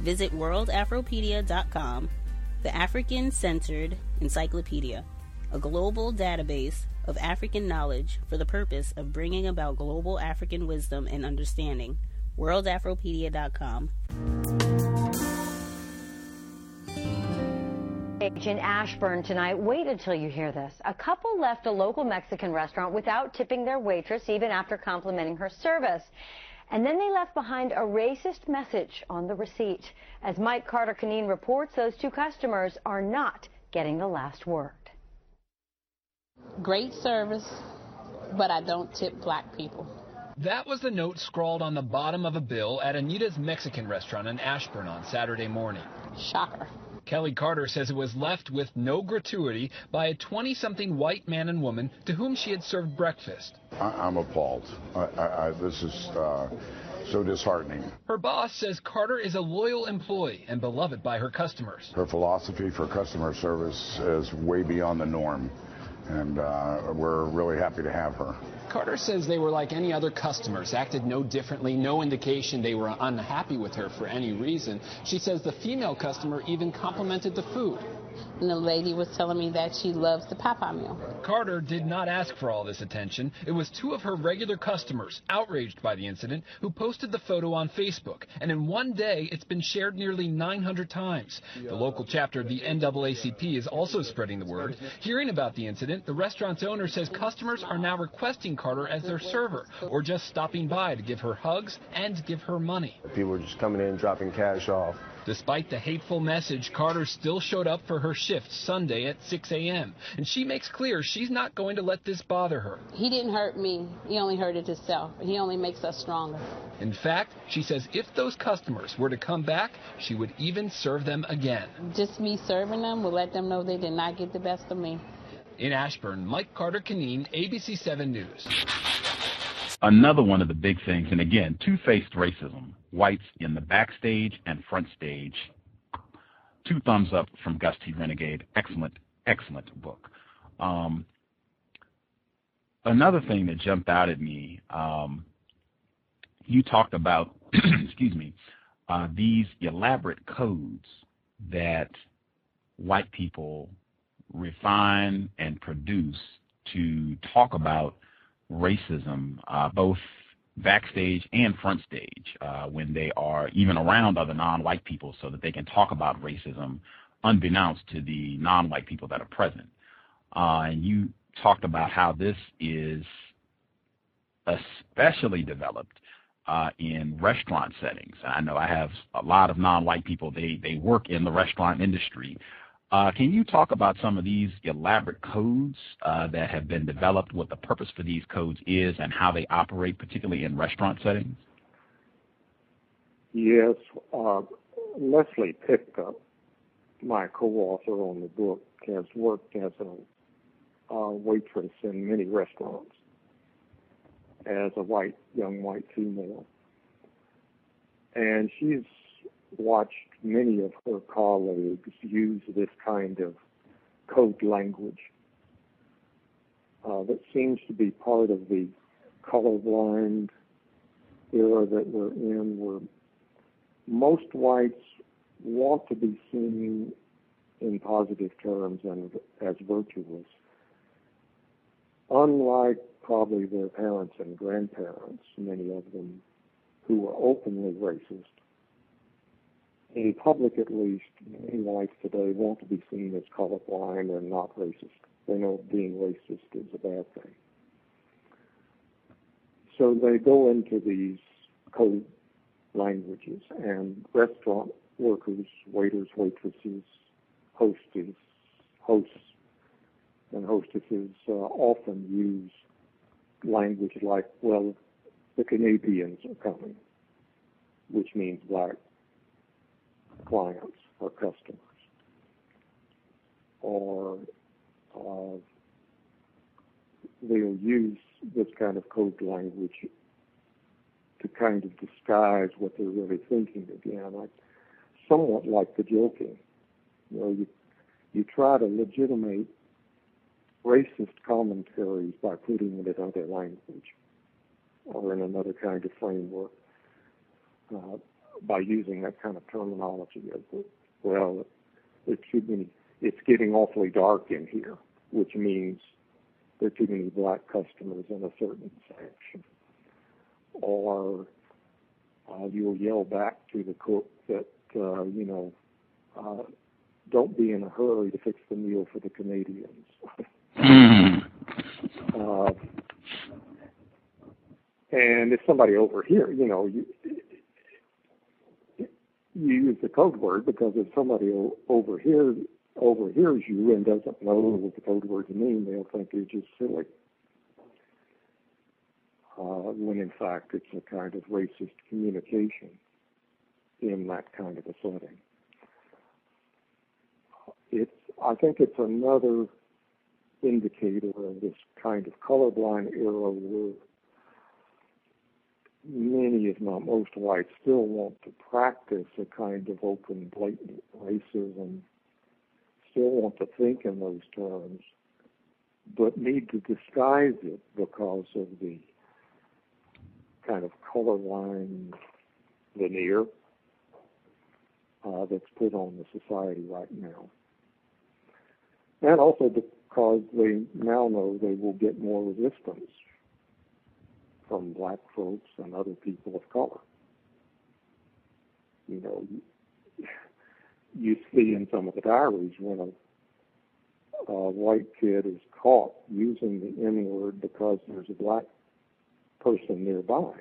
Visit worldafropedia.com, the African centered encyclopedia, a global database of African knowledge for the purpose of bringing about global African wisdom and understanding. worldafropedia.com. In Ashburn tonight, wait until you hear this. A couple left a local Mexican restaurant without tipping their waitress even after complimenting her service. And then they left behind a racist message on the receipt. As Mike Carter Conneen reports, those two customers are not getting the last word. Great service, but I don't tip black people. That was the note scrawled on the bottom of a bill at Anita's Mexican restaurant in Ashburn on Saturday morning. Shocker. Kelly Carter says it was left with no gratuity by a 20 something white man and woman to whom she had served breakfast. I, am appalled. I, I, this is uh, so disheartening. Her boss says Carter is a loyal employee and beloved by her customers. Her philosophy for customer service is way beyond the norm, and uh, we're really happy to have her. Carter says they were like any other customers, acted no differently, no indication they were unhappy with her for any reason. She says the female customer even complimented the food. And the lady was telling me that she loves the Popeye meal. Carter did not ask for all this attention. It was two of her regular customers, outraged by the incident, who posted the photo on Facebook. And in one day, it's been shared nearly 900 times. The local chapter of the NAACP is also spreading the word. Hearing about the incident, the restaurant's owner says customers are now requesting Carter as their server, or just stopping by to give her hugs and give her money. People are just coming in, dropping cash off. Despite the hateful message, Carter still showed up for her shift Sunday at 6 a.m. And she makes clear she's not going to let this bother her. He didn't hurt me. He only hurted himself. He only makes us stronger. In fact, she says if those customers were to come back, she would even serve them again. Just me serving them will let them know they did not get the best of me. In Ashburn, Mike Carter Conneen, ABC 7 News. Another one of the big things, and again, two faced racism whites in the backstage and front stage. Two thumbs up from Gus T. Renegade. Excellent, excellent book. Um, another thing that jumped out at me, um, you talked about, excuse me, uh, these elaborate codes that white people refine and produce to talk about racism, uh, both backstage and front stage uh, when they are even around other non-white people so that they can talk about racism unbeknownst to the non-white people that are present. Uh, and you talked about how this is especially developed uh, in restaurant settings. I know I have a lot of non-white people. They they work in the restaurant industry, can you talk about some of these elaborate codes uh, that have been developed, what the purpose for these codes is, and how they operate, particularly in restaurant settings? Yes. Uh, Leslie Picca, my co-author on the book, has worked as a uh, waitress in many restaurants as a white, young white female. And she's watched many of her colleagues use this kind of code language uh, that seems to be part of the colorblind era that we're in, where most whites want to be seen in positive terms and as virtuous, unlike probably their parents and grandparents, many of them who were openly racist in public at least, many whites today want to be seen as colorblind and not racist. They know being racist is a bad thing. So they go into these code languages, and restaurant workers, waiters, waitresses, hostess, hosts, and hostesses uh, often use language like, well, the Canadians are coming, which means black clients or customers. Or uh, they'll use this kind of code language to kind of disguise what they're really thinking again, like somewhat like the joking. You know, you you try to legitimate racist commentaries by putting it in another language or in another kind of framework uh, by using that kind of terminology of well, it's too many, it's getting awfully dark in here, which means there are too many black customers in a certain section. Or uh, you'll yell back to the cook that, uh, you know, uh, don't be in a hurry to fix the meal for the Canadians. uh, and if somebody over here, you know, you, you use the code word because if somebody overhears overhears you and doesn't know what the code words mean, they'll think you're just silly. Uh, when in fact it's a kind of racist communication in that kind of a setting. It's, I think it's another indicator of this kind of colorblind era where many, if not most whites, still want to practice a kind of open, blatant racism, still want to think in those terms, but need to disguise it because of the kind of color line veneer uh, that's put on the society right now. And also because they now know they will get more resistance from black folks and other people of color. You know, you, see in some of the diaries when a, a white kid is caught using the N word because there's a black person nearby.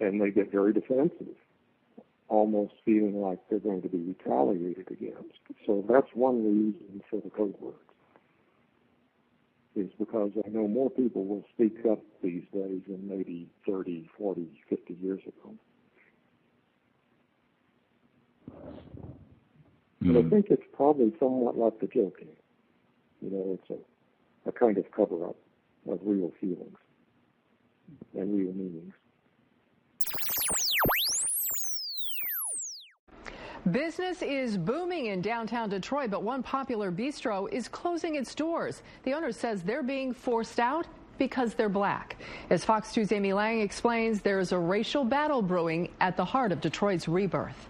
And they get very defensive, almost feeling like they're going to be retaliated against. So that's one reason for the code words is because I know more people will speak up these days than maybe 30, 40, 50 years ago. Mm. But I hmm. think it's probably somewhat like the joking. You know, it's a, a kind of cover up of real feelings and real meanings. Business is booming in downtown Detroit, but one popular bistro is closing its doors. The owner says they're being forced out because they're black. As Fox 2's Amy Lang explains, there is a racial battle brewing at the heart of Detroit's rebirth.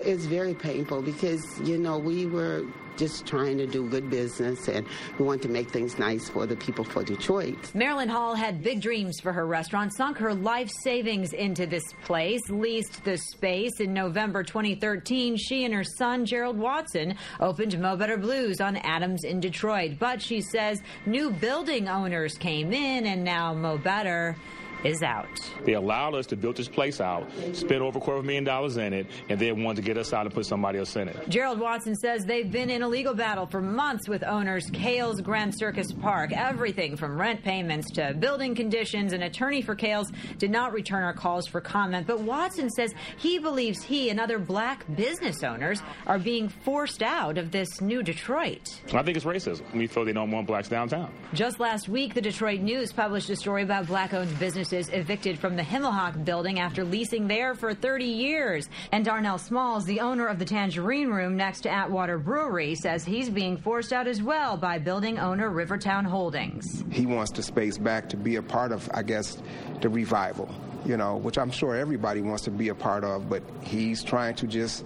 It's very painful because, you know, we were just trying to do good business and we want to make things nice for the people for Detroit. Marilyn Hall had big dreams for her restaurant, sunk her life savings into this place, leased the space. In November 2013, she and her son, Gerald Watson, opened Mo Better Blues on Adams in Detroit. But she says new building owners came in and now Mo Better is out. They allowed us to build this place out, spent over a quarter of a million dollars in it, and then wanted to get us out and put somebody else in it. Gerald Watson says they've been in a legal battle for months with owners Kales Grand Circus Park. Everything from rent payments to building conditions. An attorney for Kales did not return our calls for comment, but Watson says he believes he and other black business owners are being forced out of this new Detroit. I think it's racism. We feel they don't want blacks downtown. Just last week, the Detroit News published a story about black owned businesses evicted from the Himmelhoch building after leasing there for 30 years. And Darnell Smalls, the owner of the Tangerine Room next to Atwater Brewery, says he's being forced out as well by building owner Rivertown Holdings. He wants the space back to be a part of, I guess, the revival you know, which I'm sure everybody wants to be a part of, but he's trying to just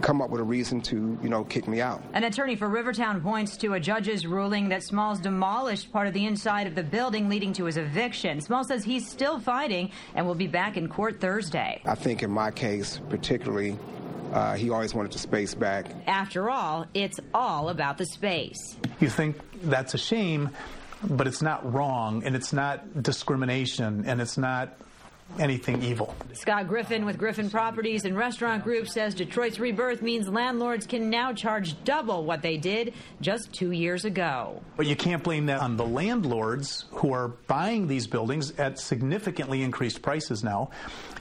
come up with a reason to, you know, kick me out. An attorney for Rivertown points to a judge's ruling that Smalls demolished part of the inside of the building, leading to his eviction. Smalls says he's still fighting and will be back in court Thursday. I think in my case, particularly, uh, he always wanted the space back. After all, it's all about the space. You think that's a shame, but it's not wrong, and it's not discrimination, and it's not anything evil. Scott Griffin with Griffin Properties and Restaurant Group says Detroit's rebirth means landlords can now charge double what they did just two years ago. But you can't blame that on the landlords who are buying these buildings at significantly increased prices now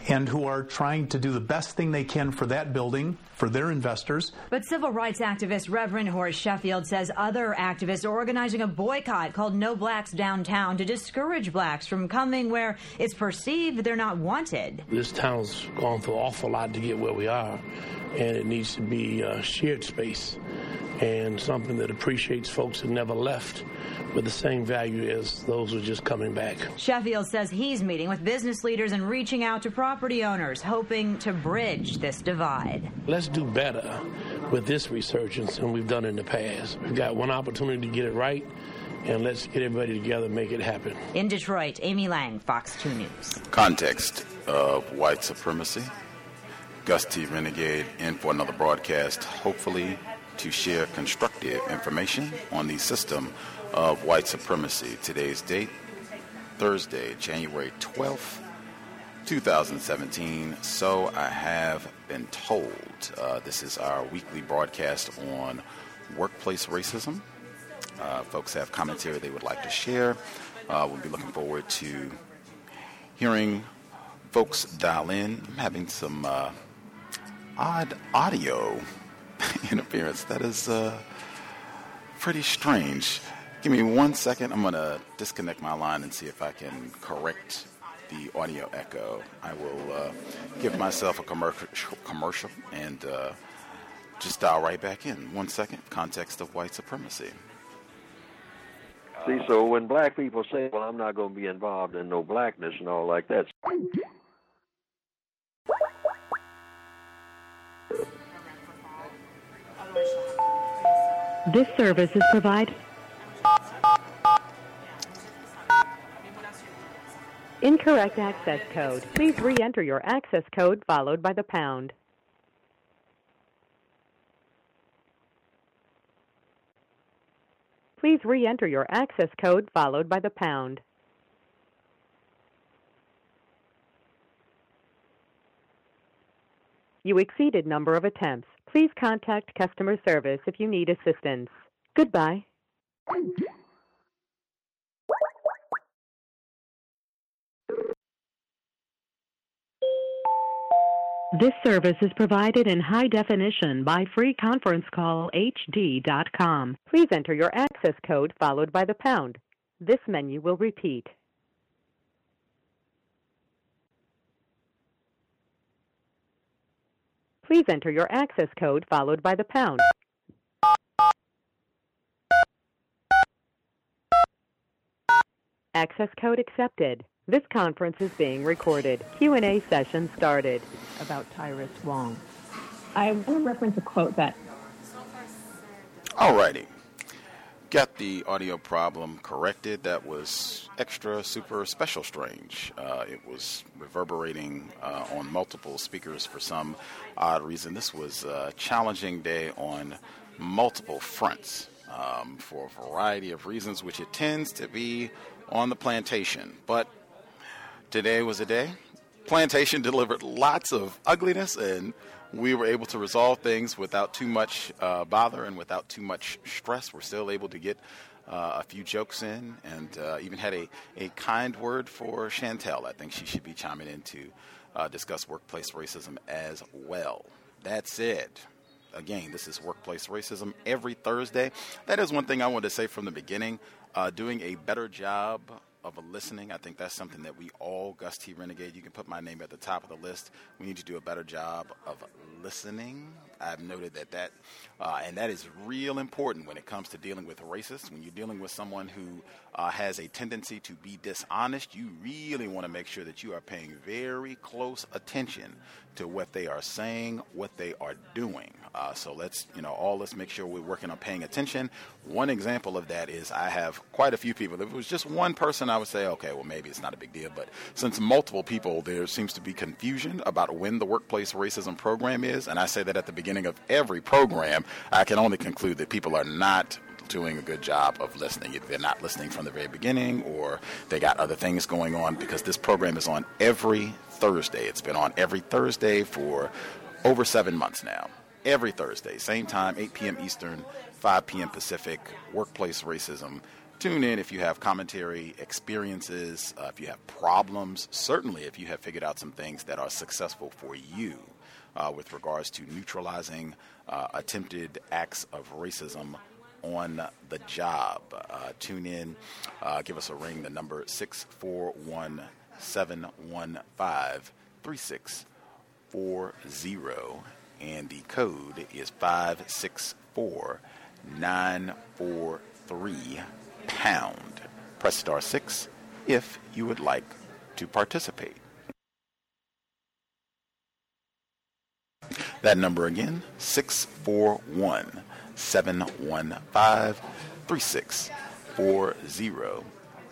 and who are trying to do the best thing they can for that building, for their investors. But civil rights activist Reverend Horace Sheffield says other activists are organizing a boycott called No Blacks Downtown to discourage blacks from coming where it's perceived they're not wanted. This town's gone through an awful lot to get where we are, and it needs to be a shared space and something that appreciates folks that never left with the same value as those who are just coming back. Sheffield says he's meeting with business leaders and reaching out to property owners, hoping to bridge this divide. Let's do better with this resurgence than we've done in the past. We've got one opportunity to get it right, and let's get everybody together and make it happen. In Detroit, Amy Lang, Fox 2 News. Context of white supremacy. Gus T. Renegade in for another broadcast, hopefully to share constructive information on the system of white supremacy. Today's date, Thursday, January 12th, 2017. So I have been told. Uh, this is our weekly broadcast on workplace racism. Uh, folks have commentary they would like to share. Uh, we'll be looking forward to hearing folks dial in. I'm having some uh, odd audio interference. That is uh, pretty strange. Give me one second. I'm going to disconnect my line and see if I can correct the audio echo. I will uh, give myself a commercial, commercial and uh, just dial right back in. One second. Context of white supremacy. See, so when black people say, well, I'm not going to be involved in no blackness and all like that. This service is provided. Incorrect access code. Please re-enter your access code followed by the pound. Please re-enter your access code followed by the pound. You exceeded number of attempts. Please contact customer service if you need assistance. Goodbye. This service is provided in high definition by freeconferencecallhd.com. Please enter your access code followed by the pound. This menu will repeat. Please enter your access code followed by the pound. Access code accepted. This conference is being recorded. Q&A session started. About Tyrus Wong. I want to reference a quote that. Alrighty. Got the audio problem corrected. That was extra, super, special strange. Uh, it was reverberating uh, on multiple speakers for some odd reason. This was a challenging day on multiple fronts um, for a variety of reasons, which it tends to be on the plantation. But today was a day. Plantation delivered lots of ugliness, and we were able to resolve things without too much uh, bother and without too much stress. We're still able to get uh, a few jokes in, and uh, even had a, a kind word for Chantel. I think she should be chiming in to uh, discuss workplace racism as well. That's it. Again, this is workplace racism every Thursday. That is one thing I wanted to say from the beginning. Uh, doing a better job of a listening. I think that's something that we all, Gus T. Renegade, you can put my name at the top of the list. We need to do a better job of listening. I've noted that that, uh, and that is real important when it comes to dealing with racists. When you're dealing with someone who uh, has a tendency to be dishonest, you really want to make sure that you are paying very close attention to what they are saying, what they are doing. Uh, so let's, you know, all let's make sure we're working on paying attention. One example of that is I have quite a few people. If it was just one person, I would say, okay, well, maybe it's not a big deal. But since multiple people, there seems to be confusion about when the workplace racism program is. And I say that at the beginning of every program, I can only conclude that people are not doing a good job of listening. If they're not listening from the very beginning or they got other things going on because this program is on every Thursday. It's been on every Thursday for over seven months now. Every Thursday, same time, 8 p.m. Eastern, 5 p.m. Pacific, workplace racism. Tune in if you have commentary, experiences, uh, if you have problems, certainly if you have figured out some things that are successful for you uh, with regards to neutralizing uh, attempted acts of racism on the job. Uh, tune in, uh, give us a ring. The number 641 715 3640, and the code is 564 943 pound. Press star 6 if you would like to participate. That number again, 641 715 3640.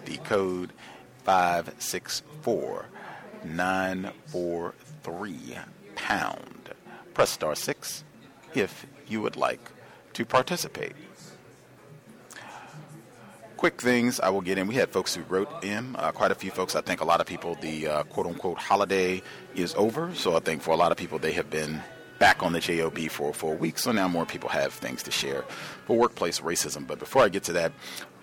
The code 564 943 pound. Press star 6 if you would like to participate. Quick things I will get in. We had folks who wrote in, uh, quite a few folks. I think a lot of people, the uh, quote unquote holiday is over. So I think for a lot of people, they have been back on the JOB for, for a week, so now more people have things to share for workplace racism. But before I get to that,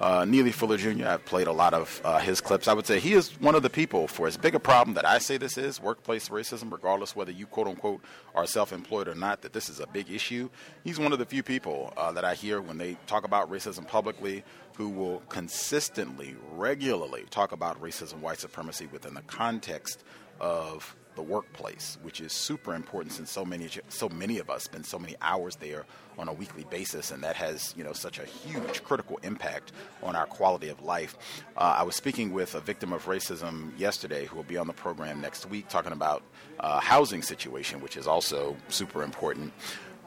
uh, Neely Fuller Jr., I've played a lot of uh, his clips. I would say he is one of the people, for as big a problem that I say this is, workplace racism, regardless whether you quote unquote are self employed or not, that this is a big issue. He's one of the few people uh, that I hear when they talk about racism publicly who will consistently, regularly talk about racism, white supremacy within the context of the workplace, which is super important since so many so many of us spend so many hours there on a weekly basis, and that has you know such a huge critical impact on our quality of life. Uh, I was speaking with a victim of racism yesterday, who will be on the program next week, talking about uh, housing situation, which is also super important.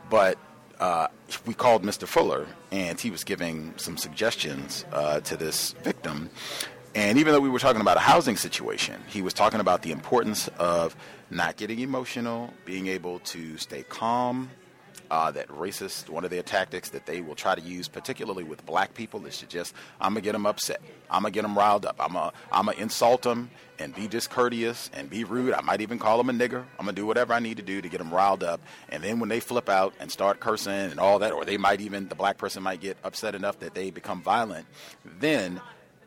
But uh, we called Mr. Fuller, and he was giving some suggestions uh, to this victim. And even though we were talking about a housing situation, he was talking about the importance of not getting emotional, being able to stay calm. Uh, that racist, one of their tactics that they will try to use, particularly with black people, is to just, I'm going to get them upset. I'm going to get them riled up. I'm going I'm to insult them and be discourteous and be rude. I might even call them a nigger. I'm going to do whatever I need to do to get them riled up. And then when they flip out and start cursing and all that, or they might even, the black person might get upset enough that they become violent, then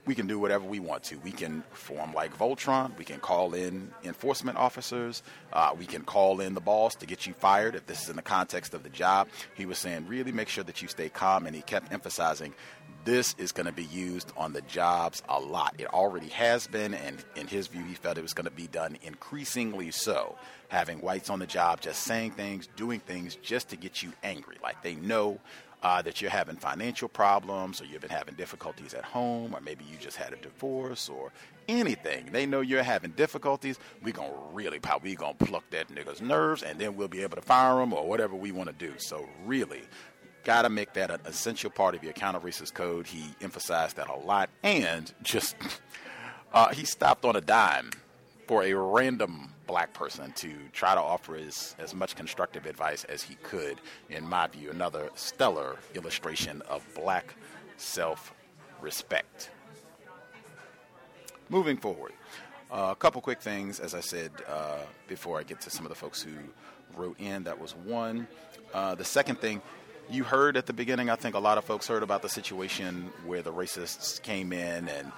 we can do whatever we want to. We can form like Voltron. We can call in enforcement officers. Uh, we can call in the boss to get you fired if this is in the context of the job. He was saying, really make sure that you stay calm, and he kept emphasizing this is going to be used on the jobs a lot. It already has been, and in his view, he felt it was going to be done increasingly so. Having whites on the job just saying things, doing things just to get you angry. Like they know uh, that you're having financial problems or you've been having difficulties at home or maybe you just had a divorce or anything. They know you're having difficulties. We're going to really pop, we're going to pluck that nigga's nerves and then we'll be able to fire him or whatever we want to do. So, really, got to make that an essential part of your counter racist code. He emphasized that a lot and just, uh, he stopped on a dime for a random black person to try to offer as, as much constructive advice as he could, in my view, another stellar illustration of black self respect. Moving forward, uh, a couple quick things, as I said uh, before I get to some of the folks who wrote in. That was one. Uh, the second thing, you heard at the beginning, I think a lot of folks heard about the situation where the racists came in and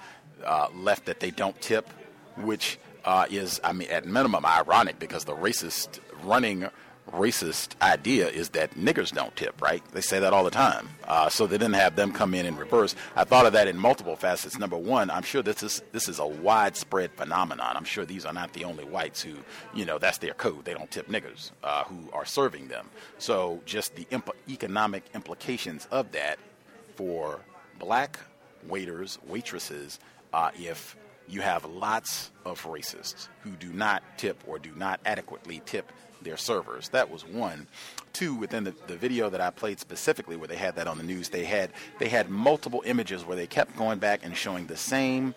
uh, left that they don't tip, which uh, is, I mean, at minimum ironic because the racist running racist idea is that niggers don't tip, right? They say that all the time. Uh, so they didn't have them come in in reverse. I thought of that in multiple facets. Number one, I'm sure this is this is a widespread phenomenon. I'm sure these are not the only whites who, you know, that's their code. They don't tip niggers uh, who are serving them. So just the imp- economic implications of that for black waiters, waitresses, uh, if you have lots of racists who do not tip or do not adequately tip their servers. That was one. Two, within the, the video that I played specifically where they had that on the news, they had they had multiple images where they kept going back and showing the same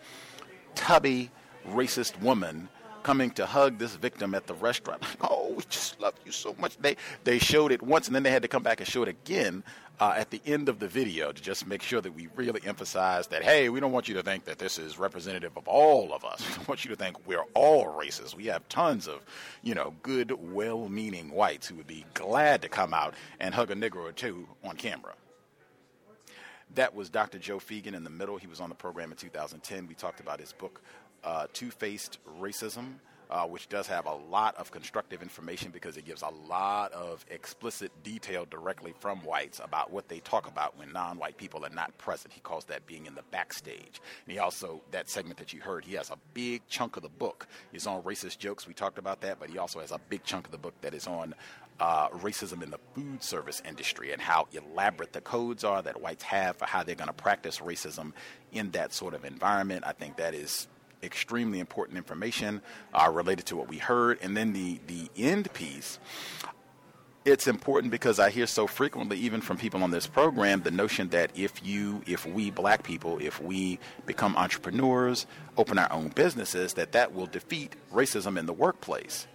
tubby racist woman coming to hug this victim at the restaurant. oh, we just love you so much. They they showed it once and then they had to come back and show it again uh, at the end of the video to just make sure that we really emphasize that, hey, we don't want you to think that this is representative of all of us. We want you to think we're all racist. We have tons of, you know, good, well meaning whites who would be glad to come out and hug a nigger or two on camera. That was Dr. Joe Feagin in the middle. He was on the program in 2010. We talked about his book, uh, Two Faced Racism uh, which does have a lot of constructive information because it gives a lot of explicit detail directly from whites about what they talk about when non white people are not present. He calls that being in the backstage. And he also, that segment that you heard, he has a big chunk of the book is on racist jokes. We talked about that, but he also has a big chunk of the book that is on uh, racism in the food service industry and how elaborate the codes are that whites have for how they're going to practice racism in that sort of environment. I think that is extremely important information uh, related to what we heard. And then the, the end piece, it's important because I hear so frequently, even from people on this program, the notion that if you, if we black people, if we become entrepreneurs, open our own businesses, that that will defeat racism in the workplace.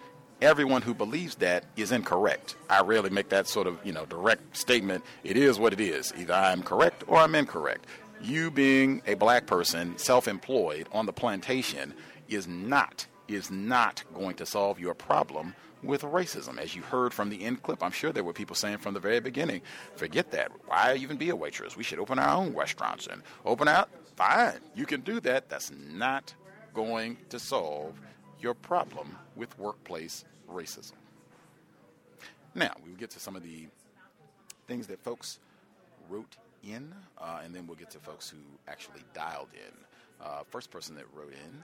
Everyone who believes that is incorrect. I rarely make that sort of, you know, direct statement. It is what it is. Either I'm correct or I'm incorrect you being a black person, self-employed on the plantation is not is not going to solve your problem with racism. As you heard from the end clip, I'm sure there were people saying from the very beginning, forget that. Why even be a waitress? We should open our own restaurants and open out. Fine, you can do that. That's not going to solve your problem with workplace racism. Now, we will get to some of the things that folks wrote in, uh, and then we'll get to folks who actually dialed in. Uh, first person that wrote in.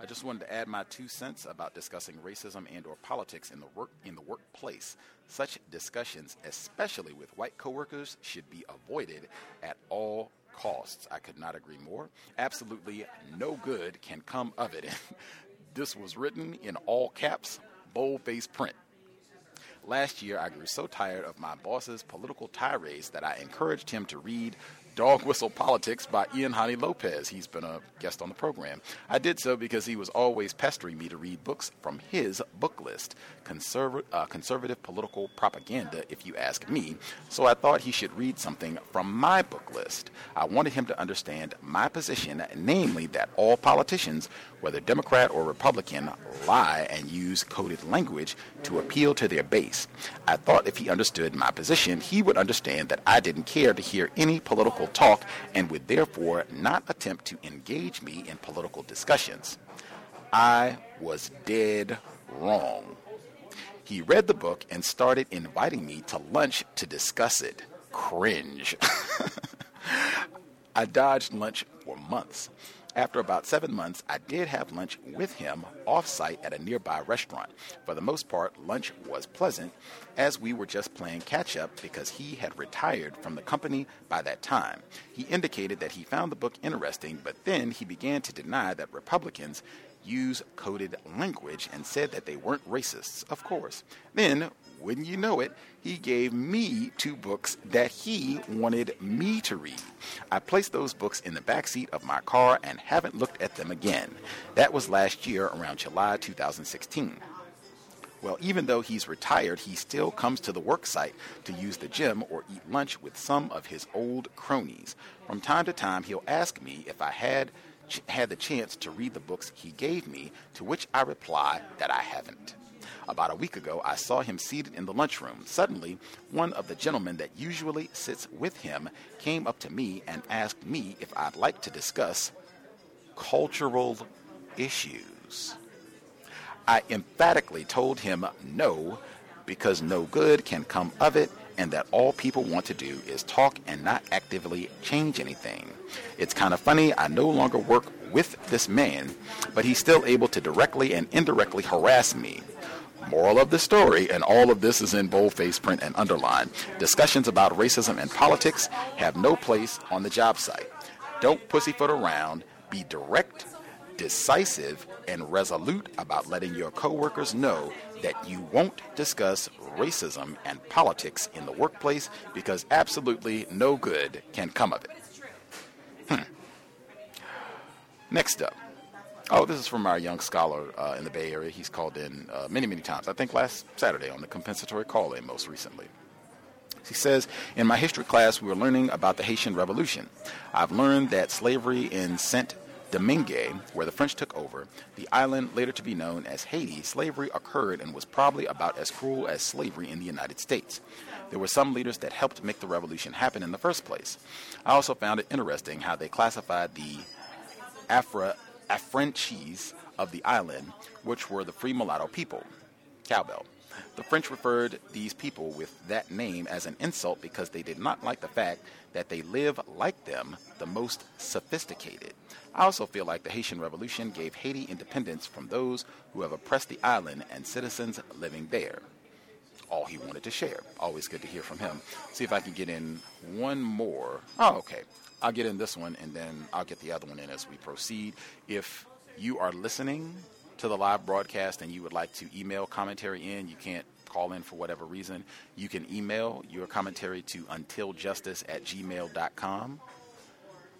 I just wanted to add my two cents about discussing racism and or politics in the work in the workplace. Such discussions, especially with white coworkers, should be avoided at all costs. I could not agree more. Absolutely no good can come of it. this was written in all caps, bold-faced print. Last year, I grew so tired of my boss's political tirades that I encouraged him to read Dog Whistle Politics by Ian Haney Lopez. He's been a guest on the program. I did so because he was always pestering me to read books from his book list, Conserv- uh, conservative political propaganda, if you ask me. So I thought he should read something from my book list. I wanted him to understand my position, namely that all politicians, whether Democrat or Republican, lie and use coded language to appeal to their base. I thought if he understood my position, he would understand that I didn't care to hear any political talk and would therefore not attempt to engage me in political discussions. I was dead wrong. He read the book and started inviting me to lunch to discuss it. Cringe. I dodged lunch for months. After about seven months, I did have lunch with him off site at a nearby restaurant. For the most part, lunch was pleasant, as we were just playing catch up because he had retired from the company by that time. He indicated that he found the book interesting, but then he began to deny that Republicans use coded language and said that they weren't racists, of course. Then wouldn't you know it, he gave me two books that he wanted me to read. I placed those books in the back seat of my car and haven't looked at them again. That was last year around July 2016. Well, even though he's retired, he still comes to the work site to use the gym or eat lunch with some of his old cronies. From time to time, he'll ask me if I had had the chance to read the books he gave me, to which I reply that I haven't. About a week ago, I saw him seated in the lunchroom. Suddenly, one of the gentlemen that usually sits with him came up to me and asked me if I'd like to discuss cultural issues. I emphatically told him no, because no good can come of it and that all people want to do is talk and not actively change anything. It's kind of funny, I no longer work with this man, but he's still able to directly and indirectly harass me. Moral of the story, and all of this is in boldface print and underline discussions about racism and politics have no place on the job site. Don't pussyfoot around, be direct, decisive, and resolute about letting your coworkers know that you won't discuss racism and politics in the workplace because absolutely no good can come of it. Hmm. Next up. Oh, this is from our young scholar uh, in the Bay Area. He's called in uh, many, many times. I think last Saturday on the compensatory call in most recently. He says, In my history class, we were learning about the Haitian Revolution. I've learned that slavery in Saint Domingue, where the French took over, the island later to be known as Haiti, slavery occurred and was probably about as cruel as slavery in the United States. There were some leaders that helped make the revolution happen in the first place. I also found it interesting how they classified the Afra affranchis of the island, which were the free mulatto people. Cowbell. The French referred these people with that name as an insult because they did not like the fact that they live like them, the most sophisticated. I also feel like the Haitian Revolution gave Haiti independence from those who have oppressed the island and citizens living there. All he wanted to share. Always good to hear from him. See if I can get in one more. Oh, okay. I'll get in this one and then I'll get the other one in as we proceed. If you are listening to the live broadcast and you would like to email commentary in, you can't call in for whatever reason, you can email your commentary to untiljustice at gmail.com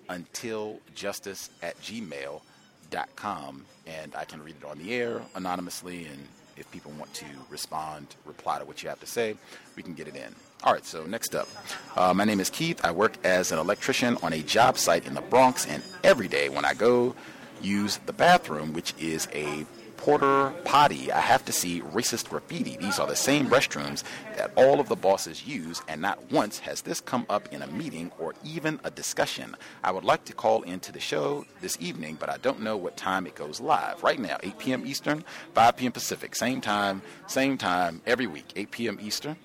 untiljustice at gmail.com, and I can read it on the air anonymously. And if people want to respond, reply to what you have to say, we can get it in. All right, so next up. Uh, my name is Keith. I work as an electrician on a job site in the Bronx, and every day when I go use the bathroom, which is a porter potty, I have to see racist graffiti. These are the same restrooms that all of the bosses use, and not once has this come up in a meeting or even a discussion. I would like to call into the show this evening, but I don't know what time it goes live. Right now, 8 p.m. Eastern, 5 p.m. Pacific. Same time, same time every week, 8 p.m. Eastern,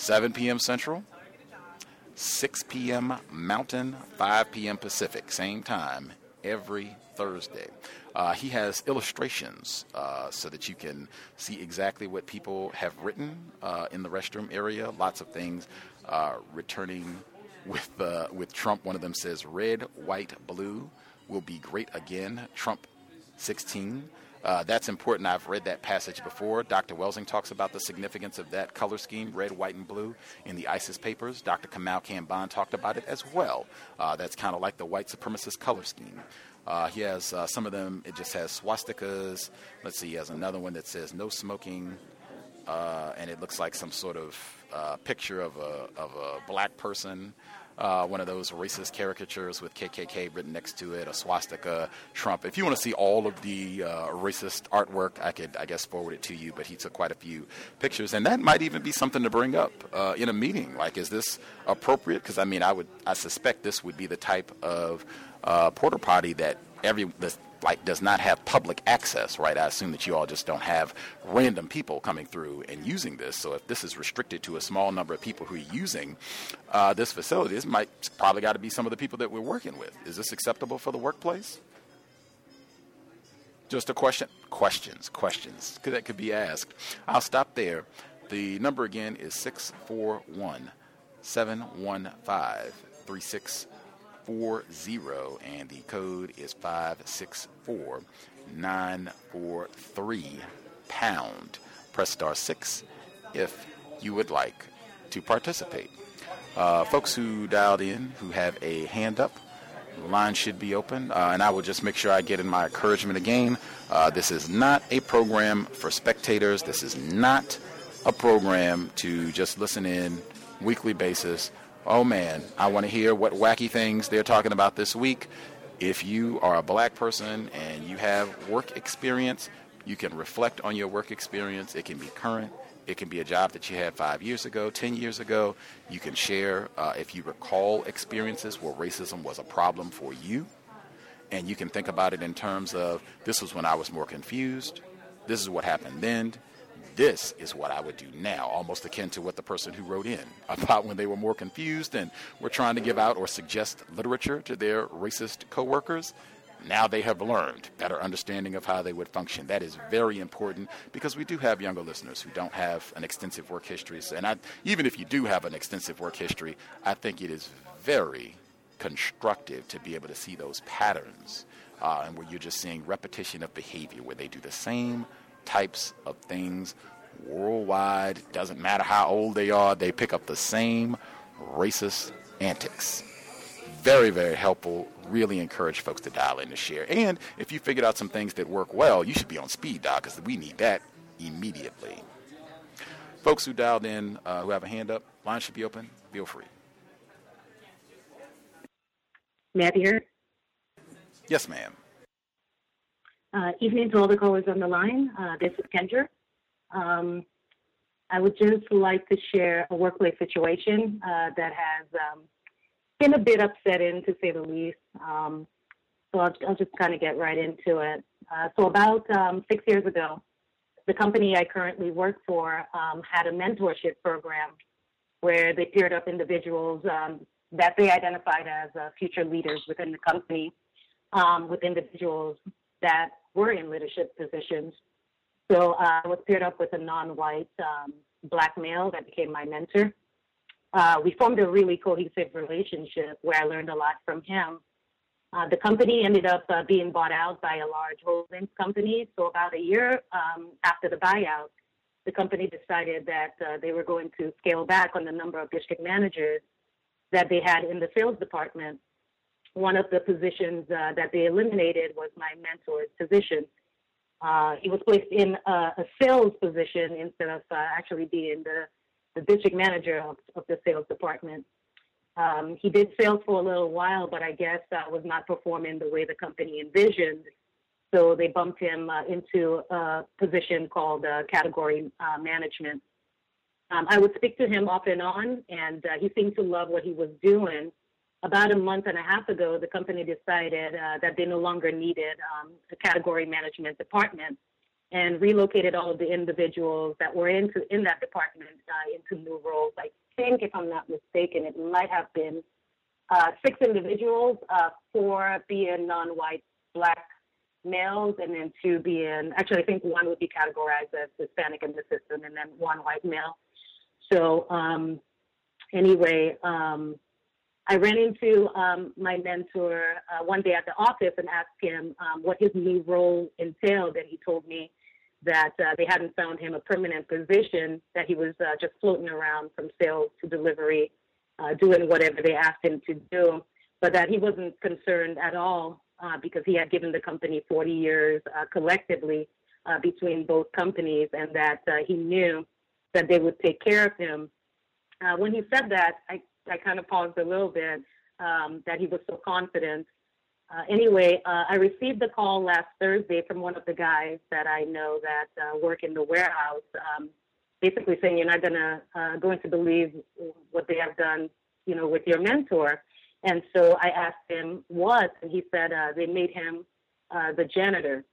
7 p.m. Central. 6 p.m. Mountain, 5 p.m. Pacific, same time every Thursday. Uh, he has illustrations uh, so that you can see exactly what people have written uh, in the restroom area. Lots of things uh, returning with uh, with Trump. One of them says, "Red, white, blue will be great again." Trump, 16. Uh, that's important. I've read that passage before. Dr. Welsing talks about the significance of that color scheme, red, white, and blue, in the ISIS papers. Dr. Kamau Kambon talked about it as well. Uh, that's kind of like the white supremacist color scheme. Uh, he has uh, some of them, it just has swastikas. Let's see, he has another one that says no smoking, uh, and it looks like some sort of uh, picture of a, of a black person. Uh, one of those racist caricatures with KKK written next to it, a swastika, Trump. If you want to see all of the uh, racist artwork, I could, I guess, forward it to you. But he took quite a few pictures, and that might even be something to bring up uh, in a meeting. Like, is this appropriate? Because I mean, I would, I suspect this would be the type of uh, porter potty that every this, like does not have public access, right? I assume that you all just don't have random people coming through and using this. So if this is restricted to a small number of people who are using uh, this facility, this might probably got to be some of the people that we're working with. Is this acceptable for the workplace? Just a question. Questions, questions that could be asked. I'll stop there. The number again is 641 715 3640, and the code is 564943 pound. Press star 6 if you would like to participate. Uh, folks who dialed in who have a hand up, line should be open, uh, and I will just make sure I get in my encouragement again. Uh, this is not a program for spectators. This is not a program to just listen in weekly basis. Oh man, I want to hear what wacky things they're talking about this week. If you are a black person and you have work experience, you can reflect on your work experience. It can be current. It can be a job that you had five years ago, 10 years ago. You can share uh, if you recall experiences where racism was a problem for you. And you can think about it in terms of this was when I was more confused. This is what happened then. This is what I would do now, almost akin to what the person who wrote in about when they were more confused and were trying to give out or suggest literature to their racist coworkers. Now they have learned better understanding of how they would function. That is very important because we do have younger listeners who don't have an extensive work history. And I, even if you do have an extensive work history, I think it is very constructive to be able to see those patterns uh, and where you're just seeing repetition of behavior where they do the same types of things worldwide. Doesn't matter how old they are, they pick up the same racist antics. Very, very helpful. Really encourage folks to dial in to share. And if you figured out some things that work well, you should be on speed dial because we need that immediately. Folks who dialed in, uh, who have a hand up, line should be open. Feel free. May I be heard? Yes, ma'am. Uh, evening to all the callers on the line. Uh, this is Kendra. Um, I would just like to share a workplace situation uh, that has um, been a bit upsetting, to say the least. Um, so I'll, I'll just kind of get right into it. Uh, so about um, six years ago, the company I currently work for um, had a mentorship program where they paired up individuals um, that they identified as uh, future leaders within the company with individuals that were in leadership positions. So uh, I was paired up with a non-white um, black male that became my mentor. Uh, we formed a really cohesive relationship where I learned a lot from him. Uh, the company ended up uh, being bought out by a large holdings company. So about a year um, after the buyout, the company decided that uh, they were going to scale back on the number of district managers that they had in the sales department. One of the positions uh, that they eliminated was my mentor's position. Uh, he was placed in a, a sales position instead of uh, actually being the, the district manager of, of the sales department. Um, he did sales for a little while, but I guess uh, was not performing the way the company envisioned. So they bumped him uh, into a position called uh, category uh, management. Um, I would speak to him off and on, and he seemed to love what he was doing. About a month and a half ago, the company decided uh, that they no longer needed um, a category management department and relocated all of the individuals that were into in that department uh, into new roles. I think, if I'm not mistaken, it might have been uh, six individuals, uh, four being non-white black males, and then two being actually I think one would be categorized as Hispanic in the system, and then one white male. So um, anyway, um, I ran into um, my mentor uh, one day at the office and asked him um, what his new role entailed, and he told me that uh, they hadn't found him a permanent position, that he was uh, just floating around from sales to delivery, uh, doing whatever they asked him to do, but that he wasn't concerned at all uh, because he had given the company 40 years uh, collectively between both companies, and that he knew that they would take care of him. When he said that, I, I kind of paused a little bit um, that he was so confident. Uh, anyway, uh, I received a call last Thursday from one of the guys that I know that uh, work in the warehouse, um, basically saying you're not gonna uh, going to believe what they have done, you know, with your mentor. And so I asked him what, and he said uh, they made him uh, the janitor.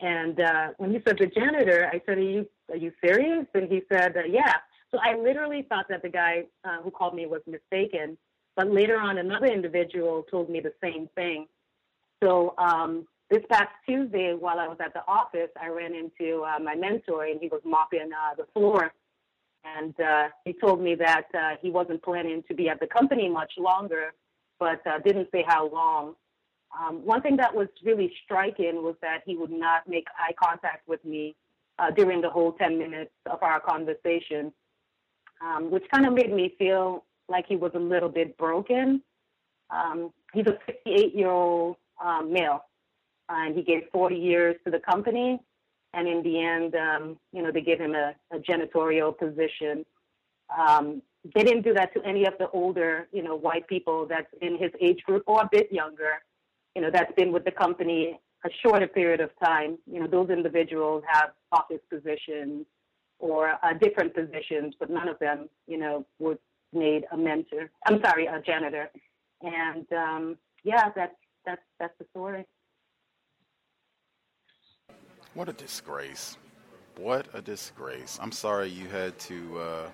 And uh, when he said the janitor, I said, "Are you are you serious?" And he said, "Yeah." So I literally thought that the guy uh, who called me was mistaken. But later on, another individual told me the same thing. So um, this past Tuesday, while I was at the office, I ran into uh, my mentor, and he was mopping uh, the floor. And uh, he told me that uh, he wasn't planning to be at the company much longer, but uh, didn't say how long. Um, one thing that was really striking was that he would not make eye contact with me uh, during the whole 10 minutes of our conversation, um, which kind of made me feel like he was a little bit broken. Um, he's a 58 year old um, male, and he gave 40 years to the company. And in the end, um, you know, they gave him a, a janitorial position. Um, they didn't do that to any of the older, you know, white people that's in his age group or a bit younger you know, that's been with the company a shorter period of time. You know, those individuals have office positions or uh, different positions, but none of them, you know, would need a mentor. I'm sorry, a janitor. And um, yeah, that's that's that's the story. What a disgrace. What a disgrace. I'm sorry you had to. Uh,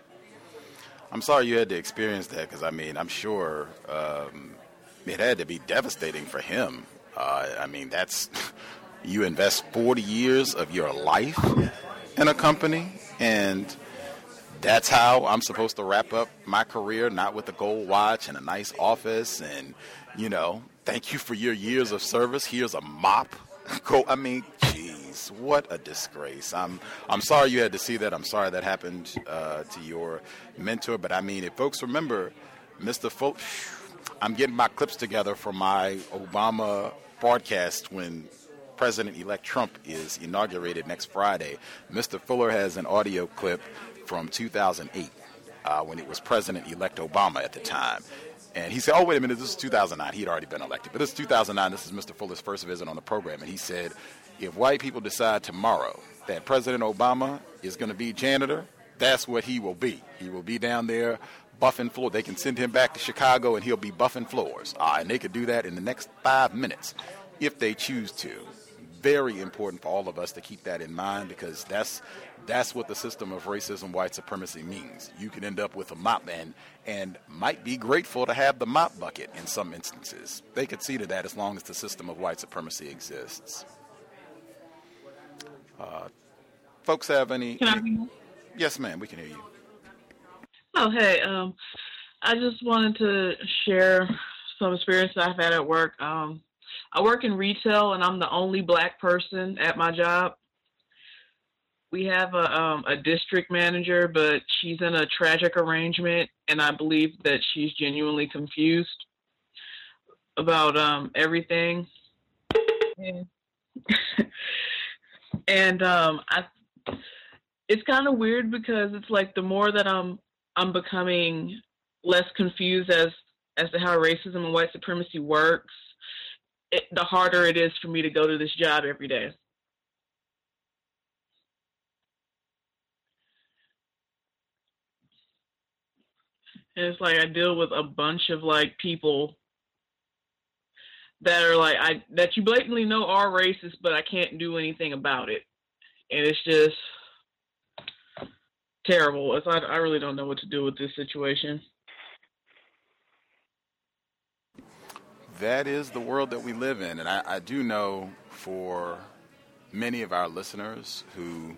I'm sorry you had to experience that because I mean I'm sure um, it had to be devastating for him. Uh, I mean that's you invest 40 years of your life in a company and that's how I'm supposed to wrap up my career, not with a gold watch and a nice office and, you know, thank you for your years of service. Here's a mop. Go, I mean, jeez, what a disgrace. I'm, I'm sorry you had to see that. I'm sorry that happened uh, to your mentor. But I mean, if folks remember, Mr. Folk, I'm getting my clips together for my Obama broadcast when President-elect Trump is inaugurated next Friday. Mr. Fuller has an audio clip from 2008 uh, when it was President-elect Obama at the time. And he said, "Oh, wait a minute, this is 2009. He'd already been elected, but this is 2009. This is Mr. Fuller's first visit on the program." And he said, "If white people decide tomorrow that President Obama is going to be janitor, that's what he will be. He will be down there buffing floor. They can send him back to Chicago, and he'll be buffing floors. Uh, and they could do that in the next five minutes if they choose to." Very important for all of us to keep that in mind because that's that's what the system of racism, white supremacy means. You can end up with a mop and and might be grateful to have the mop bucket in some instances. They could see to that as long as the system of white supremacy exists. Uh, folks have any? yes, ma'am. We can hear you. Oh, hey. Um, I just wanted to share some experience I've had at work. Um, I work in retail, and I'm the only black person at my job we have a um, a district manager, but she's in a tragic arrangement, and I believe that she's genuinely confused about um, everything. And, um, I, it's kind of weird because it's like the more that I'm I'm becoming less confused as as to how racism and white supremacy works, it, the harder it is for me to go to this job every day. And it's like I deal with a bunch of like people that are like I that you blatantly know are racist, but I can't do anything about it, and it's just terrible. It's I, I really don't know what to do with this situation. That is the world that we live in, and I, I do know for many of our listeners who,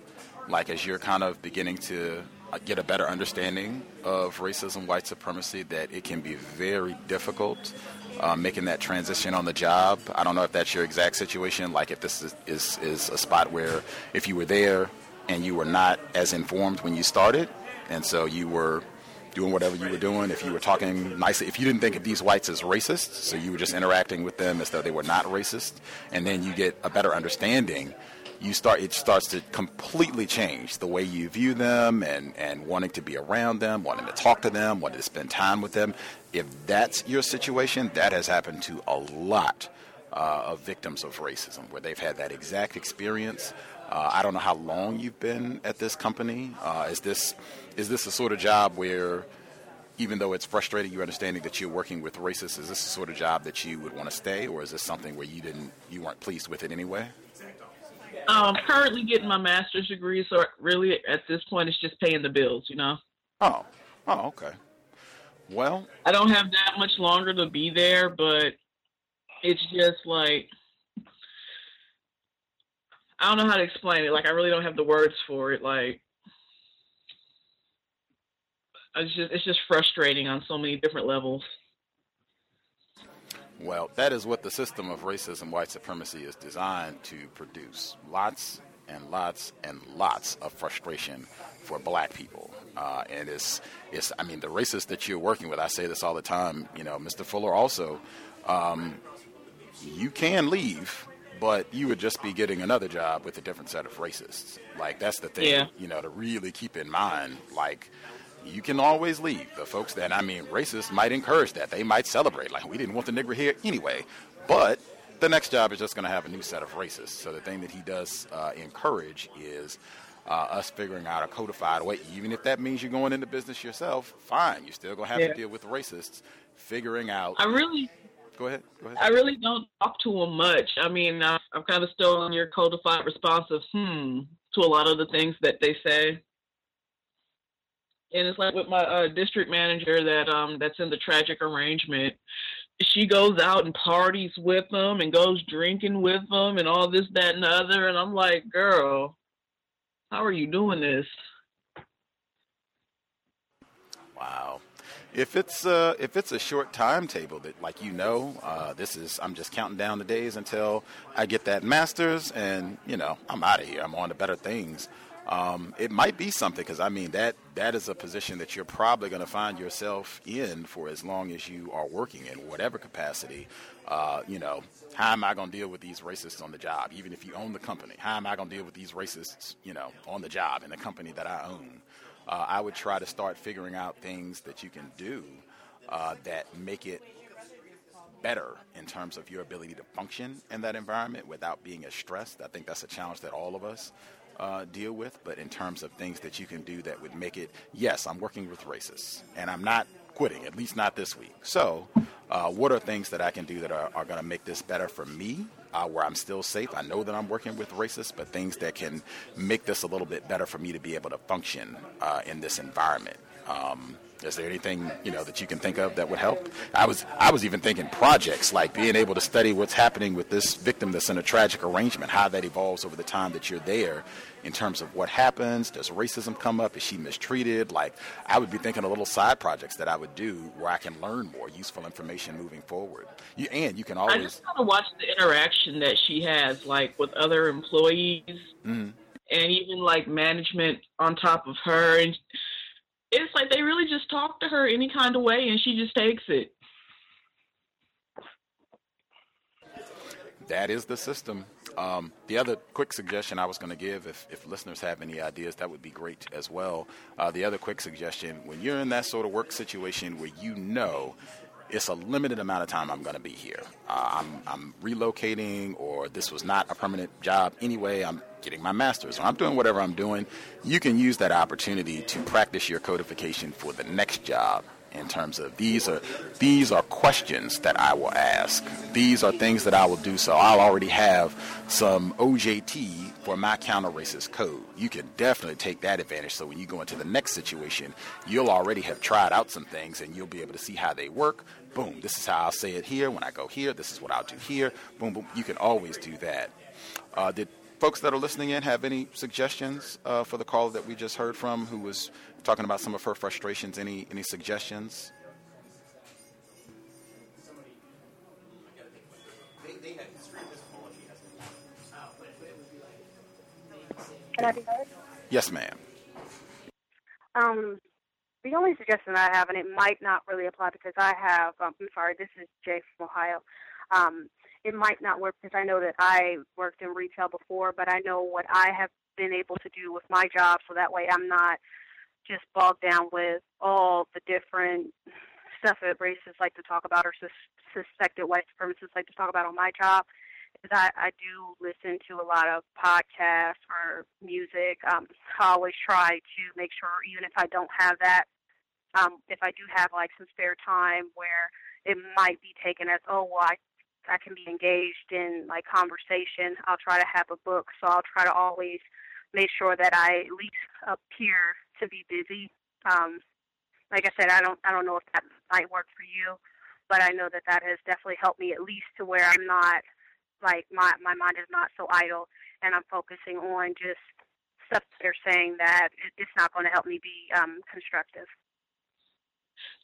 like as you're kind of beginning to uh, get a better understanding of racism, white supremacy, that it can be very difficult uh, making that transition on the job. I don't know if that's your exact situation, like if this is, is, is a spot where if you were there and you were not as informed when you started, and so you were doing whatever you were doing, if you were talking nicely, if you didn't think of these whites as racist, so you were just interacting with them as though they were not racist, and then you get a better understanding you start it starts to completely change the way you view them and and wanting to be around them, wanting to talk to them, wanting to spend time with them. If that's your situation, that has happened to a lot uh, of victims of racism where they've had that exact experience. Uh, I don't know how long you've been at this company. Uh, is this is this the sort of job where even though it's frustrating, you're understanding that you're working with racists. Is this the sort of job that you would want to stay, or is this something where you didn't, you weren't pleased with it anyway? I'm um, currently getting my master's degree, so really at this point it's just paying the bills, you know. Oh, oh, okay. Well, I don't have that much longer to be there, but it's just like I don't know how to explain it. Like I really don't have the words for it. Like it's just it's just frustrating on so many different levels. Well, that is what the system of racism, white supremacy is designed to produce. Lots and lots and lots of frustration for black people. Uh, and it's, it's, I mean, the racists that you're working with, I say this all the time, you know, Mr. Fuller also, um, you can leave, but you would just be getting another job with a different set of racists. Like, that's the thing, yeah. you know, to really keep in mind. Like, you can always leave. The folks that, I mean, racists might encourage that. They might celebrate, like, we didn't want the nigger here anyway. But the next job is just going to have a new set of racists. So the thing that he does uh, encourage is uh, us figuring out a codified way. Even if that means you're going into business yourself, fine. You're still going to have Yeah. to deal with racists. Figuring out. I really Go ahead. Go ahead. I really don't talk to them much. I mean, I'm kind of still on your codified response of hmm, to a lot of the things that they say. And it's like with my uh, district manager that um that's in the tragic arrangement. She goes out and parties with them and goes drinking with them and all this, that, and the other. And I'm like, girl, how are you doing this? Wow. If it's uh, if it's a short timetable that, like you know, uh, this is I'm just counting down the days until I get that master's, and you know I'm out of here. I'm on to better things. Um, it might be something because I mean that that is a position that you're probably going to find yourself in for as long as you are working in whatever capacity. Uh, you know, how am I going to deal with these racists on the job? Even if you own the company, how am I going to deal with these racists? You know, on the job in the company that I own uh, I would try to start figuring out things that you can do uh, that make it better in terms of your ability to function in that environment without being as stressed. I think that's a challenge that all of us uh, deal with. But in terms of things that you can do that would make it, yes, I'm working with racists, and I'm not quitting, at least not this week. So, uh, what are things that I can do that are, are going to make this better for me uh, where I'm still safe. I know that I'm working with racists, but things that can make this a little bit better for me to be able to function uh, in this environment. Um, is there anything you know that you can think of that would help? I was I was even thinking projects like being able to study what's happening with this victim that's in a tragic arrangement, how that evolves over the time that you're there, in terms of what happens. Does racism come up? Is she mistreated? Like I would be thinking of little side projects that I would do where I can learn more useful information moving forward. You, and you can always. I just kind of watch the interaction that she has, like with other employees, mm-hmm. and even like management on top of her and it's like they really just talk to her any kind of way and she just takes it. That is the system. Um, the other quick suggestion I was going to give, if, if listeners have any ideas, that would be great as well. Uh, the other quick suggestion when you're in that sort of work situation where you know it's a limited amount of time I'm going to be here. Uh, I'm, I'm relocating, or this was not a permanent job anyway. I'm getting my master's, or I'm doing whatever I'm doing. You can use that opportunity to practice your codification for the next job in terms of these are these are questions that I will ask. These are things that I will do. So I'll already have some OJT for my counter racist code. You can definitely take that advantage. So when you go into the next situation, you'll already have tried out some things and you'll be able to see how they work. Boom, this is how I'll say it here. When I go here, this is what I'll do here. Boom, boom. You can always do that. Uh, did folks that are listening in have any suggestions uh, for the caller that we just heard from who was talking about some of her frustrations? Any, any suggestions? Can I be heard? Yes, ma'am. Um, the only suggestion I have, and it might not really apply because I have, um, I'm sorry, this is Jay from Ohio. Um, it might not work because I know that I worked in retail before, but I know what I have been able to do with my job, so that way I'm not just bogged down with all the different stuff that racists like to talk about or sus- suspected white supremacists like to talk about on my job I, I do listen to a lot of podcasts or music. Um, I always try to make sure, even if I don't have that, um, if I do have like some spare time where it might be taken as, oh, well, I, I can be engaged in like conversation, I'll try to have a book. So I'll try to always make sure that I at least appear to be busy. Um, like I said, I don't, I don't know if that might work for you, but I know that that has definitely helped me at least to where I'm not like my my mind is not so idle and I'm focusing on just stuff they're saying that it's not going to help me be um, constructive.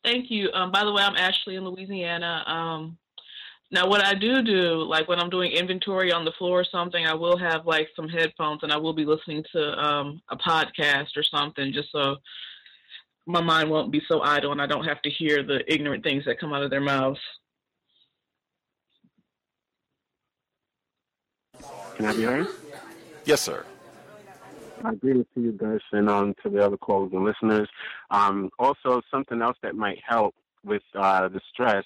Thank you. Um, by the way, I'm Ashley in Louisiana. Um, now, what I do do, like when I'm doing inventory on the floor or something, I will have like some headphones and I will be listening to um, a podcast or something just so my mind won't be so idle and I don't have to hear the ignorant things that come out of their mouths. Can I be heard? Yes, sir. I agree with you guys and um, to the other callers and listeners. Um, also, something else that might help with uh, the stress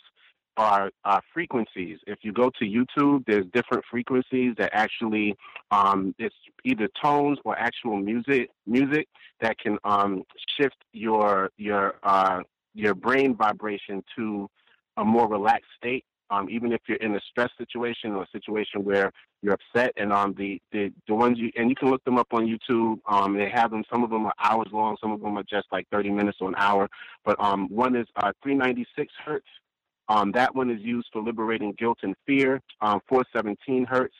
are uh, frequencies. If you go to YouTube, there's different frequencies that actually um, it's either tones or actual music music that can um, shift your your uh, your brain vibration to a more relaxed state um, even if you're in a stress situation or a situation where you're upset, and um, the, the the ones you and you can look them up on YouTube. Um, they have them. Some of them are hours long. Some of them are just like 30 minutes or an hour. But um, one is uh, 396 hertz. Um, that one is used for liberating guilt and fear. Um, 417 hertz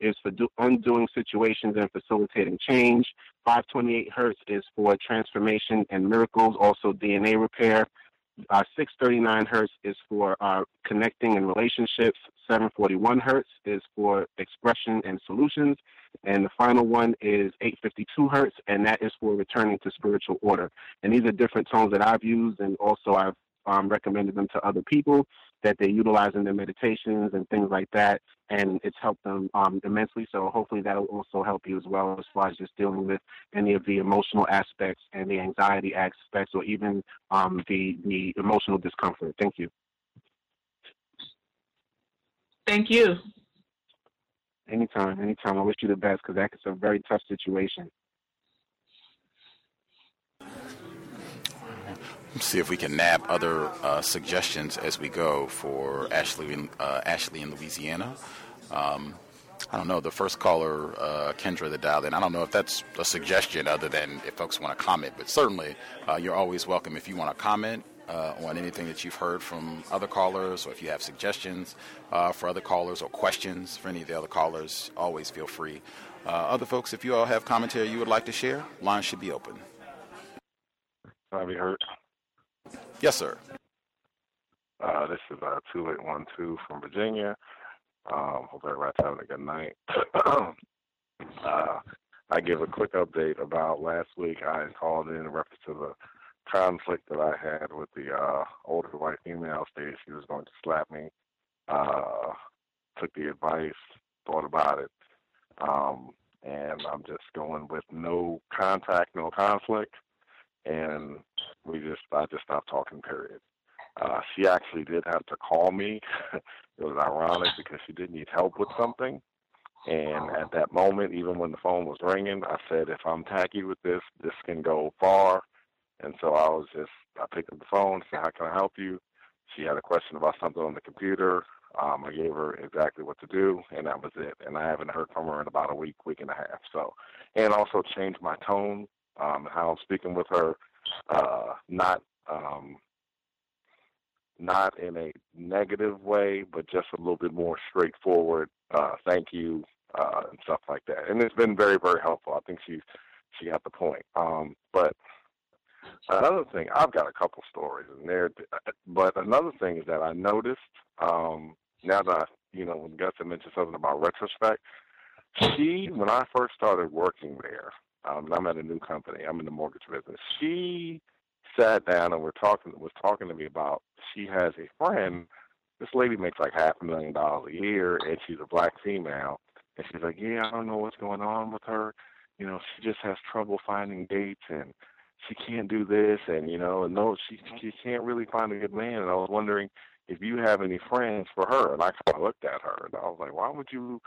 is for do- undoing situations and facilitating change. 528 hertz is for transformation and miracles, also DNA repair. Uh, 639 hertz is for uh, connecting and relationships. 741 hertz is for expression and solutions. And the final one is 852 hertz, and that is for returning to spiritual order. And these are different tones that I've used, and also I've um, recommended them to other people that they utilize in their meditations and things like that. And it's helped them um, immensely. So hopefully that will also help you as well as far as just dealing with any of the emotional aspects and the anxiety aspects or even um, the, the emotional discomfort. Thank you. Thank you. Anytime, anytime. I wish you the best because that's a very tough situation. See if we can nab other uh, suggestions as we go for Ashley in, uh, Ashley in Louisiana. Um, I don't know. The first caller, uh, Kendra, that dialed in. I don't know if that's a suggestion other than if folks want to comment, but certainly uh, you're always welcome if you want to comment. Uh, on anything that you've heard from other callers, or if you have suggestions uh, for other callers or questions for any of the other callers, always feel free. other folks, if you all have commentary you would like to share, lines should be open. You heard? Yes, sir. Uh, this is uh, 2812 from Virginia. Um, hope everybody's having a good night. uh, I give a quick update about last week. I called in reference to the conflict that I had with the uh, older white female. Stated she was going to slap me. Uh, took the advice, thought about it, um, and I'm just going with no contact, no conflict and we just I just stopped talking. Period. Uh, she actually did have to call me. it was ironic because she did need help with something. And at that moment, even when the phone was ringing, I said, if I'm tacky with this, this can go far. And so I was just, I picked up the phone said, how can I help you? She had a question about something on the computer. Um, I gave her exactly what to do, and that was it. And I haven't heard from her in about a week, week and a half. So, and also changed my tone um, how I'm speaking with her, uh, not um, not in a negative way, but just a little bit more straightforward. Uh, thank you uh, and stuff like that. And it's been very very helpful. I think she she got the point. Um, but another thing, I've got a couple stories in there. But another thing is that I noticed um, now that I, you know when Gus had mentioned something about retrospect. She, when I first started working there, um, I'm at a new company. I'm in the mortgage business. She sat down and we're talking was talking to me about she has a friend. This lady makes like half a million dollars a year, and she's a black female. And she's like, "Yeah, I don't know what's going on with her. You know, she just has trouble finding dates, and she can't do this, and you know, and no, she she can't really find a good man." And I was wondering if you have any friends for her. And I kind of looked at her, and I was like, "Why would you?"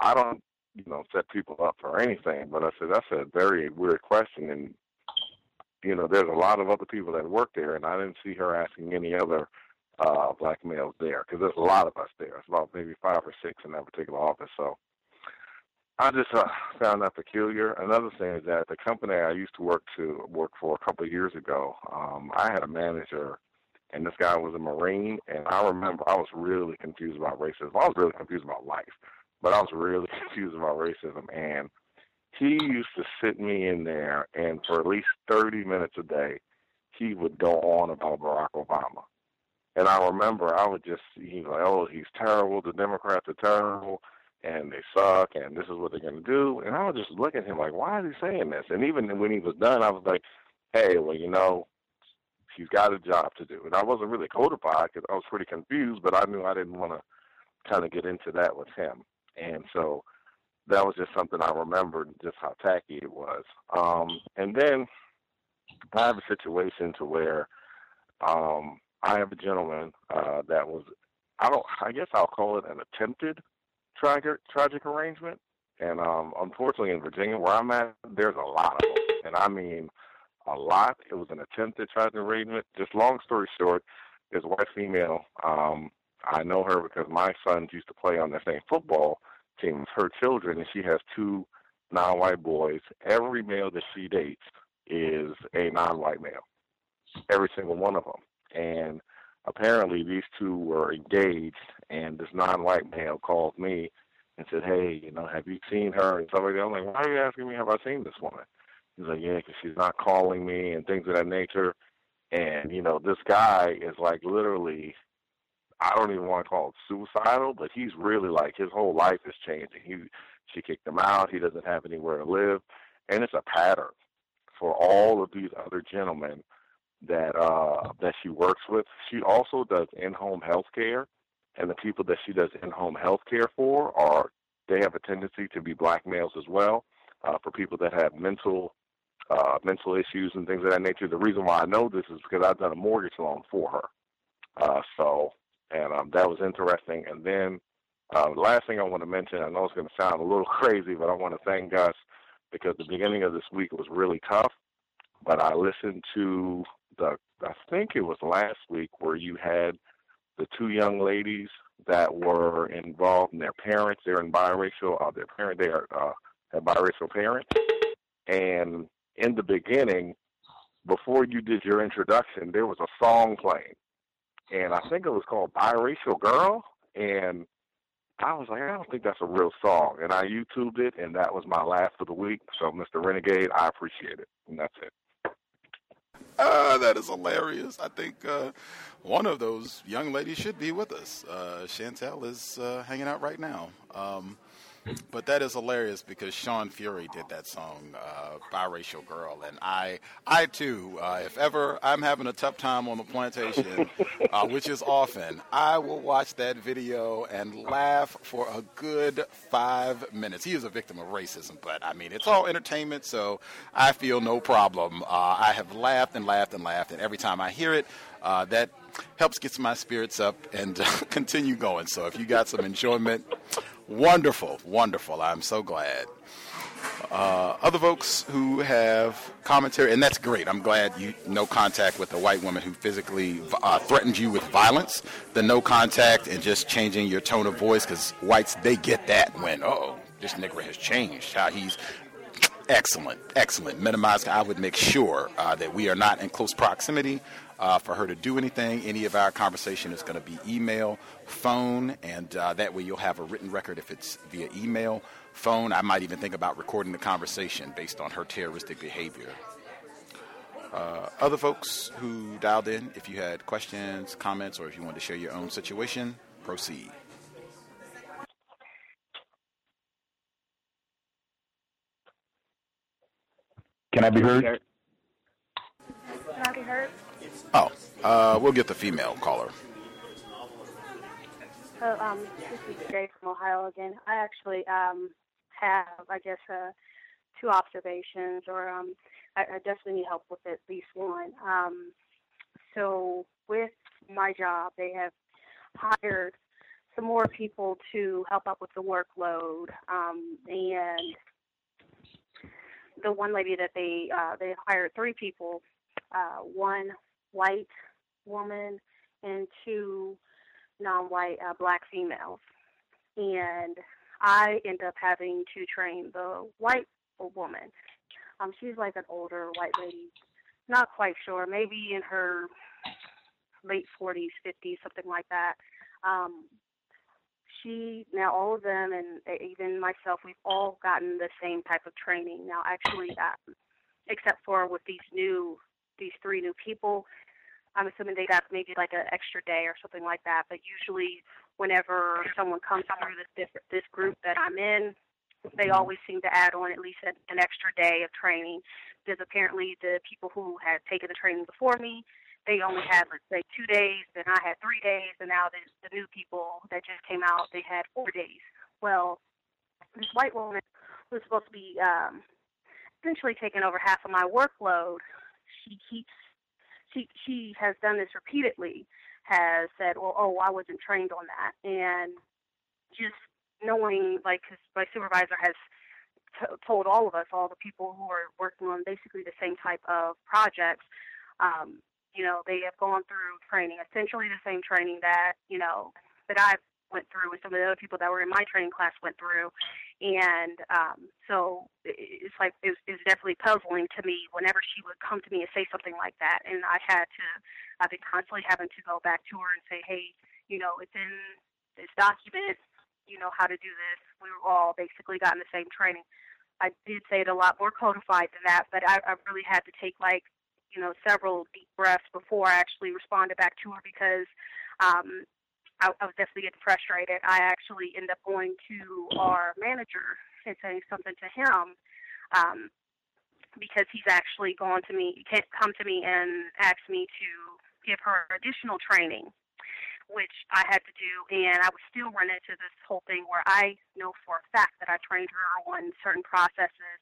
I don't you know, set people up for anything. But I said that's a very weird question, and you know, there's a lot of other people that work there, and I didn't see her asking any other uh, black males there because there's a lot of us there. It's about maybe five or six in that particular office. So I just uh, found that peculiar. Another thing is that the company I used to work to work for a couple of years ago, um, I had a manager, and this guy was a Marine, and I remember I was really confused about racism. I was really confused about life but I was really confused about racism. And he used to sit me in there, and for at least 30 minutes a day, he would go on about Barack Obama. And I remember I would just, he's like, oh, he's terrible. The Democrats are terrible, and they suck, and this is what they're going to do. And I would just look at him like, why is he saying this? And even when he was done, I was like, hey, well, you know, he's got a job to do. And I wasn't really codified because I was pretty confused, but I knew I didn't want to kind of get into that with him. And so that was just something I remembered, just how tacky it was. Um, and then I have a situation to where um, I have a gentleman uh, that was, I don't, I guess I'll call it an attempted tragic tragic arrangement. And um, unfortunately, in Virginia, where I'm at, there's a lot of them, and I mean a lot. It was an attempted tragic arrangement. Just long story short, this white female um, I know her because my sons used to play on the same football team as her children, and she has two non-white boys. Every male that she dates is a non-white male. Every single one of them. And apparently these two were engaged, and this non-white male called me and said, "Hey, you know, have you seen her?" And that. I'm like, "Why are you asking me? Have I seen this woman?" He's like, "Yeah, because she's not calling me and things of that nature." And you know, this guy is like literally, I don't even want to call it suicidal, but he's really like his whole life is changing. He, she kicked him out. He doesn't have anywhere to live, and it's a pattern for all of these other gentlemen that uh that she works with. She also does in-home health care, and the people that she does in-home health care for are they have a tendency to be black males as well. Uh, for people that have mental uh, mental issues and things of that nature. The reason why I know this is because I've done a mortgage loan for her. Uh, so, and um, that was interesting. And then uh, last thing I want to mention, I know it's going to sound a little crazy, but I want to thank Gus because the beginning of this week was really tough. But I listened to the, I think it was last week where you had the two young ladies that were involved and their parents. They're in biracial. Uh, their parent, they are uh, have biracial parents, and in the beginning, before you did your introduction, there was a song playing, and I think it was called "Biracial Girl," and I was like, I don't think that's a real song, and I YouTubed it, and that was my laugh of the week. So, Mr. Renegade, I appreciate it, and that's it. Uh, that is hilarious. I think uh, one of those young ladies should be with us. Uh, Chantel is uh, hanging out right now. Um, but that is hilarious because Sean Fury did that song, uh, "Biracial Girl," and I, I too, uh, if ever I'm having a tough time on the plantation, uh, which is often, I will watch that video and laugh for a good five minutes. He is a victim of racism, but I mean, it's all entertainment, so I feel no problem. Uh, I have laughed and laughed and laughed, and every time I hear it, uh, that helps get my spirits up and continue going. So if you got some enjoyment Wonderful, wonderful. I'm so glad. Uh, other folks who have commentary, and that's great. I'm glad you no contact with a white woman who physically uh, threatened you with violence. The no contact and just changing your tone of voice, because whites they get that when oh this nigger has changed. How he's excellent, excellent. Minimize. I would make sure uh, that we are not in close proximity uh, for her to do anything. Any of our conversation is going to be email, phone, and uh, that way you'll have a written record if it's via email, phone. I might even think about recording the conversation based on her terroristic behavior. Uh, other folks who dialed in, if you had questions, comments, or if you wanted to share your own situation, proceed. Can I be heard? Can I be heard? Oh, uh, we'll get the female caller. So, um, this is Jay from Ohio again. I actually um, have, I guess, uh, two observations, or um, I, I definitely need help with at least one. Um, so, with my job, they have hired some more people to help out with the workload, um, and the one lady that they uh, they hired three people. Uh, one white woman and two non-white uh, black females. And I end up having to train the white woman. Um, she's like an older white lady, not quite sure, maybe in her late 40s, 50s, something like that. Um, she now all of them and even myself, we've all gotten the same type of training. Now, actually, um, except for with these new these three new people. I'm assuming they got maybe like an extra day or something like that. But usually, whenever someone comes through this different, this group that I'm in, they always seem to add on at least an, an extra day of training. Because apparently, the people who had taken the training before me, they only had let's say two days, then I had three days, and now the, the new people that just came out, they had four days. Well, this white woman was supposed to be um, essentially taking over half of my workload she keeps she she has done this repeatedly has said well oh i wasn't trained on that and just knowing like cause my supervisor has t- told all of us all the people who are working on basically the same type of projects um you know they have gone through training essentially the same training that you know that I went through and some of the other people that were in my training class went through. And um, so it's like it was, it was definitely puzzling to me whenever she would come to me and say something like that. And I had to, I've been constantly having to go back to her and say, hey, you know, it's in this document, you know, how to do this. We were all basically gotten the same training. I did say it a lot more codified than that, but I, I really had to take like, you know, several deep breaths before I actually responded back to her because um, I, I was definitely getting frustrated. I actually ended up going to our manager and saying something to him um, because he's actually gone to me, come to me and asked me to give her additional training, which I had to do. And I would still run into this whole thing where I know for a fact that I trained her on certain processes.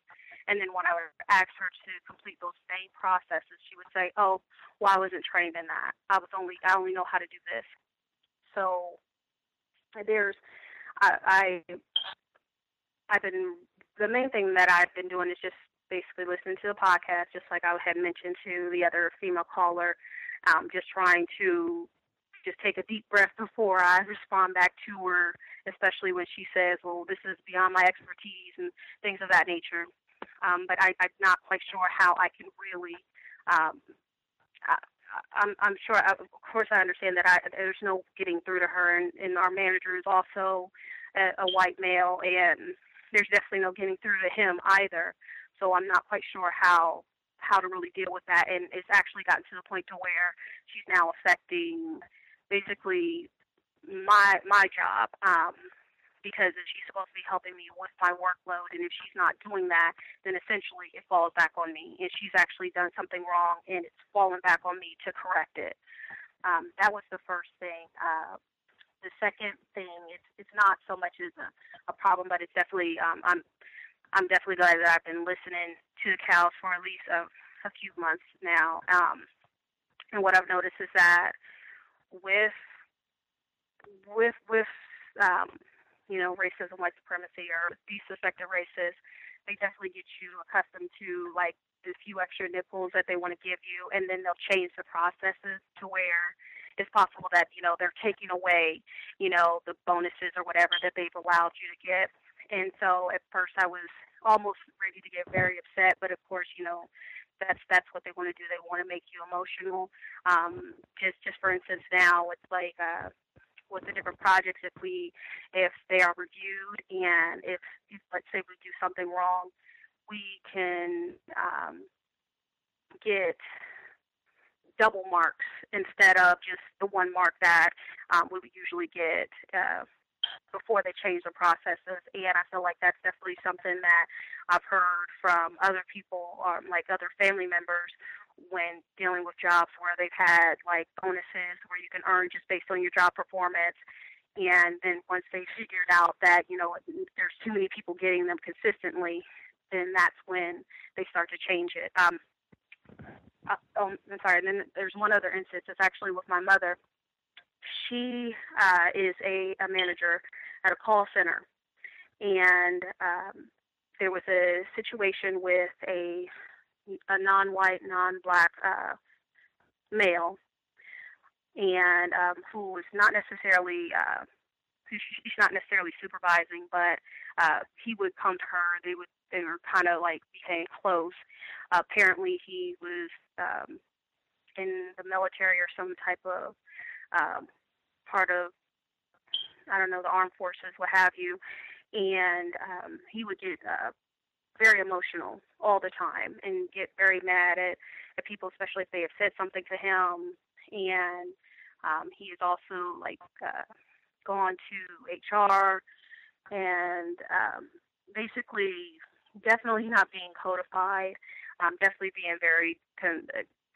And then when I would ask her to complete those same processes, she would say, "Oh, well, I wasn't trained in that. I was only I only know how to do this." So there's I, I I've been the main thing that I've been doing is just basically listening to the podcast, just like I had mentioned to the other female caller, um, just trying to just take a deep breath before I respond back to her, especially when she says, "Well, this is beyond my expertise" and things of that nature. Um, but I, I'm not quite sure how I can really um, I'm I'm sure. I, Of course, I understand that I, there's no getting through to her, and, and our manager is also a, a white male, and there's definitely no getting through to him either. So I'm not quite sure how how to really deal with that, and it's actually gotten to the point to where she's now affecting basically my my job. Um, because she's supposed to be helping me with my workload, and if she's not doing that, then essentially it falls back on me, and she's actually done something wrong, and it's fallen back on me to correct it. Um, that was the first thing. Uh, the second thing, it's it's not so much as a, a problem, but it's definitely um, I'm I'm definitely glad that I've been listening to the cows for at least a, a few months now. Um, and what I've noticed is that with with with um, you know, racism, white supremacy, or these suspected races, they definitely get you accustomed to like the few extra nipples that they want to give you, and then they'll change the processes to where it's possible that you know they're taking away, you know, the bonuses or whatever that they've allowed you to get. And so at first I was almost ready to get very upset, but of course, you know, that's that's what they want to do. They want to make you emotional. Um, just just for instance, now it's like uh, with the different projects if we if they are reviewed and if, if let's say we do something wrong we can um, get double marks instead of just the one mark that um, we would usually get uh, before they change the processes. And I feel like that's definitely something that I've heard from other people, um, like other family members, when dealing with jobs where they've had like bonuses where you can earn just based on your job performance. And then once they figured out that, you know, there's too many people getting them consistently, then that's when they start to change it. Um, uh, oh, I'm sorry. And then there's one other instance. It's actually with my mother. She uh, is a, a manager at a call center, and um, there was a situation with a a non-white, non-black uh, male, and um, who is not necessarily uh, she's not necessarily supervising, but uh, he would come to her. They would they were kind of like became close. Uh, apparently, he was um, in the military or some type of um, part of I don't know the armed forces, what have you. And um, he would get uh, very emotional all the time and get very mad at, at people, especially if they have said something to him. And um, he is also like uh, gone to HR and um, basically definitely not being codified, um, definitely being very, con-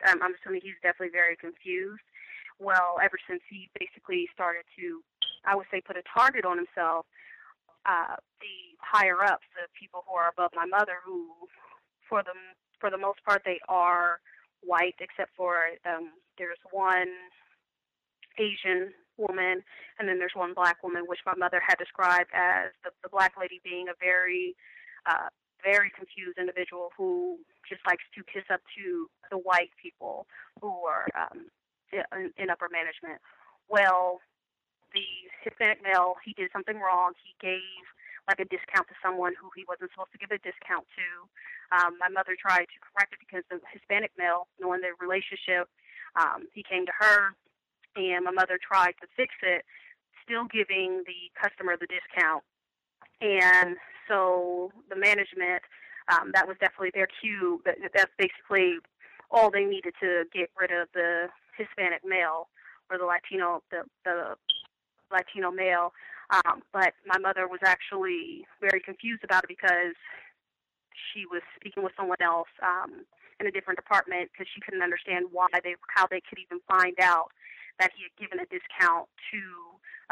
um, I'm assuming he's definitely very confused. Well, ever since he basically started to, I would say, put a target on himself uh, the higher ups, the people who are above my mother, who, for the for the most part, they are white, except for um, there's one Asian woman, and then there's one black woman, which my mother had described as the, the black lady being a very, uh, very confused individual who just likes to kiss up to the white people who are um, in, in upper management. Well, the Hispanic male, he did something wrong. He gave like a discount to someone who he wasn't supposed to give a discount to. Um, my mother tried to correct it because the Hispanic male, knowing their relationship, um, he came to her, and my mother tried to fix it, still giving the customer the discount. And so the management, um, that was definitely their cue. That, that's basically all they needed to get rid of the Hispanic male or the Latino, the, the Latino male. Um, but my mother was actually very confused about it because she was speaking with someone else um, in a different department because she couldn't understand why they how they could even find out that he had given a discount to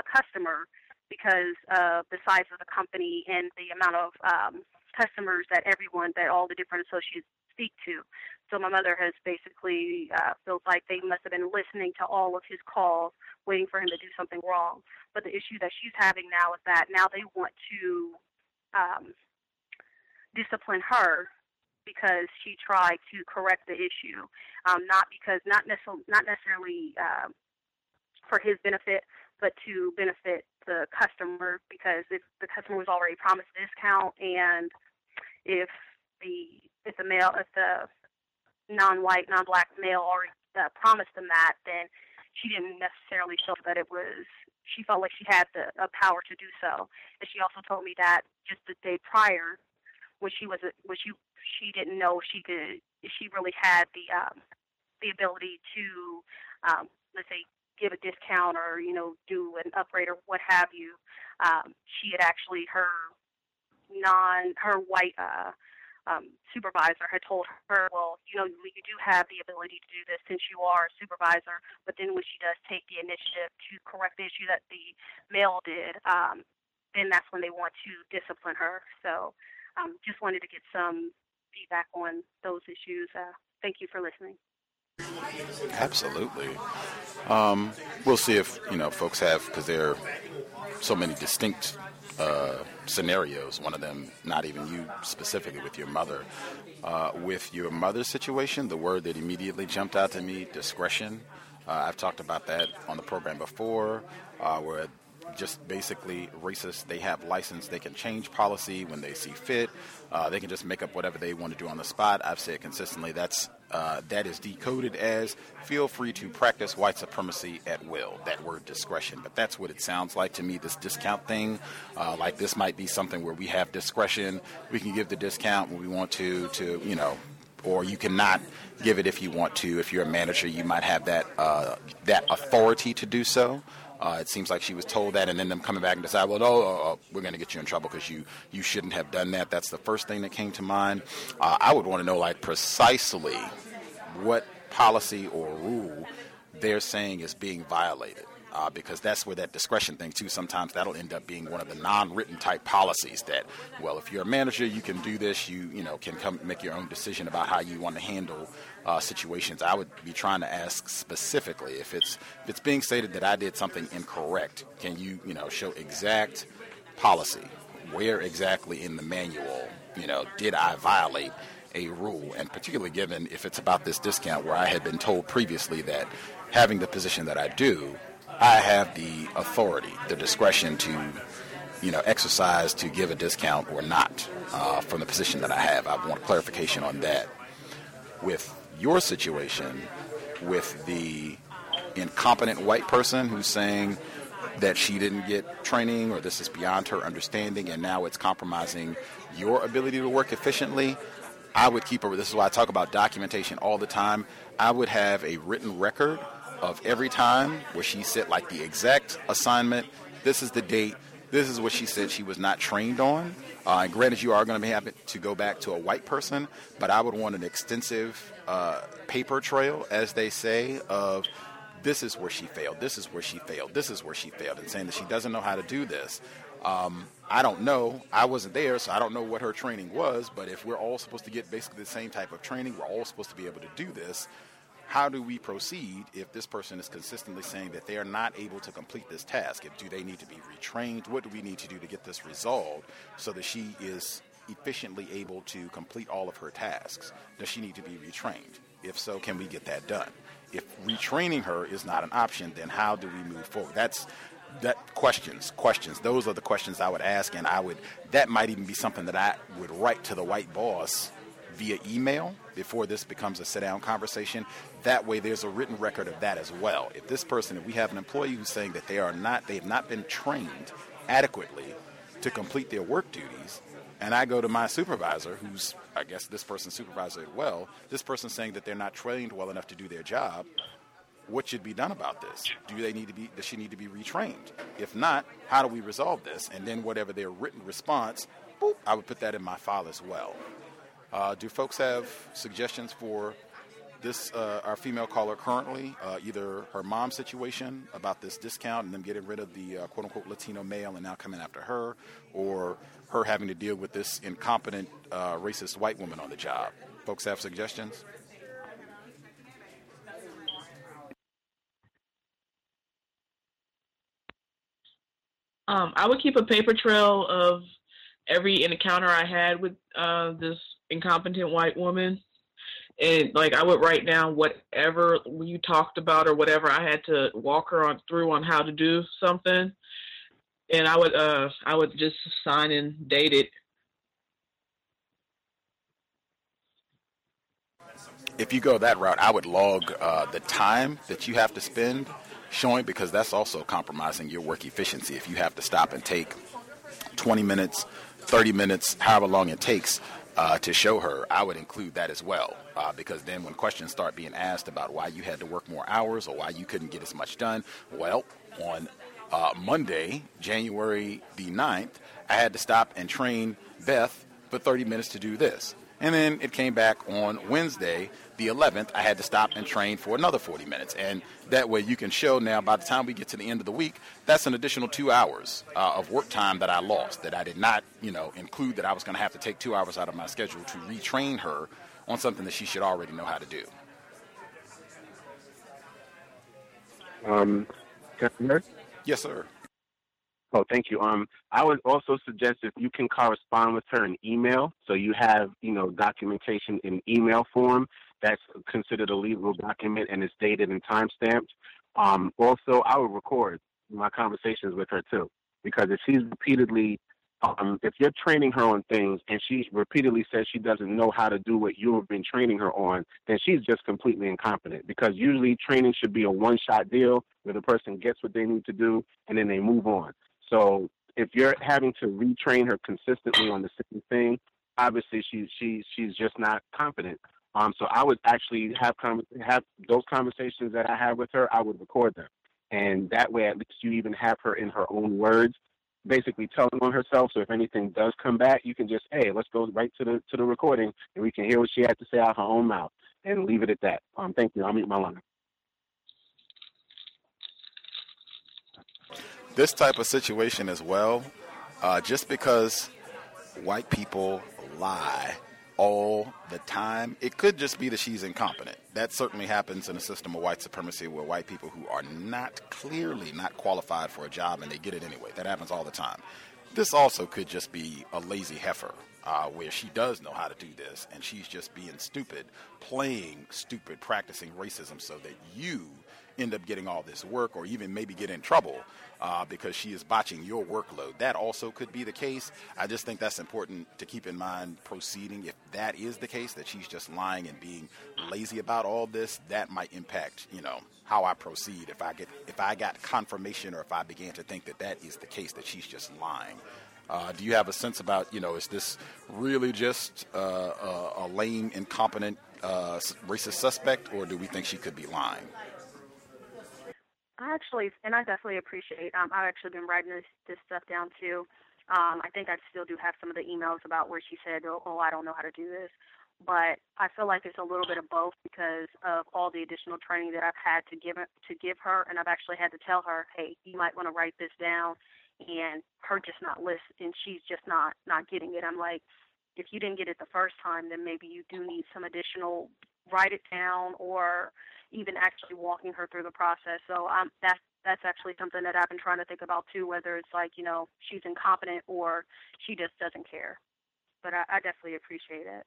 a customer because of the size of the company and the amount of um, customers that everyone that all the different associates speak to. So my mother has basically uh, feels like they must have been listening to all of his calls, waiting for him to do something wrong. But the issue that she's having now is that now they want to um, discipline her because she tried to correct the issue, um, not because not necessarily not necessarily uh, for his benefit, but to benefit the customer because if the customer was already promised a discount and if the if the male if the non-white non-black male already uh, promised them that, then she didn't necessarily feel that it was she felt like she had the uh, power to do so. And she also told me that just the day prior, when she was when she she didn't know she could if she really had the um, the ability to um, let's say give a discount or you know do an upgrade or what have you. Um, she had actually her non her white uh, um, supervisor had told her, well, you know, you do have the ability to do this since you are a supervisor. But then when she does take the initiative to correct the issue that the male did, um, then that's when they want to discipline her. So um, just wanted to get some feedback on those issues. Uh, thank you for listening. Absolutely. Um, we'll see if you know folks have because there are so many distinct uh, scenarios. One of them, not even you specifically, with your mother. Uh, with your mother's situation, the word that immediately jumped out to me: discretion. Uh, I've talked about that on the program before, uh, where just basically racist. They have license. They can change policy when they see fit. Uh, they can just make up whatever they want to do on the spot. I've said consistently that's uh, that is decoded as feel free to practice white supremacy at will. That word discretion, but that's what it sounds like to me. This discount thing, uh, like this might be something where we have discretion. We can give the discount when we want to. To you know, or you cannot give it if you want to. If you're a manager, you might have that uh, that authority to do so. Uh, it seems like she was told that, and then them coming back and decide, well, no, uh, uh we're going to get you in trouble because you you shouldn't have done that. That's the first thing that came to mind. Uh, I would want to know like precisely what policy or rule they're saying is being violated uh, because that's where that discretion thing too. Sometimes that'll end up being one of the non-written type policies that, well, if you're a manager, you can do this. You you know can come make your own decision about how you want to handle uh, situations. I would be trying to ask specifically if it's if it's being stated that I did something incorrect. Can you you know show exact policy? Where exactly in the manual you know did I violate? a rule, and particularly given if it's about this discount where I had been told previously that having the position that I do, I have the authority, the discretion to, you know, exercise to give a discount or not uh, from the position that I have. I want clarification on that. With your situation, with the incompetent white person who's saying that she didn't get training or this is beyond her understanding and now it's compromising your ability to work efficiently, I would keep a. This is why I talk about documentation all the time. I would have a written record of every time where she said like the exact assignment. This is the date. This is what she said she was not trained on. Uh, and granted, you are going to be having to go back to a white person, but I would want an extensive uh, paper trail, as they say, of this is where she failed, this is where she failed, this is where she failed, and saying that she doesn't know how to do this. Um, I don't know. I wasn't there, so I don't know what her training was. But if we're all supposed to get basically the same type of training, we're all supposed to be able to do this how do we proceed if this person is consistently saying that they are not able to complete this task? If, do they need to be retrained? What do we need to do to get this resolved so that she is efficiently able to complete all of her tasks? Does she need to be retrained? If so, can we get that done? If retraining her is not an option, then how do we move forward? That's that questions, questions. Those are the questions I would ask, and I would. That might even be something that I would write to the white boss via email before this becomes a sit-down conversation. That way, there's a written record of that as well. If this person, if we have an employee who's saying that they are not, they have not been trained adequately to complete their work duties, and I go to my supervisor, who's I guess this person's supervisor as well, this person's saying that they're not trained well enough to do their job, what should be done about this? Do they need to be? Does she need to be retrained? If not, how do we resolve this? And then whatever their written response, boop, I would put that in my file as well. Uh, do folks have suggestions for this uh, our female caller currently? Uh, either her mom's situation about this discount and them getting rid of the uh, quote unquote Latino male and now coming after her, or her having to deal with this incompetent uh, racist white woman on the job. Folks have suggestions. Um, I would keep a paper trail of every encounter I had with uh, this incompetent white woman. And like I would write down whatever you talked about or whatever I had to walk her on through on how to do something. And I would uh I would just sign and date it. If you go that route, I would log uh, the time that you have to spend showing because that's also compromising your work efficiency. If you have to stop and take 20 minutes, 30 minutes, however long it takes uh, to show her, I would include that as well. Uh, because then when questions start being asked about why you had to work more hours or why you couldn't get as much done, well, on uh, Monday, January the 9th, I had to stop and train Beth for 30 minutes to do this. And then it came back on Wednesday, the 11th. I had to stop and train for another 40 minutes. And that way you can show now by the time we get to the end of the week, that's an additional two hours uh, of work time that I lost, that I did not, you know, include that I was going to have to take two hours out of my schedule to retrain her on something that she should already know how to do. Um, can I hear? Yes, sir. Oh, thank you. Um, I would also suggest if you can correspond with her in email, so you have, you know, documentation in email form. That's considered a legal document and it's dated and time stamped. Um, also, I would record my conversations with her too, because if she's repeatedly, um, if you're training her on things and she repeatedly says she doesn't know how to do what you have been training her on, then she's just completely incompetent. Because usually training should be a one-shot deal where the person gets what they need to do and then they move on. So if you're having to retrain her consistently on the same thing, obviously she she she's just not competent. Um, so I would actually have have those conversations that I have with her. I would record them, and that way at least you even have her in her own words, basically telling on herself. So if anything does come back, you can just hey, let's go right to the to the recording, and we can hear what she had to say out her own mouth, and leave it at that. Um, thank you. I'll mute my line. this type of situation as well, uh, just because white people lie all the time, it could just be that she's incompetent. That certainly happens in a system of white supremacy where white people who are not clearly not qualified for a job and they get it anyway. That happens all the time. This also could just be a lazy heifer. Uh, where she does know how to do this, and she's just being stupid, playing stupid, practicing racism so that you end up getting all this work or even maybe get in trouble uh, because she is botching your workload. That also could be the case. I just think that's important to keep in mind proceeding. If that is the case, that she's just lying and being lazy about all this, that might impact, you know, how I proceed. If I get, if I got confirmation or if I began to think that that is the case, that she's just lying. Uh, do you have a sense about, you know, is this really just uh, a, a lame, incompetent, uh, racist suspect, or do we think she could be lying? I actually, and I definitely appreciate. Um, I've actually been writing this this stuff down too. Um, I think I still do have some of the emails about where she said, "Oh, oh I don't know how to do this," but I feel like it's a little bit of both because of all the additional training that I've had to give to give her, and I've actually had to tell her, "Hey, you might want to write this down," and her just not listening. She's just not not getting it. I'm like, if you didn't get it the first time, then maybe you do need some additional write it down or even actually walking her through the process. So um, that's that's actually something that I've been trying to think about too, whether it's like you know she's incompetent or she just doesn't care. But I, I definitely appreciate it.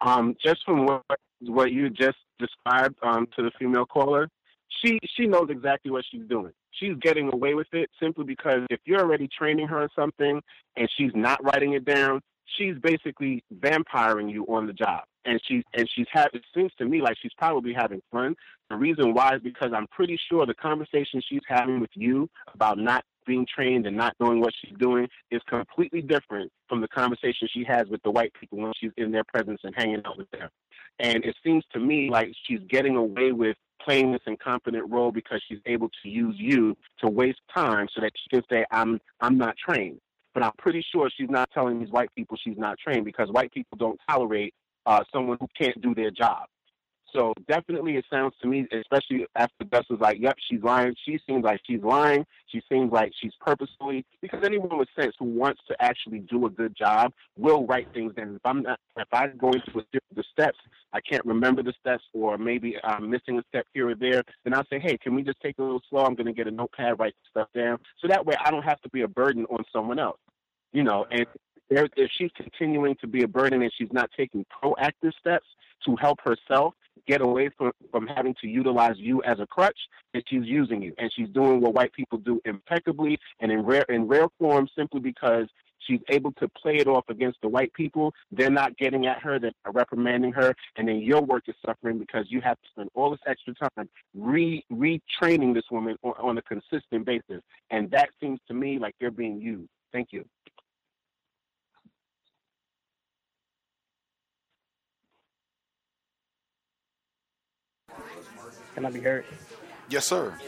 Um, just from what what you just described um, to the female caller, she she knows exactly what she's doing. She's getting away with it simply because if you're already training her on something and she's not writing it down, she's basically vampiring you on the job. And she's and she's had it seems to me like she's probably having fun. The reason why is because I'm pretty sure the conversation she's having with you about not being trained and not knowing what she's doing is completely different from the conversation she has with the white people when she's in their presence and hanging out with them. And it seems to me like she's getting away with playing this incompetent role because she's able to use you to waste time so that she can say, I'm I'm not trained. But I'm pretty sure she's not telling these white people she's not trained because white people don't tolerate uh, someone who can't do their job. So definitely, it sounds to me, especially after Gus was like, "Yep, she's lying." She seems like she's lying. She seems like she's purposefully because anyone with sense who wants to actually do a good job will write things down. If I'm not, if I go into the steps, I can't remember the steps, or maybe I'm missing a step here or there, then I'll say, "Hey, can we just take a little slow? I'm going to get a notepad, write stuff down, so that way I don't have to be a burden on someone else." You know, and if she's continuing to be a burden and she's not taking proactive steps to help herself get away from, from having to utilize you as a crutch, and she's using you. And she's doing what white people do impeccably and in rare in rare form simply because she's able to play it off against the white people. They're not getting at her, they're reprimanding her, and then your work is suffering because you have to spend all this extra time re retraining this woman on, on a consistent basis. And that seems to me like you're being used. Thank you. Can I be heard? Yes, sir.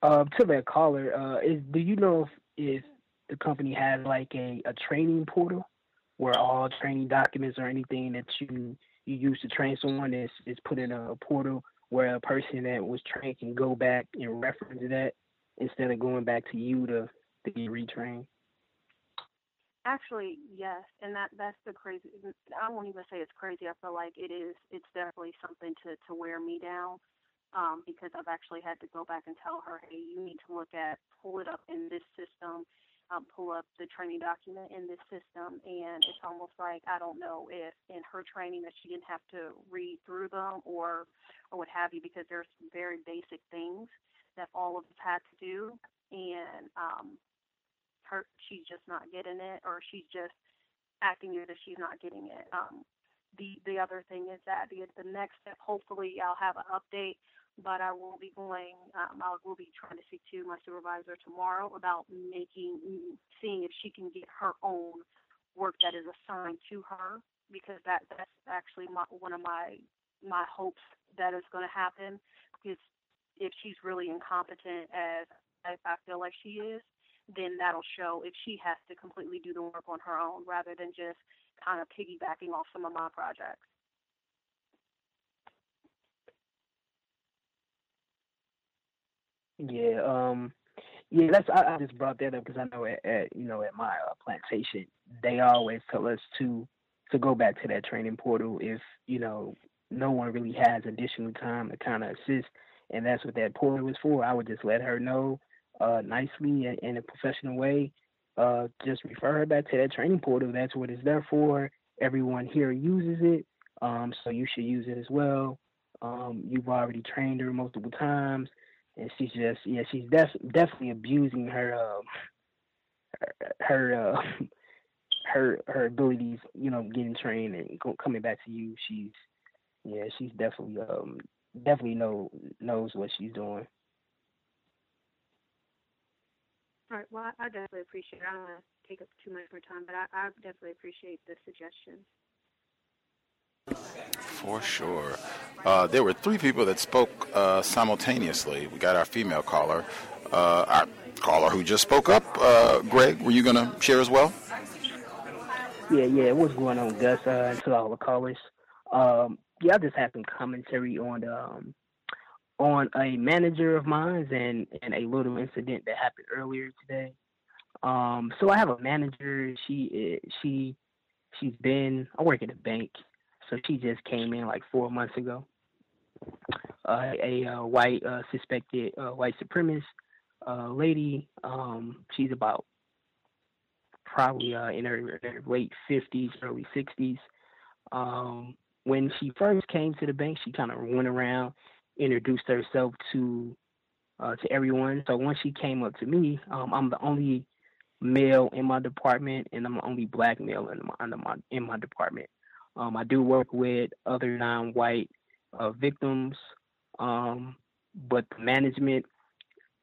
Uh, to that caller, uh, is do you know if, if the company has like a, a training portal where all training documents or anything that you you use to train someone is is put in a, portal where a person that was trained can go back and reference that instead of going back to you to to get retrained? Actually, yes, and that that's the crazy. I won't even say it's crazy. I feel like it is. It's definitely something to to wear me down, um, because I've actually had to go back and tell her, hey, you need to look at pull it up in this system, um, pull up the training document in this system, and it's almost like I don't know if in her training that she didn't have to read through them or or what have you, because there's very basic things that all of us had to do, and um, her she's just not getting it or she's just acting as if she's not getting it. Um, the the other thing is that the the next step, hopefully, I'll have an update, but I will be going. Um, I will be trying to speak to my supervisor tomorrow about making seeing if she can get her own work that is assigned to her because that that's actually my, one of my my hopes that is going to happen because if she's really incompetent as I, I feel like she is, then that'll show if she has to completely do the work on her own rather than just kind of piggybacking off some of my projects. Yeah, um, yeah, that's I, I just brought that up because I know at, at you know at my uh, plantation they always tell us to to go back to that training portal if you know no one really has additional time to kind of assist, and that's what that portal is for. I would just let her know uh, nicely and in a professional way, uh, just refer her back to that training portal. That's what it's there for. Everyone here uses it, um, so you should use it as well. Um, you've already trained her multiple times, and she's just yeah, she's def- definitely abusing her um, her her, uh, her her abilities. You know, getting trained and coming back to you. She's yeah, she's definitely um definitely know knows what she's doing. All right. Well, I, I definitely appreciate it. I don't want to take up too much more time, but I, I definitely appreciate the suggestion. For sure. Uh, there were three people that spoke uh, simultaneously. We got our female caller, uh, our caller who just spoke up. Uh, Greg, were you going to share as well? Yeah, yeah. What's going on, Gus? Uh, and to all the callers. Um, yeah, I just have some commentary on um, on a manager of mine and, and a little incident that happened earlier today. Um, so I have a manager. She she she's been I work at a bank, so she just came in like four months ago. Uh, a, a white uh, suspected uh, white supremacist uh, lady. Um, she's about probably uh, in her, her late fifties, early sixties. Um, when she first came to the bank, she kind of went around introduced herself to uh, to everyone. So once she came up to me, um, I'm the only male in my department, and I'm the only black male in my, in my, in my department. Um, I do work with other non-white uh, victims, um, but the management,